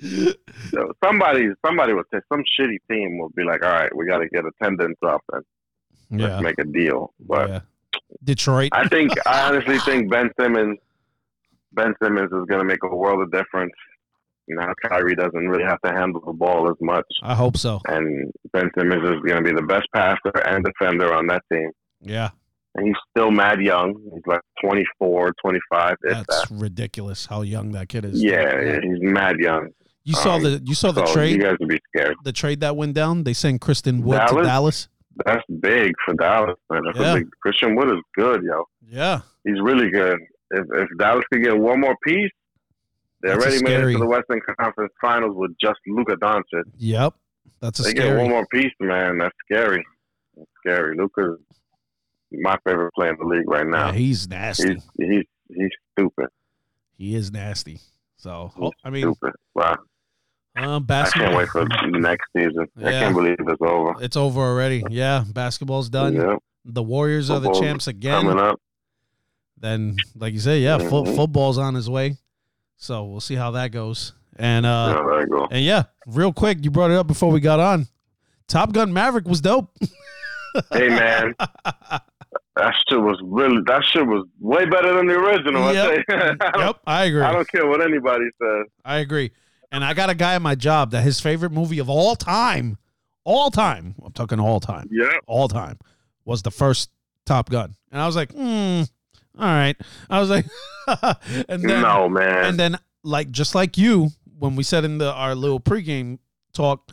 [LAUGHS] so somebody somebody will take some shitty team will be like, all right, we got to get attendance up and Yeah, let's make a deal. But yeah. Detroit. I think [LAUGHS] I honestly think Ben Simmons Ben Simmons is going to make a world of difference. You know, Kyrie doesn't really have to handle the ball as much, I hope so. and Ben Simmons is going to be the best passer and defender on that team. Yeah, And he's still mad young. He's like 24, 25. That's that. ridiculous how young that kid is. Yeah, yeah, he's mad young. You saw Um, the you saw the so trade You guys would be scared. the trade that went down. They sent Christian Wood to Dallas? That's big for Dallas, man. That's Yeah. a big, Christian Wood is good, yo. Yeah, He's really good. If, if Dallas could get one more piece, they That's already made it to the Western Conference Finals with just Luka Doncic. yep. That's a They get scary. one more piece, man. That's scary. That's scary. Luka's my favorite player in the league right now. Yeah, he's nasty. he's he's he's stupid. He is nasty. So oh, I mean, Stupid. Wow. Um, I basketball. can't wait for the next season. I can't believe it's over. It's over already. Yeah, basketball's done. Yeah, The Warriors are the champs again. coming up. Then, like you say, yeah, fo- Mhm. football's on his way. So we'll see how that goes. And uh, yeah, go. and yeah, real quick, you brought it up before we got on. Top Gun Maverick was dope. [LAUGHS] Hey man, that shit was really that shit was way better than the original. Yep. I, say. [LAUGHS] Yep, I agree. I don't care what anybody says. I agree. And I got a guy at my job that his favorite movie of all time, all time, I'm talking all time, Yeah, all time, was the first Top Gun. And I was like, hmm, all right. I was like, [LAUGHS] and then, no man. and then, like, just like you, when we said in the our little pregame talk,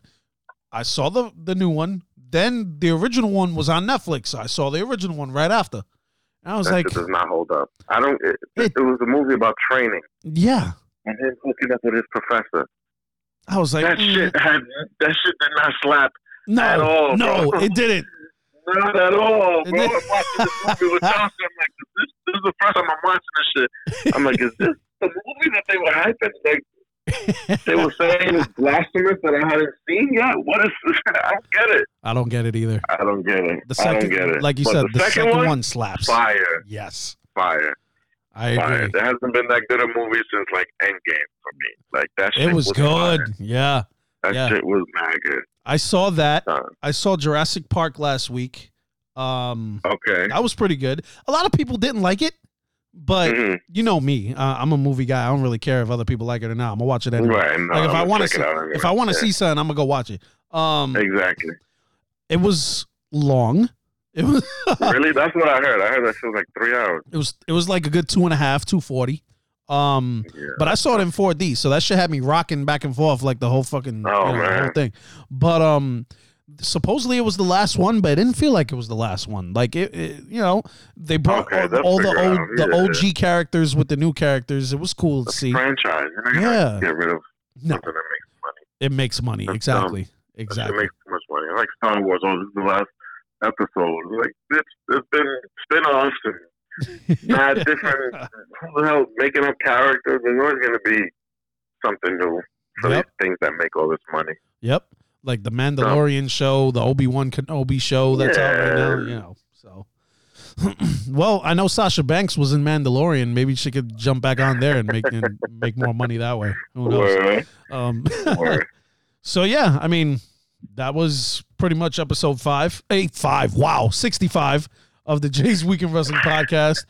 I saw the the new one. Then the original one was on Netflix. I saw the original one right after. And I was that like, shit does not hold up. I don't. It, It- it, was a movie about training yeah. And him hooking up with his professor. I was like, that mm, shit had that shit did not slap no, at all, no, bro. it didn't. not at all, And bro. then- I'm watching this movie with Johnson. I'm like, this, this is the first time I'm watching this shit. I'm like, is this the movie that they were hyping? Like they were saying it's blasphemous that I hadn't seen yet. What is? This? [LAUGHS] I don't get it. I don't get it either. I don't get it. The I don't second, get it. like you But said, the, second, one, slaps. fire, Yes, fire, I agree. There hasn't been that good a movie since like Endgame for me. Like that. Shit It was good. fire. Yeah, That yeah. shit was mad good. I saw that. Uh, I saw Jurassic Park last week. Um, okay. that was pretty good. A lot of people didn't like it, but Mhm. you know me. Uh, I'm a movie guy. I don't really care if other people like it or not. I'm gonna watch it anyway. Right. No, Like if I want want to to, see, out if I want to see something, I'm gonna go watch it. Um, Exactly. it was long. It was. [LAUGHS] really? That's what I heard. I heard that shit was like three hours. It was. It was like a good two and a half, two forty. Um, Yeah. But I saw it in 4D, so that shit had me rocking back and forth like the whole fucking Oh, you know, the whole thing. But um, supposedly it was the last one, but it didn't feel like it was the last one. Like it, it you know, they brought Okay, all, all the old, out. the Yeah. OG characters with the new characters. It was cool to The see. franchise. You know, Yeah. get rid of No, something that makes money. it makes money. That's Exactly. Shit Exactly. makes too much money. Like Star Wars. Oh, this is the last episode. Like it's it's been spin-offs and mad different. Who the hell making up characters? There's always going to be something new for Yep. these things that make all this money. Yep. Like the Mandalorian show, the Obi Wan Kenobi show that's out right now. You know. So. [CLEARS THROAT] well, I know Sasha Banks was in Mandalorian. Maybe she could jump back on there and make and make more money that way. Who knows? Um, [LAUGHS] so yeah, I mean, that was pretty much episode five, eight, five. Wow, sixty-five of the Jay's Weekend Wrestling podcast.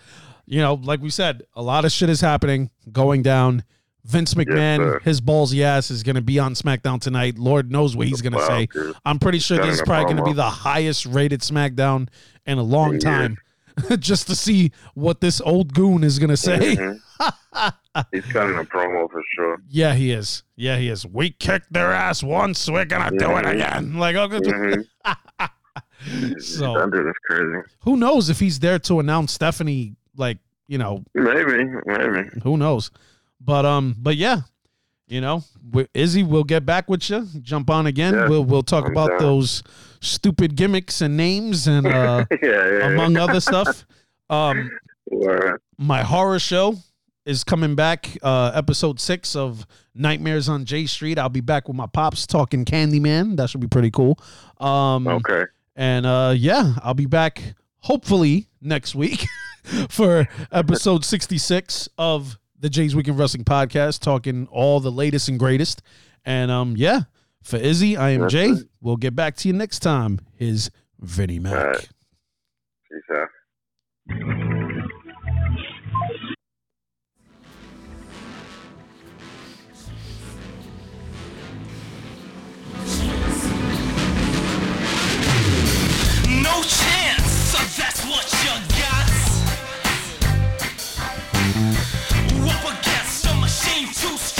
You know, like we said, a lot of shit is happening, going down. Vince McMahon, sir. his ballsy ass is going to be on SmackDown tonight. Lord knows what he's going to say. dude. I'm pretty sure this is probably going to be the highest rated SmackDown in a long Yeah. time, [LAUGHS] just to see what this old goon is going to say. Mhm. [LAUGHS] He's cutting a promo for sure. Yeah, he is. Yeah, he is. We kicked their ass once. We're gonna do it Mhm. again. Like, okay, [LAUGHS] Mhm. so dude is crazy. who knows if he's there to announce Stephanie? Like, you know, Maybe, maybe. who knows? But um, but yeah, you know, Izzy, we'll get back with you. Jump on again. Yeah, we'll we'll talk I'm about down. those stupid gimmicks and names and [LAUGHS] uh, yeah, yeah. among other stuff. [LAUGHS] Um, my horror show is coming back uh episode six of nightmares on j street. I'll be back with my pops talking candyman. That should be pretty cool. Um Okay. and uh yeah i'll be back hopefully next week [LAUGHS] for episode 66 of the jay's weekend wrestling podcast talking all the latest and greatest. And um yeah for izzy i am jay. we'll get back to you next time. His vinny mac. Right. Peace out. no chance, so that's what you got. Against a machine too strong.